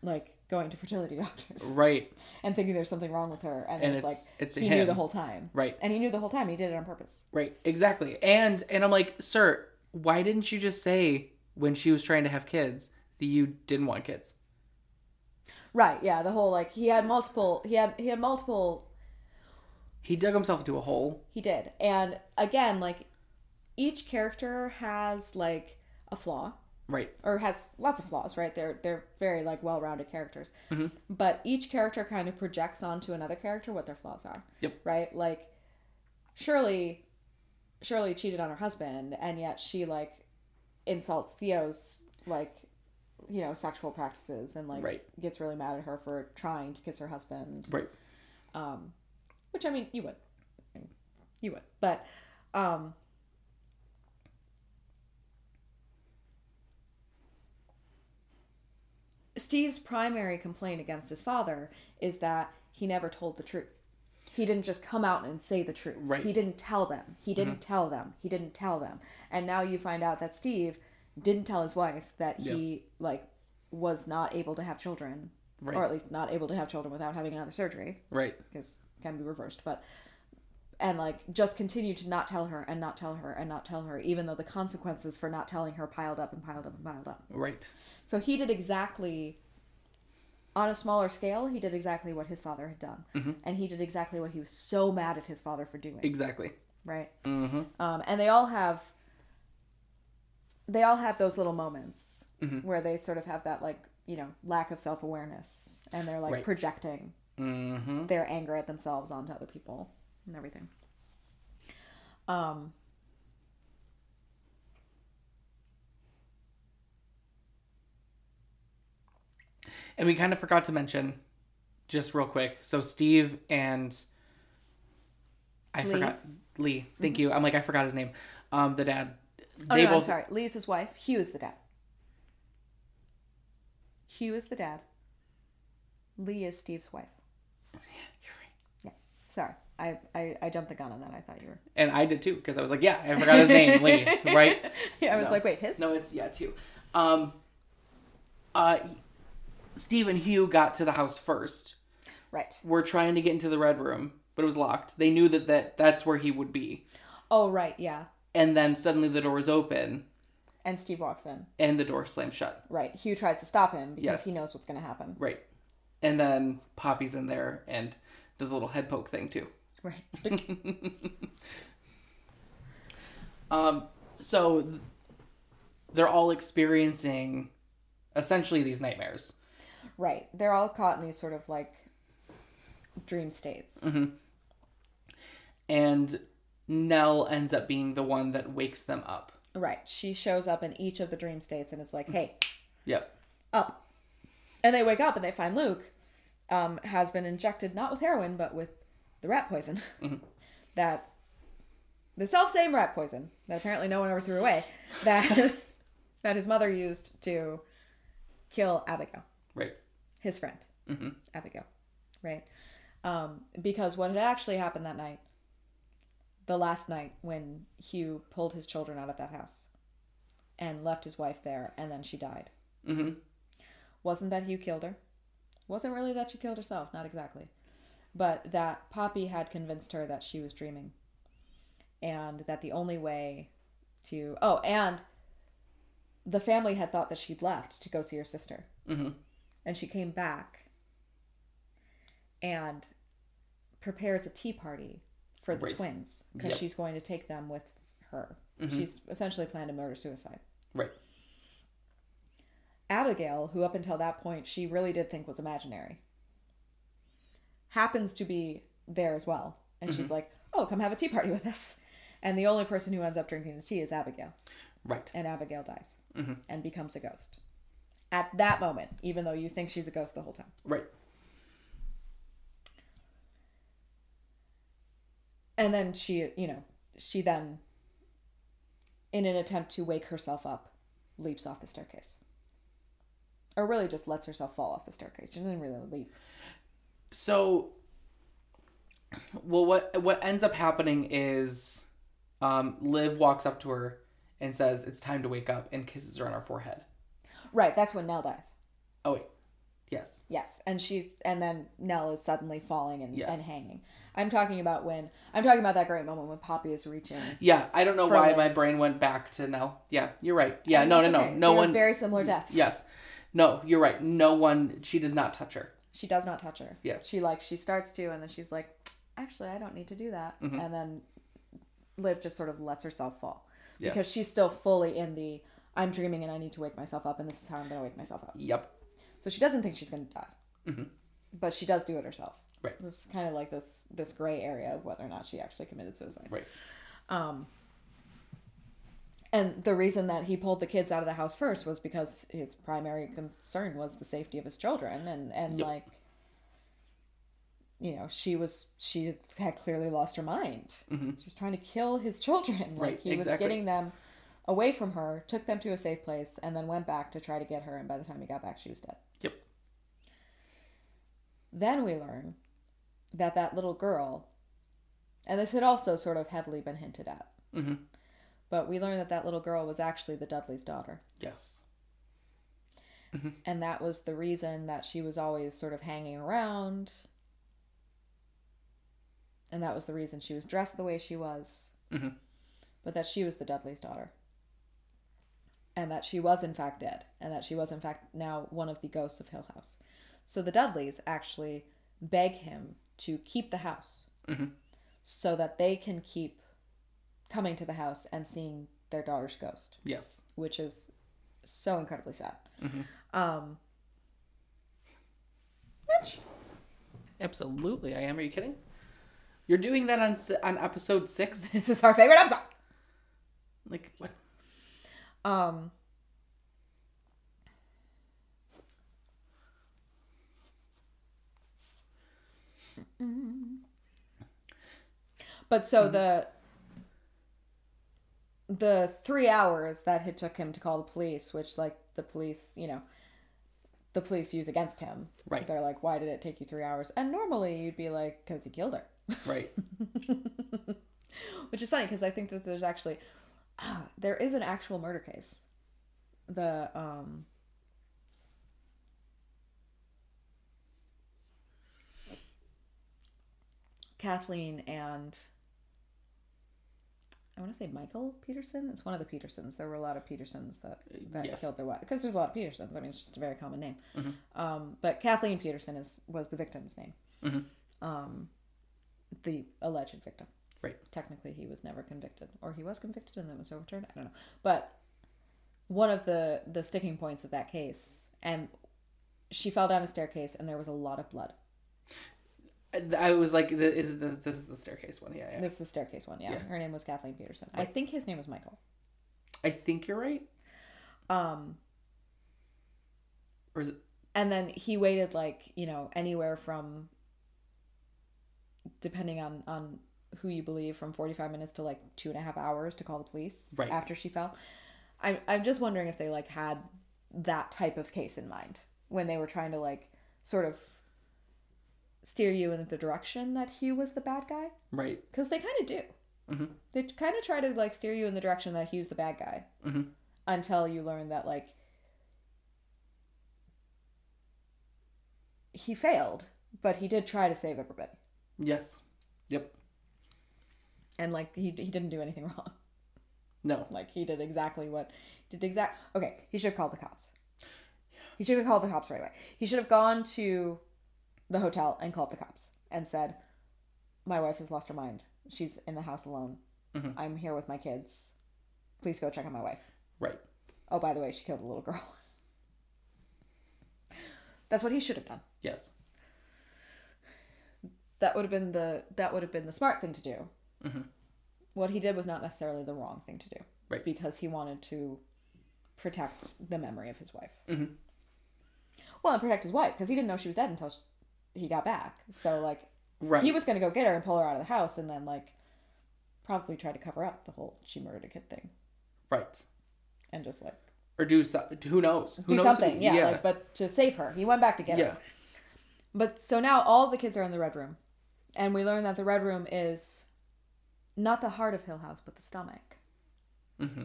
like going to fertility (laughs) doctors Right. and thinking there's something wrong with her and, And it's, it's- like it's he him. knew the whole time. Right. And he knew the whole time he did it on purpose. Right. Exactly. And and I'm like, sir, why didn't you just say when she was trying to have kids that you didn't want kids? Right, yeah, the whole like he had multiple he had he had multiple He dug himself into a hole. He did. And again, like each character has like a flaw Right. or has lots of flaws, right? They're they're very like well-rounded characters. Mhm. But each character kind of projects onto another character what their flaws are. Yep. Right? Like Shirley Shirley cheated on her husband and yet she like insults Theo's like you know, sexual practices and like Right. gets really mad at her for trying to kiss her husband Right. um, which I mean, you would, you would, but um, Steve's primary complaint against his father is that he never told the truth. He didn't just come out and say the truth. Right. He didn't tell them. He mm-hmm. didn't tell them. He didn't tell them. And now you find out that Steve didn't tell his wife that he like was not able to have children, Right. or at least not able to have children without having another surgery Right. because it can be reversed but and like just continue to not tell her and not tell her and not tell her even though the consequences for not telling her piled up and piled up and piled up Right. so he did exactly on a smaller scale he did exactly what his father had done and he did exactly what he was so mad at his father for doing Exactly. right Mm-hmm. um, and they all have they all have those little moments Mhm. where they sort of have that like you know lack of self-awareness and they're like Right. projecting Mm-hmm. their anger at themselves onto other people and everything. Um, And we kind of forgot to mention, just real quick. So Steve and I Leigh. Mm-hmm. forgot Leigh. Thank you. I'm like I forgot his name. Um, the dad. oh They no, both. I'm sorry. Leigh's his wife. Hugh is the dad. Hugh is the dad. Leigh is Steve's wife. Yeah, you're right. Yeah. Sorry, I, I, I jumped the gun on that. I thought you were. And I did too because I was like, yeah, I forgot his name, (laughs) Leigh. Right? Yeah, I was No. like, wait, his? No, it's yeah, too. Um, uh, Steve and Hugh got to the house first. Right. We're trying to get into the red room, but it was locked. They knew that, that that's where he would be. Oh, right. Yeah. And then suddenly the door was open And Steve walks in. and the door slams shut. Right. Hugh tries to stop him because Yes. he knows what's going to happen. Right. And then Poppy's in there and does a little head poke thing too. Right. (laughs) Um, so they're all experiencing essentially these nightmares. Right. They're all caught in these sort of like dream states. Mm-hmm. And Nell ends up being the one that wakes them up. Right. She shows up in each of the dream states and it's like, hey, Yep. up. And they wake up and they find Luke um, has been injected not with heroin but with the rat poison (laughs) that the self same rat poison that apparently no one ever threw away that (laughs) that his mother used to kill Abigail, Right. his friend hmm Abigail, right? Um, because what had actually happened that night, the last night when Hugh pulled his children out of that house and left his wife there, and then she died. hmm Wasn't that Hugh killed her? Wasn't really that she killed herself, not exactly. But that Poppy had convinced her that she was dreaming. And that the only way to. Oh, and the family had thought that she'd left to go see her sister. hmm And she came back and prepares a tea party for the Right. twins because Yep. she's going to take them with her. Mhm. She's essentially planned a murder suicide. Right. Abigail, who up until that point she really did think was imaginary, happens to be there as well. And she's like, oh, come have a tea party with us. And the only person who ends up drinking the tea is Abigail. Right. And Abigail dies and becomes a ghost. At that moment, even though you think she's a ghost the whole time. Right. And then she, you know, she then, in an attempt to wake herself up, leaps off the staircase. Or really just lets herself fall off the staircase. She doesn't really leap. So, well, what what ends up happening is, um, Liv walks up to her and says, "It's time to wake up," and kisses her on her forehead. Right, that's when Nell dies. Oh wait, yes, Yes, and she's and then Nell is suddenly falling and, Yes. and hanging. I'm talking about when I'm talking about that great moment when Poppy is reaching. yeah. I don't know why my brain went back to Nell. Yeah, you're right. Yeah, no, no, no, okay. no They one. Very similar deaths. Yes, no, you're right. No one. She does not touch her. She does not touch her. Yeah. She like she starts to, and then she's like, actually, I don't need to do that. Mm-hmm. And then Liv just sort of lets herself fall Yeah. because she's still fully in the I'm dreaming and I need to wake myself up, and this is how I'm going to wake myself up. Yep. So she doesn't think she's going to die, but she does do it herself. Mm-hmm. Right. This is kind of like this this gray area of whether or not she actually committed suicide. Right. Um, and the reason that he pulled the kids out of the house first was because his primary concern was the safety of his children, and and Yep. like, you know, she was she had clearly lost her mind. She was trying to kill his children. Like Mm-hmm. Right, he was exactly. getting them away from her, took them to a safe place, and then went back to try to get her. And by the time he got back, she was dead. Yep. Then we learn that that little girl, and this had also sort of heavily been hinted at, Mm-hmm. but we learn that that little girl was actually the Dudley's daughter. Yes. And that was the reason that she was always sort of hanging around. And that was the reason she was dressed the way she was. Mhm. But that she was the Dudley's daughter. And that she was, in fact, dead. And that she was, in fact, now one of the ghosts of Hill House. So the Dudleys actually beg him to keep the house Mhm. so that they can keep coming to the house and seeing their daughter's ghost Yes. which is so incredibly sad. Mhm. Um, which Absolutely, I am. Are you kidding? You're doing that on on episode six. (laughs) this is our favorite episode. Like what? Um, but so the the three hours that it took him to call the police, which like the police, you know, the police use against him. Right. They're like, "Why did it take you three hours?" And normally you'd be like, "Cause he killed her." Right. (laughs) Which is funny because I think that there's actually (gasps) there is an actual murder case. The um Kathleen and I want to say Michael Peterson. It's one of the Petersons. There were a lot of Petersons that that Yes. killed their wife because there's a lot of Petersons. I mean, it's just a very common name. Um, but Kathleen Peterson is was the victim's name. Mhm. Um, the alleged victim. Right. Technically, he was never convicted, or he was convicted and then was overturned. I don't know. But one of the the sticking points of that case, and she fell down a staircase, and there was a lot of blood. I was like, is the, this is the staircase one? Yeah, yeah. This is the staircase one. Yeah, Yeah. her name was Kathleen Peterson. I think his name was Michael. I think you're right. Um, Or is it? and then he waited like you know anywhere from depending on on who you believe from 45 minutes to like two and a half hours to call the police Right. after she fell i'm i'm just wondering if they like had that type of case in mind when they were trying to like sort of steer you in the direction that Hugh was the bad guy Right. because they kind of do Mhm. they kind of try to like steer you in the direction that Hugh's the bad guy Mhm. until you learn that like he failed but he did try to save everybody Yes. Yep. And like he, he didn't do anything (laughs) wrong No. like he did exactly what did exact okay he should have called the cops he should have called the cops right away he should have gone to the hotel and called the cops and said my wife has lost her mind she's in the house alone Mhm. i'm here with my kids please go check on my wife Right. oh by the way she killed a little girl (laughs) that's what he should have done Yes. that would have been the that would have been the smart thing to do. Mhm. What he did was not necessarily the wrong thing to do, Right. Because he wanted to protect the memory of his wife. Mhm. Well, and protect his wife because he didn't know she was dead until sh he got back. So like Right. he was going to go get her and pull her out of the house, and then like probably try to cover up the whole she murdered a kid thing, right. and just like Or do so, who knows? Who do knows? something. Yeah, like but to save her, he went back to get yeah. her. But so now all the kids are in the red room, and we learn that the red room is not the heart of Hill House, but the stomach, hmm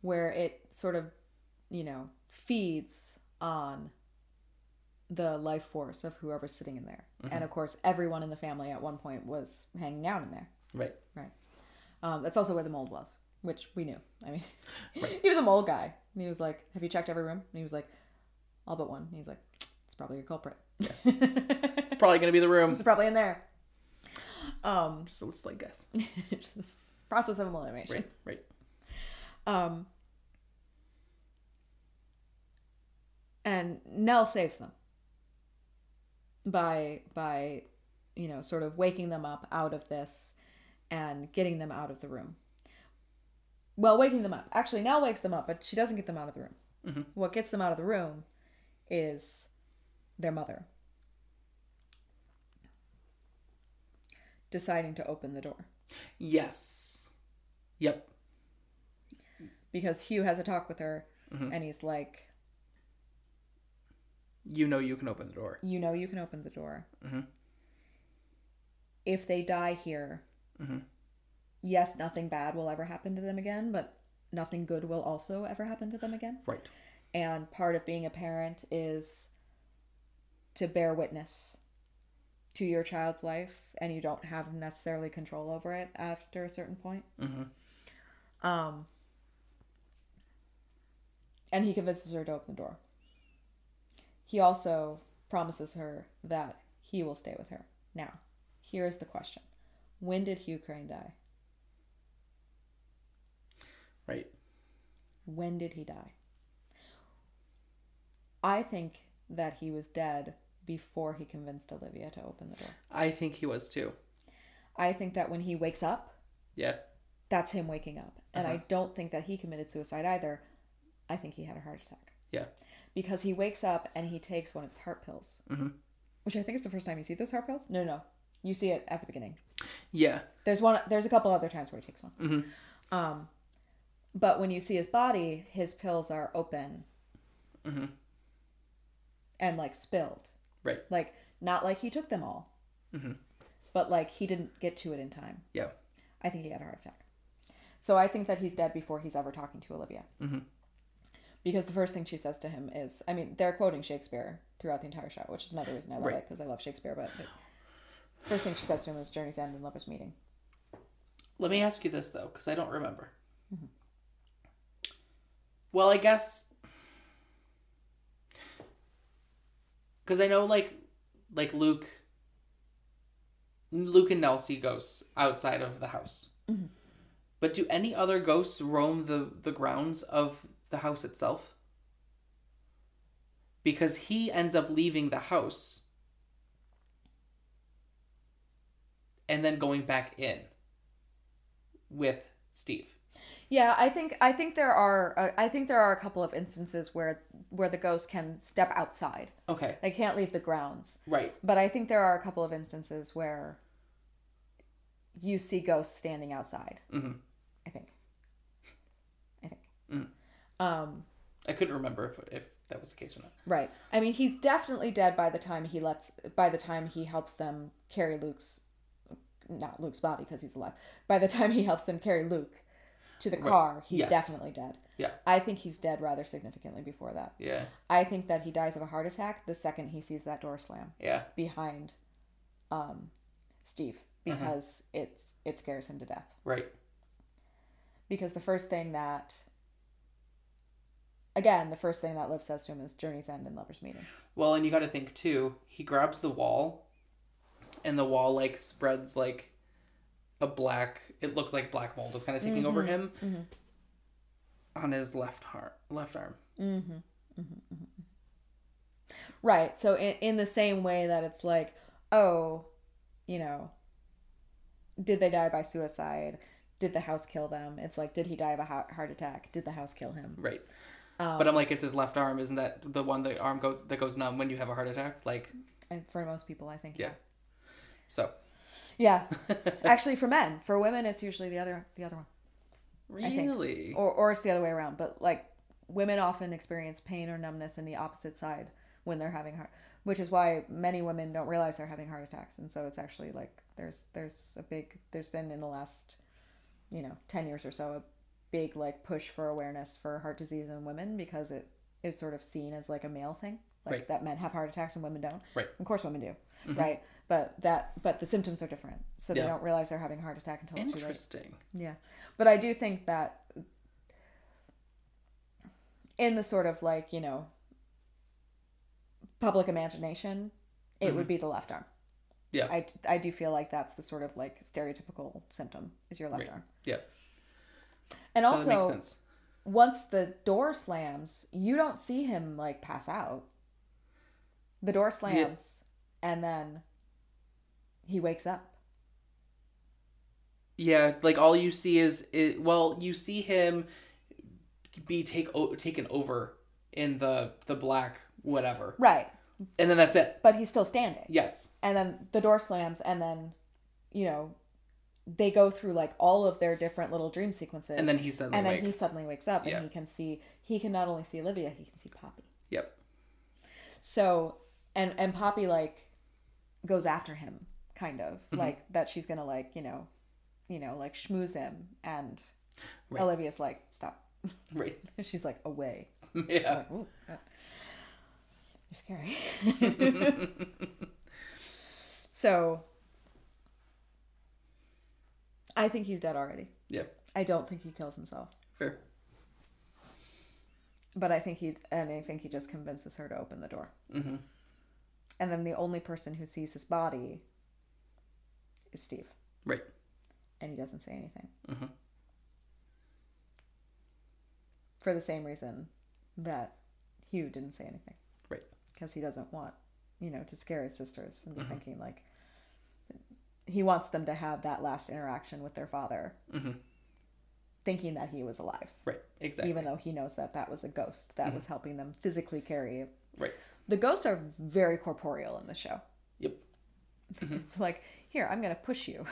where it sort of, you know, feeds on the life force of whoever's sitting in there. And of course, everyone in the family at one point was hanging out in there. Right. Right. Um, that's also where the mold was, which we knew. I mean, (laughs) Right. even the mold guy, he was like, "Have you checked every room?" And he was like, "All but one." And he's like, "It's probably your culprit. It's probably gonna be the room. (laughs) it's probably in there." Um, So let's like guess. (laughs) process of elimination. Right. Right. Um, and Nell saves them by by you know sort of waking them up out of this and getting them out of the room. Well, waking them up. Actually, Nell wakes them up, but she doesn't get them out of the room. Mhm. What gets them out of the room is their mother deciding to open the door Yes. Yep. because Hugh has a talk with her Mhm. and he's like, You know you can open the door. you know you can open the door. Mhm. If they die here, Mhm. yes, nothing bad will ever happen to them again, but nothing good will also ever happen to them again. Right. And part of being a parent is to bear witness to your child's life, and you don't have necessarily control over it after a certain point. hmm Um, and he convinces her to open the door. He also promises her that he will stay with her. Now, here is the question When did Hugh Crain die? Right. When did he die? I think that he was dead before he convinced Olivia to open the door. I think he was too. I think that when he wakes up, Yeah. that's him waking up. And I Uh-huh. don't think that he committed suicide either. I think he had a heart attack. Yeah. Because he wakes up and he takes one of his heart pills. Mhm. Which I think is the first time you see those heart pills. No, no, no. You see it at the beginning. Yeah. There's one there's a couple other times where he takes one. Mhm. Um but when you see his body, his pills are open Mhm. and like spilled. Right. Like not like he took them all. Mhm. But like he didn't get to it in time. Yeah. I think he had a heart attack. So I think that he's dead before he's ever talking to Olivia. Mhm. Because the first thing she says to him is, I mean, they're quoting Shakespeare throughout the entire show, which is another reason I love Right. it because I love Shakespeare. But, but first thing she says to him is "Journey's End and Lovers Meeting." Let me ask you this though, because I don't remember. Well, I guess because I know like like Luke, Luke and Nell see ghosts outside of the house. Mhm. But do any other ghosts roam the the grounds of the house itself? Because he ends up leaving the house and then going back in with Steve. Yeah, I think I think there are uh, I think there are a couple of instances where where the ghost can step outside. Okay, They can't leave the grounds. right. But I think there are a couple of instances where you see ghosts standing outside. hmm I think. I think. Mm. Um, I couldn't remember if, if that was the case or not. right. I mean, he's definitely dead by the time he lets. By the time he helps them carry Luke's, not Luke's body because he's alive. By the time he helps them carry Luke to the Right. car, he's Yes. definitely dead. Yeah. I think he's dead rather significantly before that. Yeah, I think that he dies of a heart attack the second he sees that door slam yeah, behind, um, Steve Uh-huh. because it's it scares him to death. right. because the first thing that again the first thing that liv says to him is journey's end and lovers meeting Well, and you got to think too. He grabs the wall, and the wall like spreads like a black. It looks like black mold is kind of taking over him mhm. on his left arm. Left arm. right so in, in the same way that it's like oh you know, did they die by suicide? Did the house kill them? It's like, did he die of a heart attack? Did the house kill him? Right. Um, but I'm like, it's his left arm. Isn't that the one the arm goes that goes numb when you have a heart attack? Like, And for most people, I think. yeah. So. Yeah. (laughs) Actually, for men, for women, it's usually the other the other one. Really? or or it's the other way around. But like, women often experience pain or numbness in the opposite side when they're having heart, which is why many women don't realize they're having heart attacks. And so it's actually like there's there's a big there's been in the last, you know, ten years or so a big like push for awareness for heart disease in women because it is sort of seen as like a male thing, like Right. that men have heart attacks and women don't. Right. Of course, women do, mm-hmm. right? But that but the symptoms are different, so they don't realize they're having a heart attack until it's too late. Interesting. Yeah. But I do think that in the sort of like, you know, public imagination, it would mm-hmm. be the left arm. Yeah. I, I do feel like that's the sort of like stereotypical symptom is your left Right. arm. Yeah. And so also, that makes sense. once the door slams, you don't see him like pass out. The door slams and then he wakes up. Yeah, like all you see is it. Well, you see him be take o- taken over in the the black whatever, Right. and then that's it. But he's still standing. Yes. and then the door slams and then you know they go through like all of their different little dream sequences And then he suddenly and then awake. he suddenly wakes up and he can see he can not only see olivia he can see poppy Yep. so and and poppy like goes after him kind of Mm-hmm. like that she's gonna like you know you know like schmooze him and Right. olivia's like stop (laughs) Right. (laughs) she's like away (laughs) Yeah. like, Ooh, God. you're scary so i think he's dead already Yeah. I don't think he kills himself, Fair. but I think he and I think he just convinces her to open the door. Mm-hmm. And then the only person who sees his body is Steve, Right. and he doesn't say anything Mhm. for the same reason that Hugh didn't say anything, Right. Because he doesn't want, you know, to scare his sisters and be thinking like he wants them to have that last interaction with their father, Mhm. thinking that he was alive. Right. Exactly. even though he knows that that was a ghost that was helping them physically carry. Right. The ghosts are very corporeal in the show. Yep. It's like, here, I'm going to push you.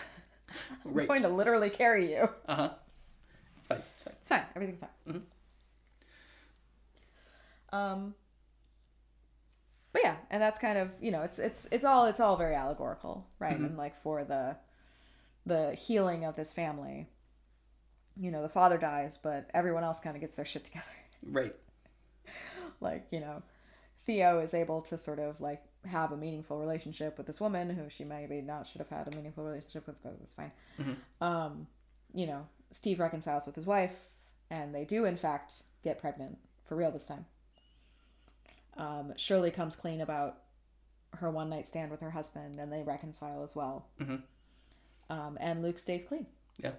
(laughs) I'm Right. going to literally carry you. Uh huh. It's fine. It's fine. It's fine. Everything's fine. Mhm. Um. But yeah, and that's kind of you know it's it's it's all it's all very allegorical, right? And like for the the healing of this family, you know, the father dies, but everyone else kind of gets their shit together. Right. (laughs) like you know theo is able to sort of like have a meaningful relationship with this woman who she maybe not should have had a meaningful relationship with but it's fine um you know steve reconciles with his wife and they do in fact get pregnant for real this time um shirley comes clean about her one night stand with her husband and they reconcile as well Mhm. um and luke stays clean Yeah.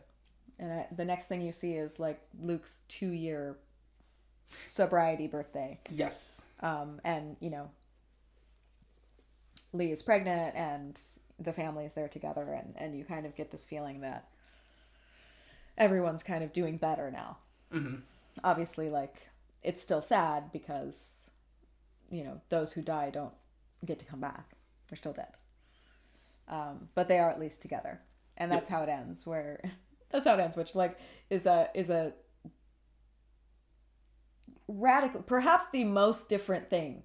and I, the next thing you see is like luke's two year sobriety birthday Yes. um, and you know leigh is pregnant and the family is there together and, and you kind of get this feeling that everyone's kind of doing better now. Mm-hmm. obviously like it's still sad because you know those who die don't get to come back. They're still dead. Um, but they are at least together. And that's how it ends where (laughs) that's how it ends which like is a is a radical perhaps the most different thing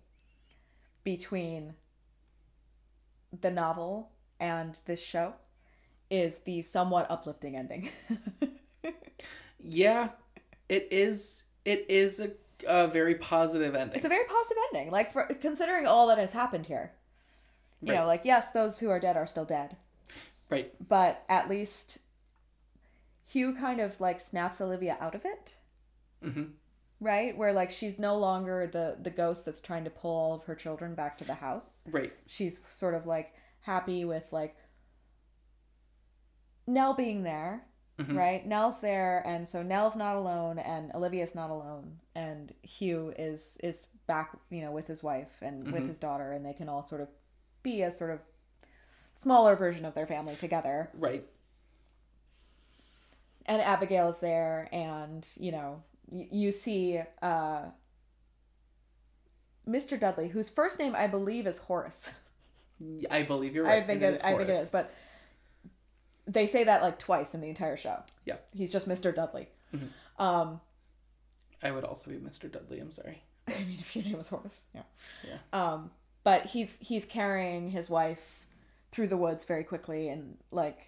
between the novel and this show is the somewhat uplifting ending Yeah. It is. It is a, a very positive ending. it's a very positive ending like for considering all that has happened here you know like yes those who are dead are still dead right. but at least hugh kind of like snaps olivia out of it Mm-hmm. Right where like she's no longer the the ghost that's trying to pull all of her children back to the house Right. she's sort of like happy with like Nell being there, Mhm. right? Nell's there, and so Nell's not alone, and Olivia's not alone, and Hugh is is back, you know, with his wife and with Mhm. his daughter, and they can all sort of be a sort of smaller version of their family together. Right. And abigail's there, and you know, you see uh, Mr. Dudley, whose first name I believe is Horace. (laughs) I believe you're right. I think it, is I think it is, but they say that like twice in the entire show. Yeah. He's just Mr. Dudley. Mm-hmm. Um, I would also be Mr. Dudley. I'm sorry. (laughs) I mean, if your name was Horace, yeah. Yeah. Um, but he's he's carrying his wife through the woods very quickly, and like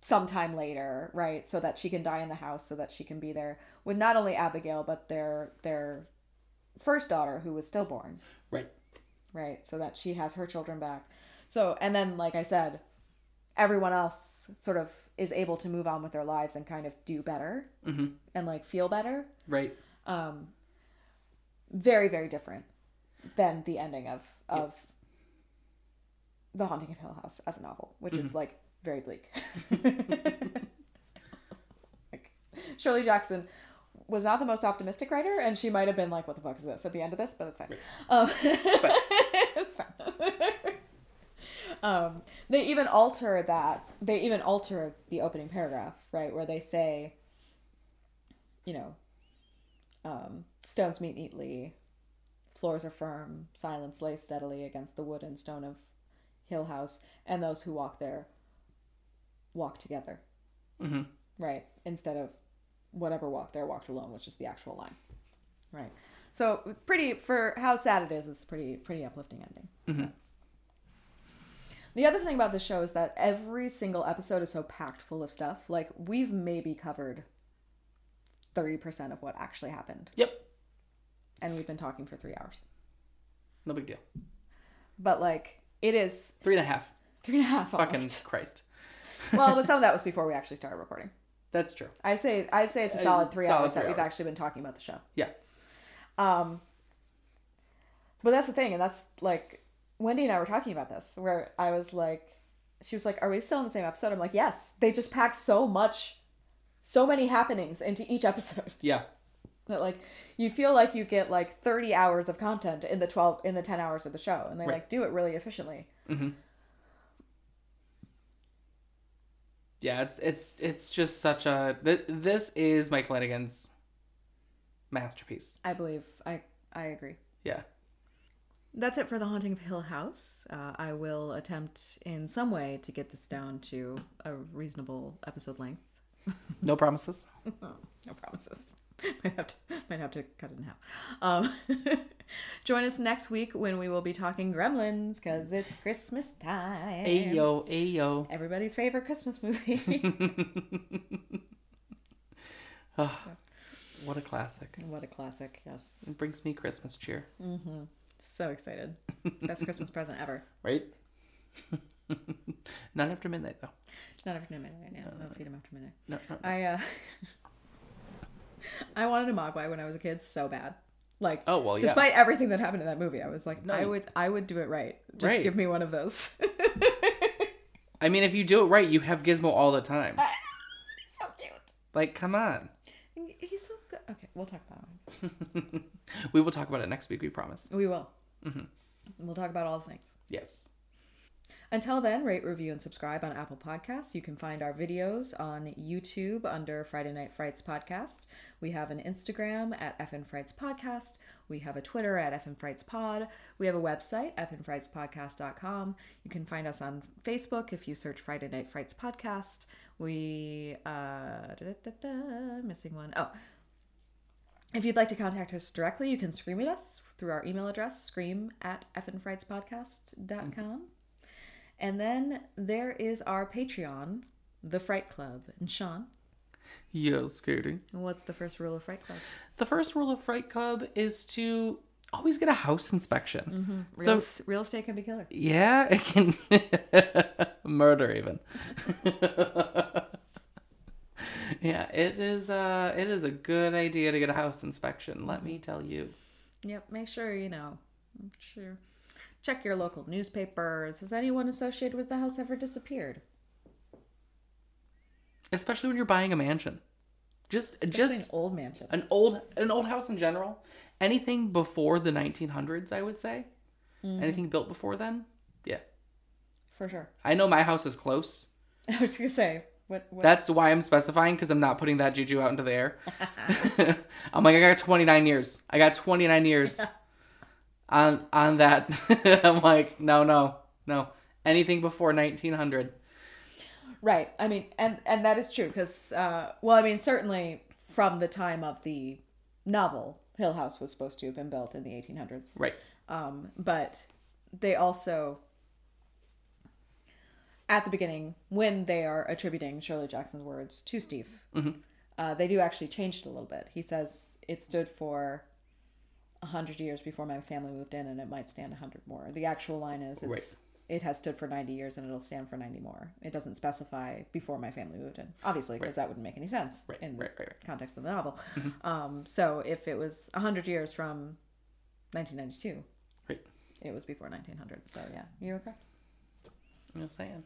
sometime later, right, so that she can die in the house, so that she can be there with not only Abigail but their their first daughter who was stillborn, Right. right, so that she has her children back. So and then, like I said, everyone else sort of is able to move on with their lives and kind of do better Mm-hmm. and like feel better Right. um, very very different than the ending of of the haunting of hill house as a novel which is like very bleak. (laughs) Like shirley jackson was not the most optimistic writer and she might have been like what the fuck is this? at the end of this but it's fine. Um, it's fine. (laughs) (laughs) Um, they even alter that they even alter the opening paragraph right where they say you know um, stones meet neatly, floors are firm, silence lays steadily against the wood and stone of Hill House, and those who walk there walk together. Mm-hmm. Right? Instead of whatever walk there walked alone, which is the actual line. Right. So pretty for how sad it is, it's pretty pretty uplifting ending. Mhm. The other thing about this show is that every single episode is so packed full of stuff. Like we've maybe covered thirty percent of what actually happened Yep. and we've been talking for three hours. No big deal. But like, it is Three and a half. three and a half Fucking almost. Christ. Well, but some of that was before we actually started recording. That's true. I say I'd say it's a solid three solid hours that we've hours. actually been talking about the show. Yeah. Um, but that's the thing, and that's like Wendy and I were talking about this, where I was like, she was like, "Are we still in the same episode?" I'm like, "Yes." They just pack so much, so many happenings into each (laughs) episode Yeah. that like you feel like you get like 30 hours of content in the 12 in the 10 hours of the show, and they Right. like do it really efficiently. Yeah. It's it's it's just such a. Th- this is Mike Flanagan's masterpiece. I believe I I agree. Yeah. That's it for The Haunting of Hill House. Uh, I will attempt in some way to get this down to a reasonable episode length. No promises. (laughs) No promises. (laughs) might have to might have to cut it in half. Um, (laughs) join us next week when we will be talking Gremlins because it's Christmas time. Ayo, ayo. Everybody's favorite Christmas movie. (laughs) Ah, what a classic. what a classic! Yes, It brings me Christmas cheer. Mhm. so excited. Best Christmas present ever. Right? Not after midnight though. Not after midnight right now. No feed 'em after midnight. No, no. I uh I wanted a Mogwai when I was a kid so bad. Like Oh, well, yeah. despite everything that happened in that movie, I was like, No, I would I would do it right. Just Right. give me one of those. (laughs) I mean, if you do it right, you have Gizmo all the time. so cute. Like, come on. He's so good. Okay, we'll talk about it. (laughs) We will talk about it next week, we promise. We will. Mm-hmm. We'll talk about all the things. Yes. Until then, rate, review, and subscribe on Apple Podcasts. You can find our videos on YouTube under Friday Night Frights Podcast. We have an Instagram at FN Frights Podcast. We have a Twitter at FN Frights Pod. We have a website, fnfrightspodcast.com. You can find us on Facebook if you search Friday Night Frights Podcast. We, uh, missing one. Oh, if you'd like to contact us directly, you can scream at us through our email address, scream at fnfrightspodcast.com. And then there is our Patreon, The Fright Club. And Sean, Yes, Katie. what's the first rule of Fright Club? The first rule of Fright Club is to always get a house inspection. Real, So, real estate can be killer. yeah, (laughs) it can (laughs) murder even. (laughs) yeah, it is uh it is a good idea to get a house inspection, let me tell you. Yep, make sure you know. Sure. Check your local newspapers. Has anyone associated with the house ever disappeared? Especially when you're buying a mansion. Just Especially just an old mansion. an old an old house in general anything before the 1900s i would say mm-hmm. anything built before then yeah for sure. I know my house is close. (laughs) I was gonna say what. what That's why I'm specifying because I'm not putting that juju out into the air. (laughs) (laughs) I'm like, I got 29 years. I got 29 years on on that. (laughs) I'm like, no, no, no. Anything before 1900. Right. I mean, and and that is true because, uh, well, I mean, certainly from the time of the novel, Hill House was supposed to have been built in the 1800s. Right. Um, but they also, at the beginning, when they are attributing Shirley Jackson's words to Steve, uh, they do actually change it a little bit. He says it stood for a hundred years before my family moved in, and it might stand a hundred more. The actual line is, it's, Right. it has stood for ninety years, and it'll stand for ninety more. It doesn't specify before my family moved in, obviously, because that wouldn't make any sense Right, in right, right, right. context of the novel. Um, so if it was a hundred years from 1992, Right. it was before 1900. So yeah, you were correct. I'm just saying.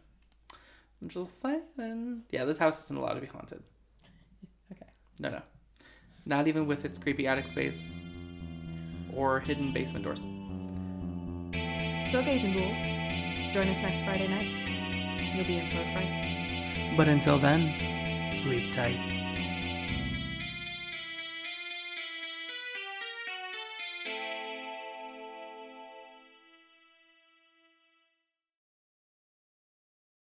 I'm just saying. Yeah, this house isn't allowed to be haunted. (laughs) Okay. No, no. Not even with its creepy attic space or hidden basement doors. So gays and ghouls, join us next Friday night. You'll be in for a fright. But until then, sleep tight.